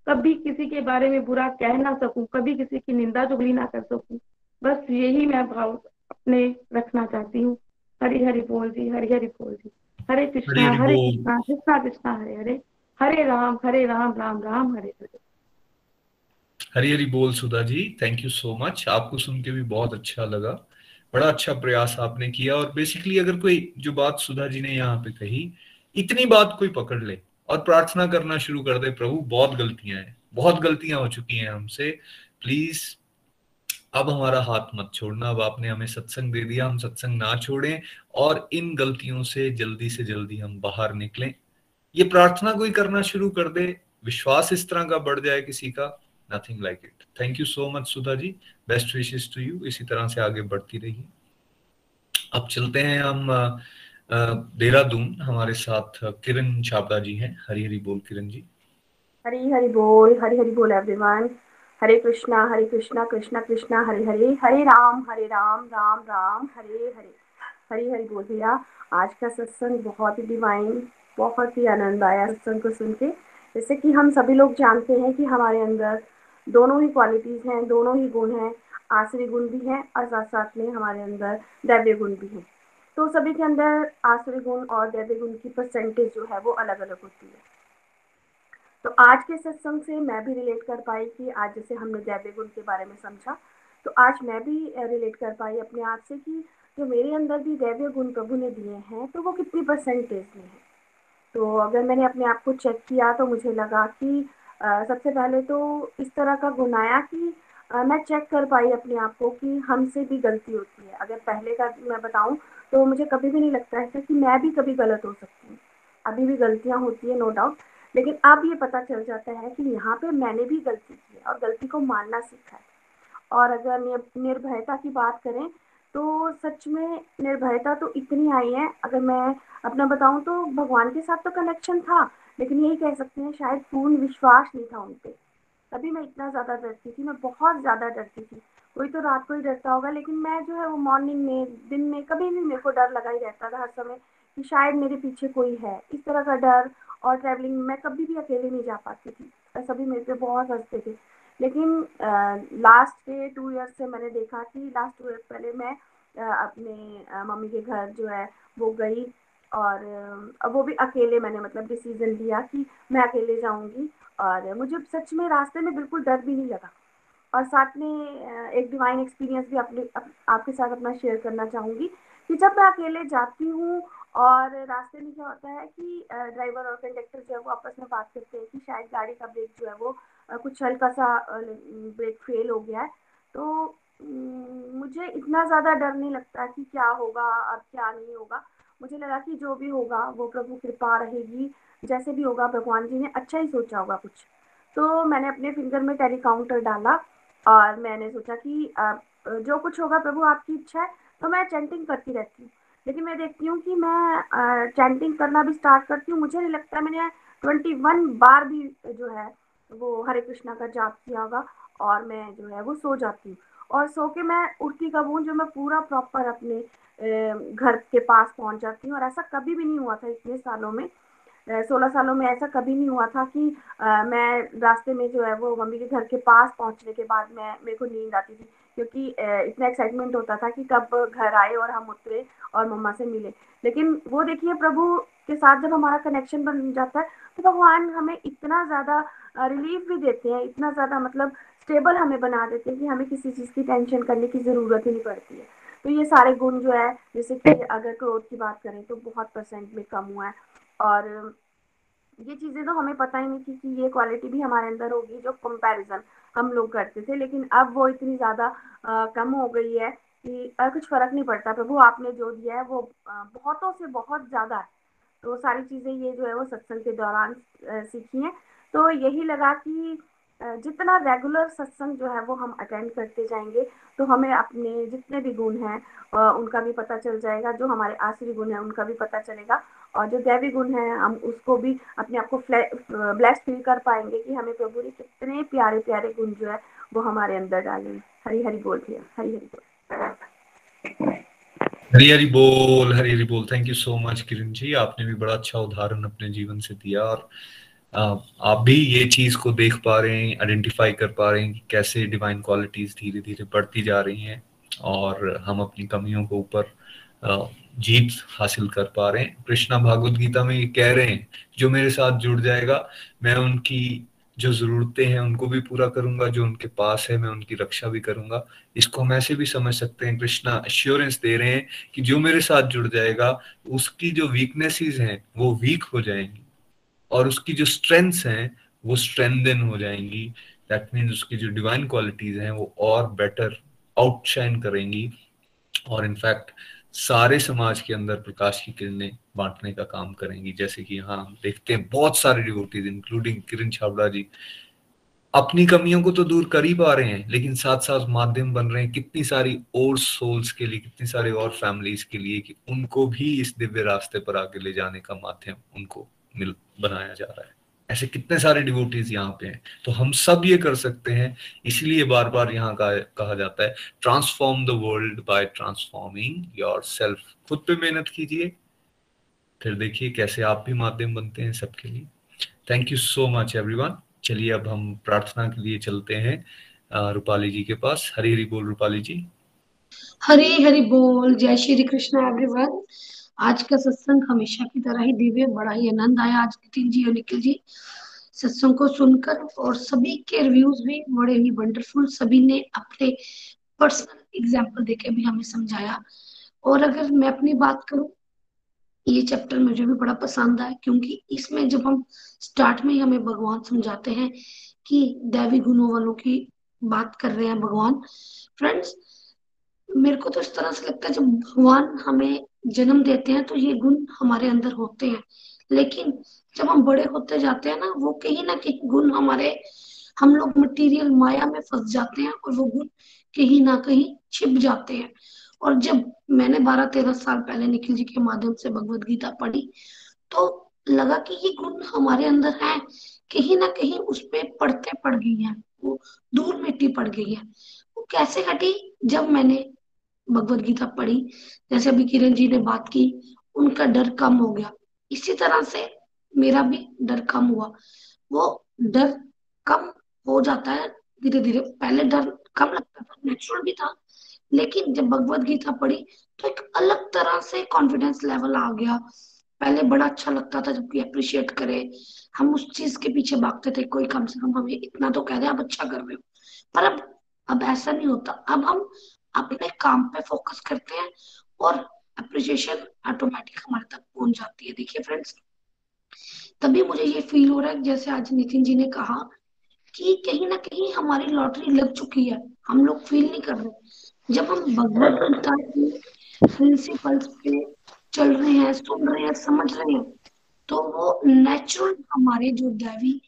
कभी किसी के बारे में बुरा कह ना सकूँ। कभी किसी की निंदा चुगली ना कर सकूँ। बस यही मैं भाव अपने रखना चाहती हूँ। हरी हरि बोल जी हरी हरि बोल जी। हरे कृष्णा हरे कृष्णा कृष्णा कृष्णा हरे हरे। हरे राम हरे राम राम राम हरे हरे। हरी हरी बोल Sudha ji thank you so much आपको सुन के भी बहुत अच्छा लगा। बड़ा अच्छा प्रयास आपने किया और बेसिकली अगर कोई जो बात सुधा जी ने यहाँ पे कही, इतनी बात कोई पकड़ ले और प्रार्थना करना शुरू कर दे, प्रभु, बहुत गलतियाँ हैं। बहुत गलतियाँ हो चुकी हैं हमसे। प्लीज़ अब हमारा हाथ मत छोड़ना। अब आपने हमें सत्संग दे दिया, हम सत्संग ना छोड़ें और इन गलतियों से जल्दी से जल्दी हम बाहर निकलें। ये प्रार्थना कोई करना शुरू कर दे। विश्वास इस तरह का बढ़ जाए किसी का। Nothing like it thank you so much Sudha ji best wishes to you इसी तरह से आगे बढ़ती रहिए। अब चलते हैं हम देहरादून। हमारे साथ किरण छाबड़ा जी हैं। हरी हरी बोल किरण जी। हरी हरी बोल, हरी हरी बोल एवरीवन हरे कृष्णा हरे कृष्णा कृष्णा कृष्णा, हरे हरे। हरे राम हरे राम राम राम, हरे हरे। हरी हरी बोल भैया। आज का सत्संग बहुत ही डिवाइन बहुत ही आनंद आया सत्संग को सुन के। जैसे कि हम सभी लोग जानते हैं कि हमारे अंदर दोनों ही क्वालिटीज हैं, दोनों ही गुण हैं आश्री गुण भी हैं और साथ साथ में हमारे अंदर दैव्य गुण भी हैं। तो सभी के अंदर आश्री गुण और दैव्य गुण की परसेंटेज जो है वो अलग अलग होती है। तो आज के सत्संग से मैं भी रिलेट कर पाई कि आज जैसे हमने दैव्य गुण के बारे में समझा तो आज मैं भी रिलेट कर पाई अपने आप से कि जो मेरे अंदर भी दैव्य गुण प्रभु ने दिए हैं तो वो कितनी परसेंटेज में है। तो अगर मैंने अपने आप को चेक किया तो मुझे लगा कि सबसे पहले तो इस तरह का गुण आया कि मैं चेक कर पाई अपने आप को कि हमसे भी गलती होती है। अगर पहले का मैं बताऊँ तो मुझे कभी भी नहीं लगता है कि मैं भी कभी गलत हो सकती हूँ। अभी भी गलतियाँ होती है नो डाउट लेकिन अब ये पता चल जाता है कि यहाँ पे मैंने भी गलती की है और गलती को मानना सीखा है। और अगर निर्भयता की बात करें तो सच में निर्भयता तो इतनी आई है, अगर मैं अपना बताऊँ तो भगवान के साथ तो कनेक्शन था लेकिन यही कह सकते हैं शायद पूर्ण विश्वास नहीं था उन पर तभी मैं इतना ज़्यादा डरती थी मैं बहुत ज़्यादा डरती थी। कोई तो रात को ही डरता होगा लेकिन मैं जो है वो मॉर्निंग में दिन में कभी भी मेरे को डर लगा ही रहता था हर समय कि शायद मेरे पीछे कोई है। इस तरह का डर और ट्रैवलिंग में कभी भी अकेले नहीं जा पाती थी। सभी मेरे पे बहुत हँसते थे। लेकिन आ, लास्ट के टू ईयर्स से मैंने देखा कि लास्ट टू ईयर्स पहले मैं आ, अपने मम्मी के घर जो है वो गई। और वो भी अकेले मैंने मतलब डिसीज़न लिया कि मैं अकेले जाऊँगी। और मुझे सच में रास्ते में बिल्कुल डर भी नहीं लगा। और साथ में एक डिवाइन एक्सपीरियंस भी अपने आपके साथ अपना शेयर करना चाहूँगी कि जब मैं अकेले जाती हूँ और रास्ते में क्या होता है कि ड्राइवर और कंडक्टर जो है वो आपस में बात करते हैं कि शायद गाड़ी का ब्रेक जो है वो कुछ हल्का सा ब्रेक फेल हो गया है। तो मुझे इतना ज़्यादा डर नहीं लगता कि क्या होगा, अब क्या नहीं होगा। मुझे लगा कि जो भी होगा, वो प्रभु कृपा रहेगी। जैसे भी होगा, भगवान जी ने अच्छा ही सोचा होगा कुछ। तो मैंने अपने फिंगर में टेली काउंटर डाला और मैंने सोचा कि जो कुछ होगा, प्रभु आपकी इच्छा है तो मैं चैंटिंग करती रहती हूँ। लेकिन मैं देखती हूँ कि मैं चैंटिंग करना भी स्टार्ट करती हूँ। मुझे नहीं लगता मैंने ट्वेंटी वन बार भी जो है, वो हरे कृष्णा का जाप किया होगा और मैं जो है, वो सो जाती हूँ। और सो के मैं उठती कब हूँ जो मैं पूरा प्रॉपर अपने घर के पास पहुँच जाती हूँ। और ऐसा कभी भी नहीं हुआ था इतने सालों में सोलह सालों में ऐसा कभी नहीं हुआ था कि आ, मैं रास्ते में जो है वो मम्मी के घर के पास पहुँचने के बाद मैं मेरे को नींद आती थी। क्योंकि इतना एक्साइटमेंट होता था कि कब घर आए और हम उतरे और मम्मा से मिले। लेकिन वो देखिए प्रभु के साथ जब हमारा कनेक्शन बन जाता है तो भगवान हमें इतना ज़्यादा रिलीफ भी देते हैं इतना ज़्यादा मतलब स्टेबल हमें बना देते हैं कि हमें किसी चीज़ की टेंशन करने की ज़रूरत ही नहीं पड़ती है। तो ये सारे गुण जो है, जैसे कि अगर क्रोध की बात करें तो बहुत परसेंट में कम हुआ है। और ये चीज़ें तो हमें पता ही नहीं थी कि ये क्वालिटी भी हमारे अंदर होगी जो कंपैरिजन हम लोग करते थे। लेकिन अब वो इतनी ज़्यादा कम हो गई है कि कुछ फ़र्क नहीं पड़ता। प्रभु, आपने जो दिया है वो बहुतों से बहुत ज़्यादा है। तो सारी चीज़ें ये जो है वो सत्संग के दौरान सीखी हैं। तो यही लगा कि जितना रेगुलर सत्संग जो है वो हम अटेंड करते जाएँगे तो हमें अपने जितने भी गुण हैं उनका भी पता चल जाएगा, जो हमारे आसरी गुण हैं, उनका भी पता चलेगा। और जो दैवी गुण है, हम उसको भी अपने आप को ब्लेस फील कर पाएँगे कि हमें प्रभु ने कितने प्यारे प्यारे गुण जो है, वो हमारे अंदर डाले। हरी हरी बोल भैया, हरी हरी बोल। हरी हरी बोल, हरी हरी बोल। Thank you so much Kiran ji. आपने भी बड़ा अच्छा उदाहरण अपने जीवन से दिया और आप भी ये चीज़ को देख पा रहे हैं आइडेंटिफाई कर पा रहे हैं कि कैसे डिवाइन क्वालिटीज धीरे धीरे बढ़ती जा रही हैं और हम अपनी कमियों को ऊपर जीत हासिल कर पा रहे हैं। कृष्णा भागवत गीता में ये कह रहे हैं, जो मेरे साथ जुड़ जाएगा, मैं उनकी जो जरूरतें हैं, उनको भी पूरा करूँगा, जो उनके पास है, मैं उनकी रक्षा भी करूँगा। इसको हम ऐसे भी समझ सकते हैं, कृष्णा अश्योरेंस दे रहे हैं कि जो मेरे साथ जुड़ जाएगा, उसकी जो वीकनेसेस हैं, वो वीक हो जाएँगी। और उसकी जो स्ट्रेंथ्स हैं, वो स्ट्रेंथन हो जाएँगी। दैट मीन्स उसकी जो डिवाइन क्वालिटीज हैं, वो और बेटर आउटशाइन करेंगी। और इनफैक्ट सारे समाज के अंदर प्रकाश की किरणें बांटने का काम करेंगी। जैसे कि यहाँ हम देखते हैं, बहुत सारे डिवोटीज इंक्लूडिंग किरण छाबड़ा जी, अपनी कमियों को तो दूर कर ही पा रहे हैं, लेकिन साथ साथ माध्यम बन रहे हैं। कितनी सारी और सोल्स के लिए, कितनी सारी और फैमिलीज़ के लिए कि उनको भी इस दिव्य रास्ते पर आगे ले जाने का माध्यम उनको मिल, बनाया जा रहा है। ऐसे कितने सारे डिवोटीज यहाँ पे हैं। तो हम सब ये कर सकते हैं, इसीलिए बार बार यहाँ का कहा जाता है transform the world by transforming yourself खुद पे मेहनत कीजिए। फिर देखिए कैसे आप भी माध्यम बनते हैं सबके लिए। Thank you so much everyone चलिए अब हम प्रार्थना के लिए चलते हैं रूपाली जी के पास। हरी हरी बोल, रूपाली जी। हरी हरी बोल। जय श्री कृष्ण एवरीवन आज का सत्संग हमेशा की तरह ही दिव्य, बड़ा ही आनंद आया। आज नितिन जी और निखिल जी सत्संग को सुनकर और सभी के रिव्यूज़ भी बड़े ही वंडरफुल सभी ने अपने पर्सनल एग्ज़ाम्पल देके भी हमें समझाया। और अगर मैं अपनी बात करूँ, ये चैप्टर मुझे भी बड़ा पसंद आया क्योंकि इसमें जब हम स्टार्ट में ही हमें भगवान समझाते हैं कि दैवी गुणों वालों की बात कर रहे हैं भगवान। फ्रेंड्स मेरे को तो इस तरह से लगता है जब भगवान हमें जन्म देते हैं तो ये गुण हमारे अंदर होते हैं। लेकिन जब हम बड़े होते जाते हैं ना, वो कहीं ना कहीं गुण हमारे, हम लोग मटेरियल माया में फंस जाते हैं और वो गुण कहीं ना कहीं छिप जाते हैं। और जब मैंने बारह तेरह साल पहले निखिल जी के माध्यम से भगवत गीता पढ़ी तो लगा कि ये गुण हमारे अंदर है, कहीं ना कहीं उस पर पड़ते पड़ गई है, वो दूर मिट्टी पड़ गई है। वो कैसे हटी जब मैंने भगवत गीता पढ़ी, जैसे अभी किरण जी ने बात की, उनका डर कम हो गया। इसी तरह से मेरा भी डर कम हुआ। वो डर कम हो जाता है धीरे धीरे पहले डर कम लगता था नेचुरल भी था, लेकिन जब भगवत गीता पढ़ी तो एक अलग तरह से कॉन्फिडेंस लेवल आ गया। पहले बड़ा अच्छा लगता था जब कोई अप्रिशिएट करे। हम उस चीज़ के पीछे भागते थे, कोई कम से कम हमें इतना तो कह दे, आप अच्छा कर रहे हो। पर अब अब ऐसा नहीं होता। अब हम अपने काम पे फोकस करते हैं और अप्रिसिएशन ऑटोमेटिक हमारे तक पहुँच जाती है। देखिए फ्रेंड्स तभी मुझे ये फील हो रहा है, जैसे आज नितिन जी ने कहा कि कहीं ना कहीं हमारी लॉटरी लग चुकी है। हम लोग फील नहीं कर रहे। जब हम भगवत गीता की प्रिंसिपल्स पे चल रहे हैं, सुन रहे हैं, समझ रहे हैं तो वो नेचुरल हमारे जो दैवी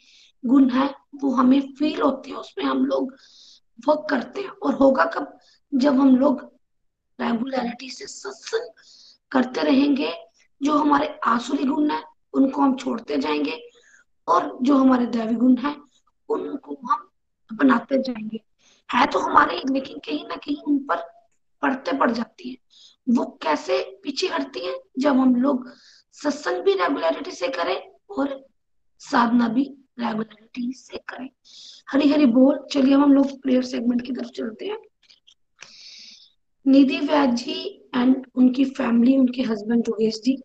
गुण है, वो हमें फील होते हैं। उसमें हम लोग वर्क करते हैं। और होगा कब? जब हम लोग रेगुलरिटी से सत्संग करते रहेंगे, जो हमारे आसुरी गुण है, उनको हम छोड़ते जाएँगे और जो हमारे दैवी गुण है, उनको हम अपनाते जाएँगे। है तो हमारे, लेकिन कहीं ना कहीं उन पर पड़ते पड़ जाती है। वो कैसे पीछे हटती है? जब हम लोग सत्संग भी रेगुलरिटी से करें और साधना भी रेगुलरिटी से करें। हरी हरी बोल, चलिए हम लोग प्रेयर सेगमेंट की तरफ़ चलते हैं। निधि व्यास जी एंड उनकी फैमिली उनके हस्बैंड योगेश जी,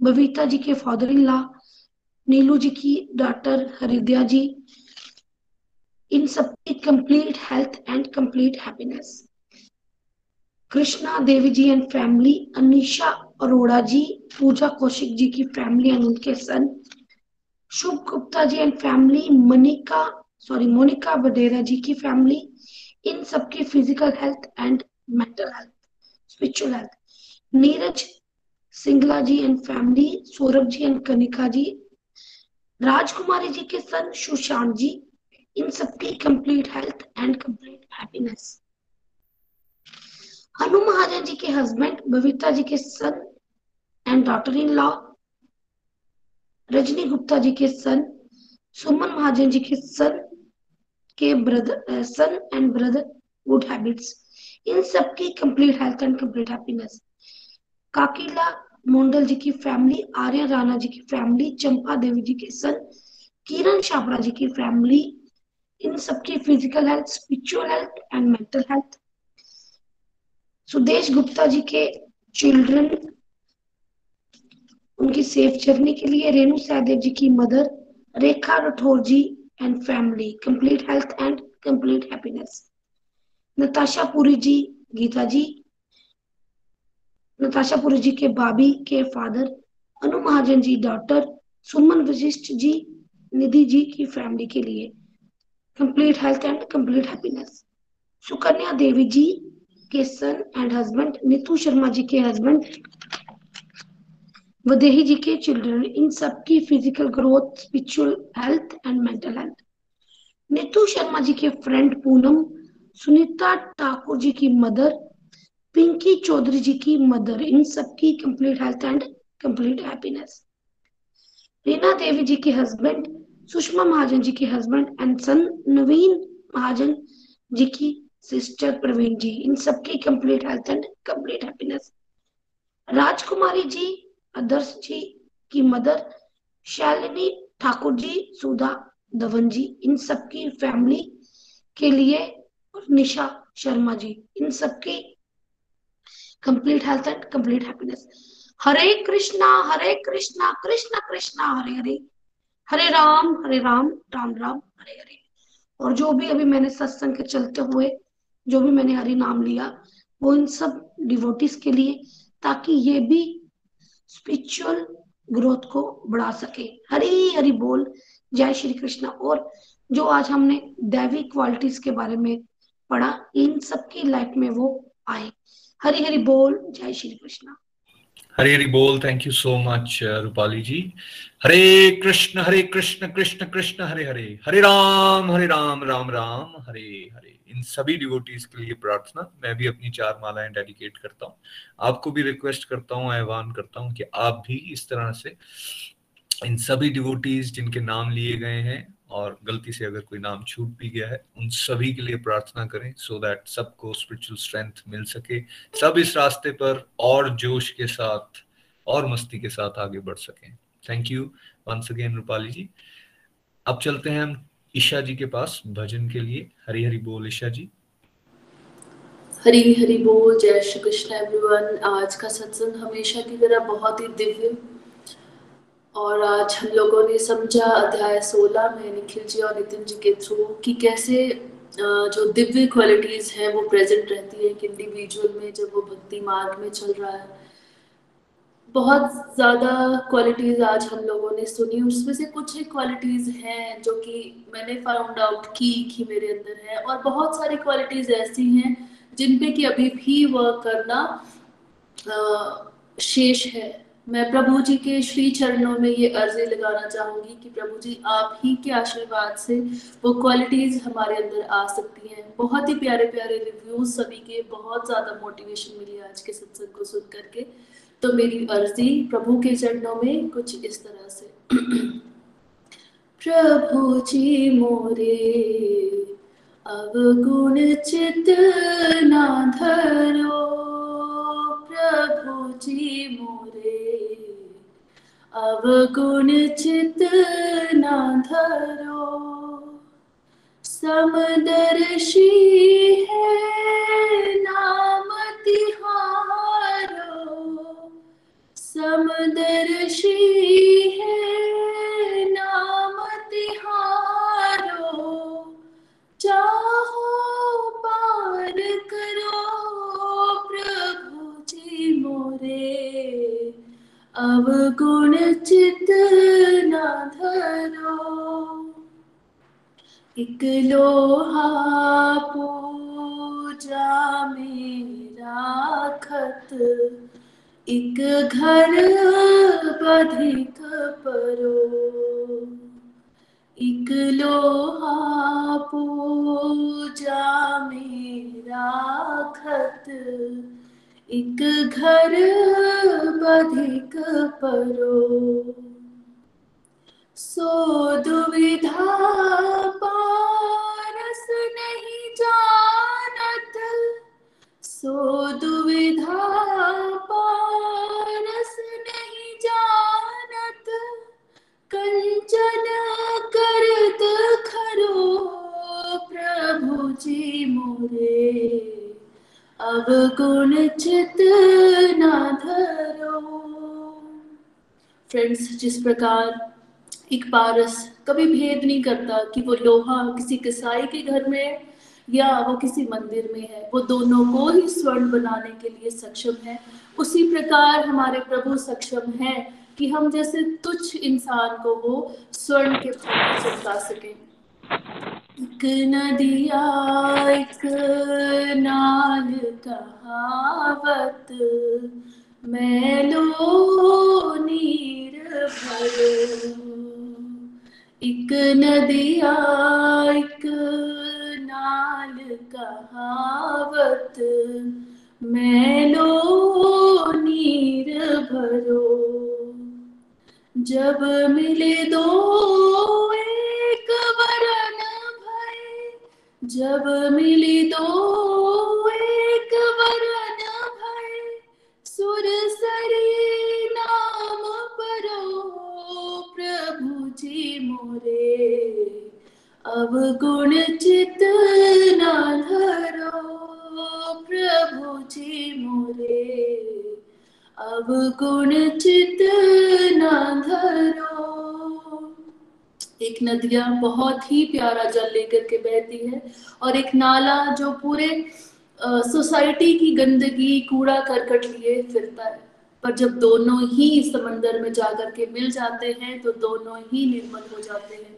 बबीता जी के father in law Neelu ji की डॉटर हरिद्या जी, इन सबकी complete health and complete happiness Krishna Devi ji and family Anisha Arora ji, Pooja Kaushik ji की फैमिली एंड उनके son Shubh Gupta ji and family Manika sorry Monika Vadera ji की family इन सबकी physical health and mental health, spiritual health. Neeraj Singla ji and family Saurabh ji and Kanika ji Rajkumari ji के son Sushant ji इन सबकी complete health and complete happiness Hanu Mahajan ji के husband Babita ji के son and daughter in law Rajni Gupta ji के son Suman Mahajan ji के सन के brother son and brother good habits इन सबकी complete health and complete happiness Kakila Mondal ji की family आर्य राणा जी की family चंपा देवी जी के सन किरण छाबड़ा जी की फैमिली इन सबकी physical health spiritual health and mental health Sudesh Gupta ji के चिल्ड्रन उनकी सेफ़ जर्नी के लिए रेणु सहदेव जी की mother Rekha Rathore ji and family complete health and complete happiness Natasha Puri ji, Gita ji, Natasha Puri ji के बाबी के father Anu Mahajan ji daughter Suman Vashisht ji, Nidhi ji की family के लिए। Complete health and complete happiness Sukanya Devi ji के son and husband Neetu Sharma ji के husband Vaidehi ji के children इन सब की physical growth spiritual health and mental health Neetu Sharma ji के फ्रेंड पूनम सुनीता ठाकुर जी की मदर, पिंकी चौधरी जी की मदर, इन सबकी complete health and complete happiness Reena Devi ji के हस्बैंड सुषमा महाजन जी के हस्बैंड एंड सन नवीन महाजन जी की सिस्टर प्रवीण जी, इन सबकी complete health and complete happiness Rajkumari ji, Adarsh ji की मदर, शालिनी ठाकुर जी, सुधा धवन जी, इन सबकी फैमिली के लिए और निशा शर्मा जी, इन सबकी complete health and complete happiness Hare Krishna Hare Krishna Krishna Krishna, Hare Hare. Hare Ram Hare Ram Ram Ram, Hare Hare. और जो भी अभी मैंने सत्संग के चलते हुए, जो भी मैंने हरि नाम लिया, वो इन सब डिवोटिस के लिए, ताकि ये भी स्पिरिचुअल ग्रोथ को बढ़ा सके। हरी, हरि बोल। जय श्री कृष्ण। और जो आज हमने दैवी क्वालिटीज के बारे में पढ़ा, इन सबकी लाइफ में वो आए। हरी हरि बोल, जय श्री कृष्ण। हरे हरि बोल thank you so much Rupali ji. Hare Krishna Hare Krishna Krishna Krishna, Hare Hare. Hare Ram Hare Ram Ram Ram, Hare Hare. इन सभी डिवोटीज के लिए प्रार्थना, मैं भी अपनी चार मालाएँ डेडिकेट करता हूँ। आपको भी रिक्वेस्ट करता हूँ आह्वान करता हूँ कि आप भी इस तरह से इन सभी डिवोटीज जिनके नाम लिए गए हैं और गलती से अगर कोई नाम छूट भी गया है, उन सभी के लिए प्रार्थना करें सो दैट सबको स्पिरिचुअल स्ट्रेंथ मिल सके। सब इस रास्ते पर और जोश के साथ, और मस्ती के साथ आगे बढ़ सकें। Thank you once again Rupali ji अब चलते हैं हम ईशा जी के पास भजन के लिए। हरी हरी बोल ईशा जी। हरी हरी बोल, जय श्री कृष्ण एवरीवन आज का सत्संग हमेशा की तरह बहुत ही दिव्य और आज हम लोगों ने समझा अध्याय 16 में निखिल जी और नितिन जी के थ्रू कि कैसे जो दिव्य क्वालिटीज हैं वो प्रेजेंट रहती है एक इंडिविजुअल में जब वो भक्ति मार्ग में चल रहा है। बहुत ज़्यादा क्वालिटीज़ आज हम लोगों ने सुनी। उसमें से कुछ ही क्वालिटीज़ हैं जो कि मैंने फाउंड आउट की कि मेरे अंदर है और बहुत सारी क्वालिटीज़ ऐसी हैं जिन पे कि अभी भी वर्क करना शेष है। मैं प्रभु जी के श्री चरणों में ये अर्जी लगाना चाहूँगी कि प्रभु जी, आप ही के आशीर्वाद से वो क्वालिटीज हमारे अंदर आ सकती हैं। बहुत ही प्यारे प्यारे रिव्यूज़ सभी के, बहुत ज़्यादा मोटिवेशन मिली आज के सत्संग को सुन करके। तो मेरी अर्जी प्रभु के चरणों में कुछ इस तरह से। प्रभु जी मोरे, अवगुण चित ना धरो। प्रभु जी मोरे। अवगुण चित ना धरो। समदर्शी है, नाम तिहारो। समदर्शी है, नाम तिहारो। चाहो पार करो, प्रभु जी मोरे। अवगुण चित न धरो। एक लोहा पूजा खत। एक घर बधिक परो। एक लोहा पूजा मेरा खत। एक घर बधिक परो सो दुविधा पारस नहीं जानत। सो दुविधा पारस नहीं जानत। कंचन करत खरो प्रभु जी मोरे। अब गुण चित ना धरो। फ्रेंड्स जिस प्रकार एक पारस कभी भेद नहीं करता कि वो लोहा किसी कसाई के घर में है या वो किसी मंदिर में है, वो दोनों को ही स्वर्ण बनाने के लिए सक्षम है। उसी प्रकार हमारे प्रभु सक्षम है कि हम जैसे तुच्छ इंसान को वो स्वर्ण के भाव चमका सके। एक नदिया, एक नाल कहावत, मैं लो नीर भरो एक नदिया, एक नाल कहावत मैलो नीर भरो जब मिले दो एक वरन भय, जब मिली दो एक वरन भय। सुर सरी नाम परो, प्रभु जी मोरे। अब गुण चित न धरो, प्रभु जी मोरे। अब गुण चित न धरो। एक नदिया बहुत ही प्यारा जल लेकर के बहती है और एक नाला जो पूरे सोसाइटी की गंदगी, कूड़ा करकट लिए फिरता है। पर जब दोनों ही समंदर में जाकर के मिल जाते हैं तो दोनों ही निर्मल हो जाते हैं।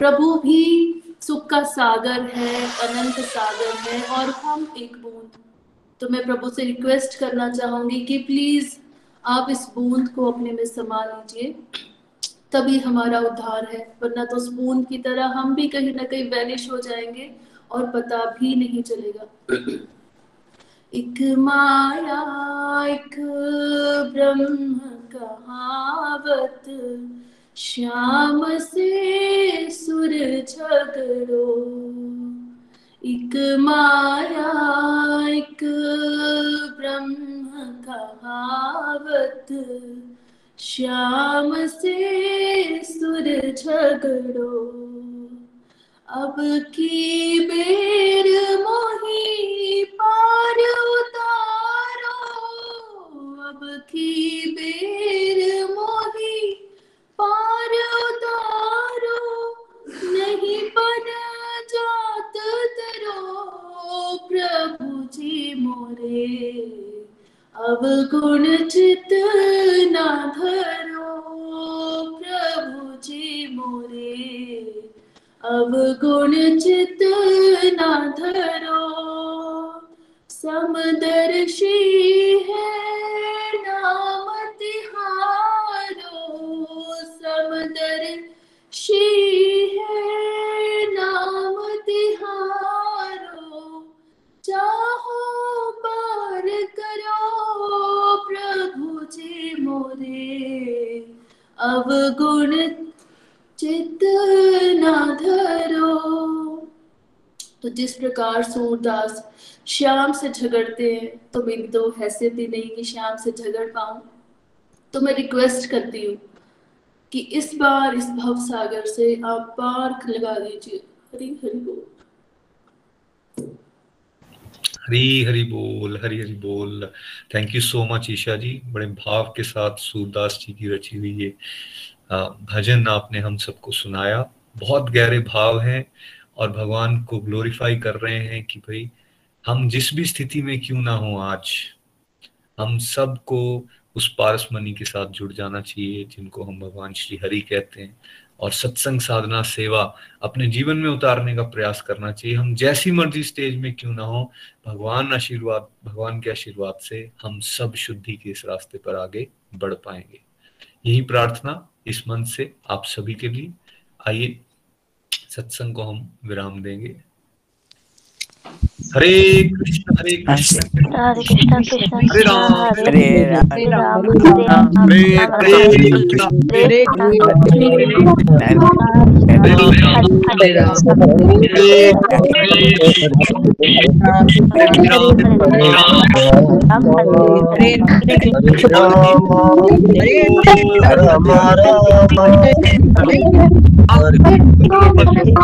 प्रभु भी सुख का सागर है, अनंत सागर है और हम एक बूंद। तो मैं प्रभु से रिक्वेस्ट करना चाहूँगी कि प्लीज़ आप इस बूंद को अपने में समा लीजिए। तभी हमारा उद्धार है, वरना तो बूंद की तरह हम भी कहीं ना कहीं वैनिश हो जाएँगे और पता भी नहीं चलेगा। एक माया, एक ब्रह्म कहावत, श्याम से सुर झगड़ो। एक माया, एक ब्रह्म कहावत श्याम से सुर झगड़ो। अब की बेर मोही पार उतारो। अब की बेर मोही पार उतारो। नहीं बन जात तरो प्रभु जी मोरे। अब गुण चित न धरो, प्रभु जी मोरे। अब गुण चित न धरो समदर्शी है नाम तिहारो। समदर्शी जी मोरे। अब गुण चित न धरो। तो जिस प्रकार सूरदास श्याम से झगड़ते हैं तो मेरी तो हैसियत ही नहीं कि श्याम से झगड़ पाऊँ। तो मैं रिक्वेस्ट करती हूँ कि इस बार इस भव सागर से आप पार्क लगा दीजिए। हरी हरी बोल। हरी हरी बोल, हरी हरी बोल। Thank you so much Isha ji. बड़े भाव के साथ सूरदास जी की रची हुई ये भजन आपने हम सबको सुनाया। बहुत गहरे भाव हैं और भगवान को ग्लोरीफाई कर रहे हैं कि भाई, हम जिस भी स्थिति में क्यों ना हो आज, हम सबको उस पारस मनी के साथ जुड़ जाना चाहिए, जिनको हम भगवान श्री हरि कहते हैं। और सत्संग साधना, सेवा अपने जीवन में उतारने का प्रयास करना चाहिए। हम जैसी मर्ज़ी स्टेज में क्यों ना हो, भगवान आशीर्वाद, भगवान के आशीर्वाद से हम सब शुद्धि के इस रास्ते पर आगे बढ़ पाएँगे। यही प्रार्थना इस मंच से आप सभी के लिए। आइए, सत्संग को हम विराम देंगे। हरे कृष्ण हरे कृष्ण। हरे कृष्ण कृष्ण। हरे राम। हरे राम। हरे राम। हरे हरे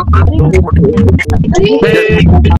कृष्ण हरे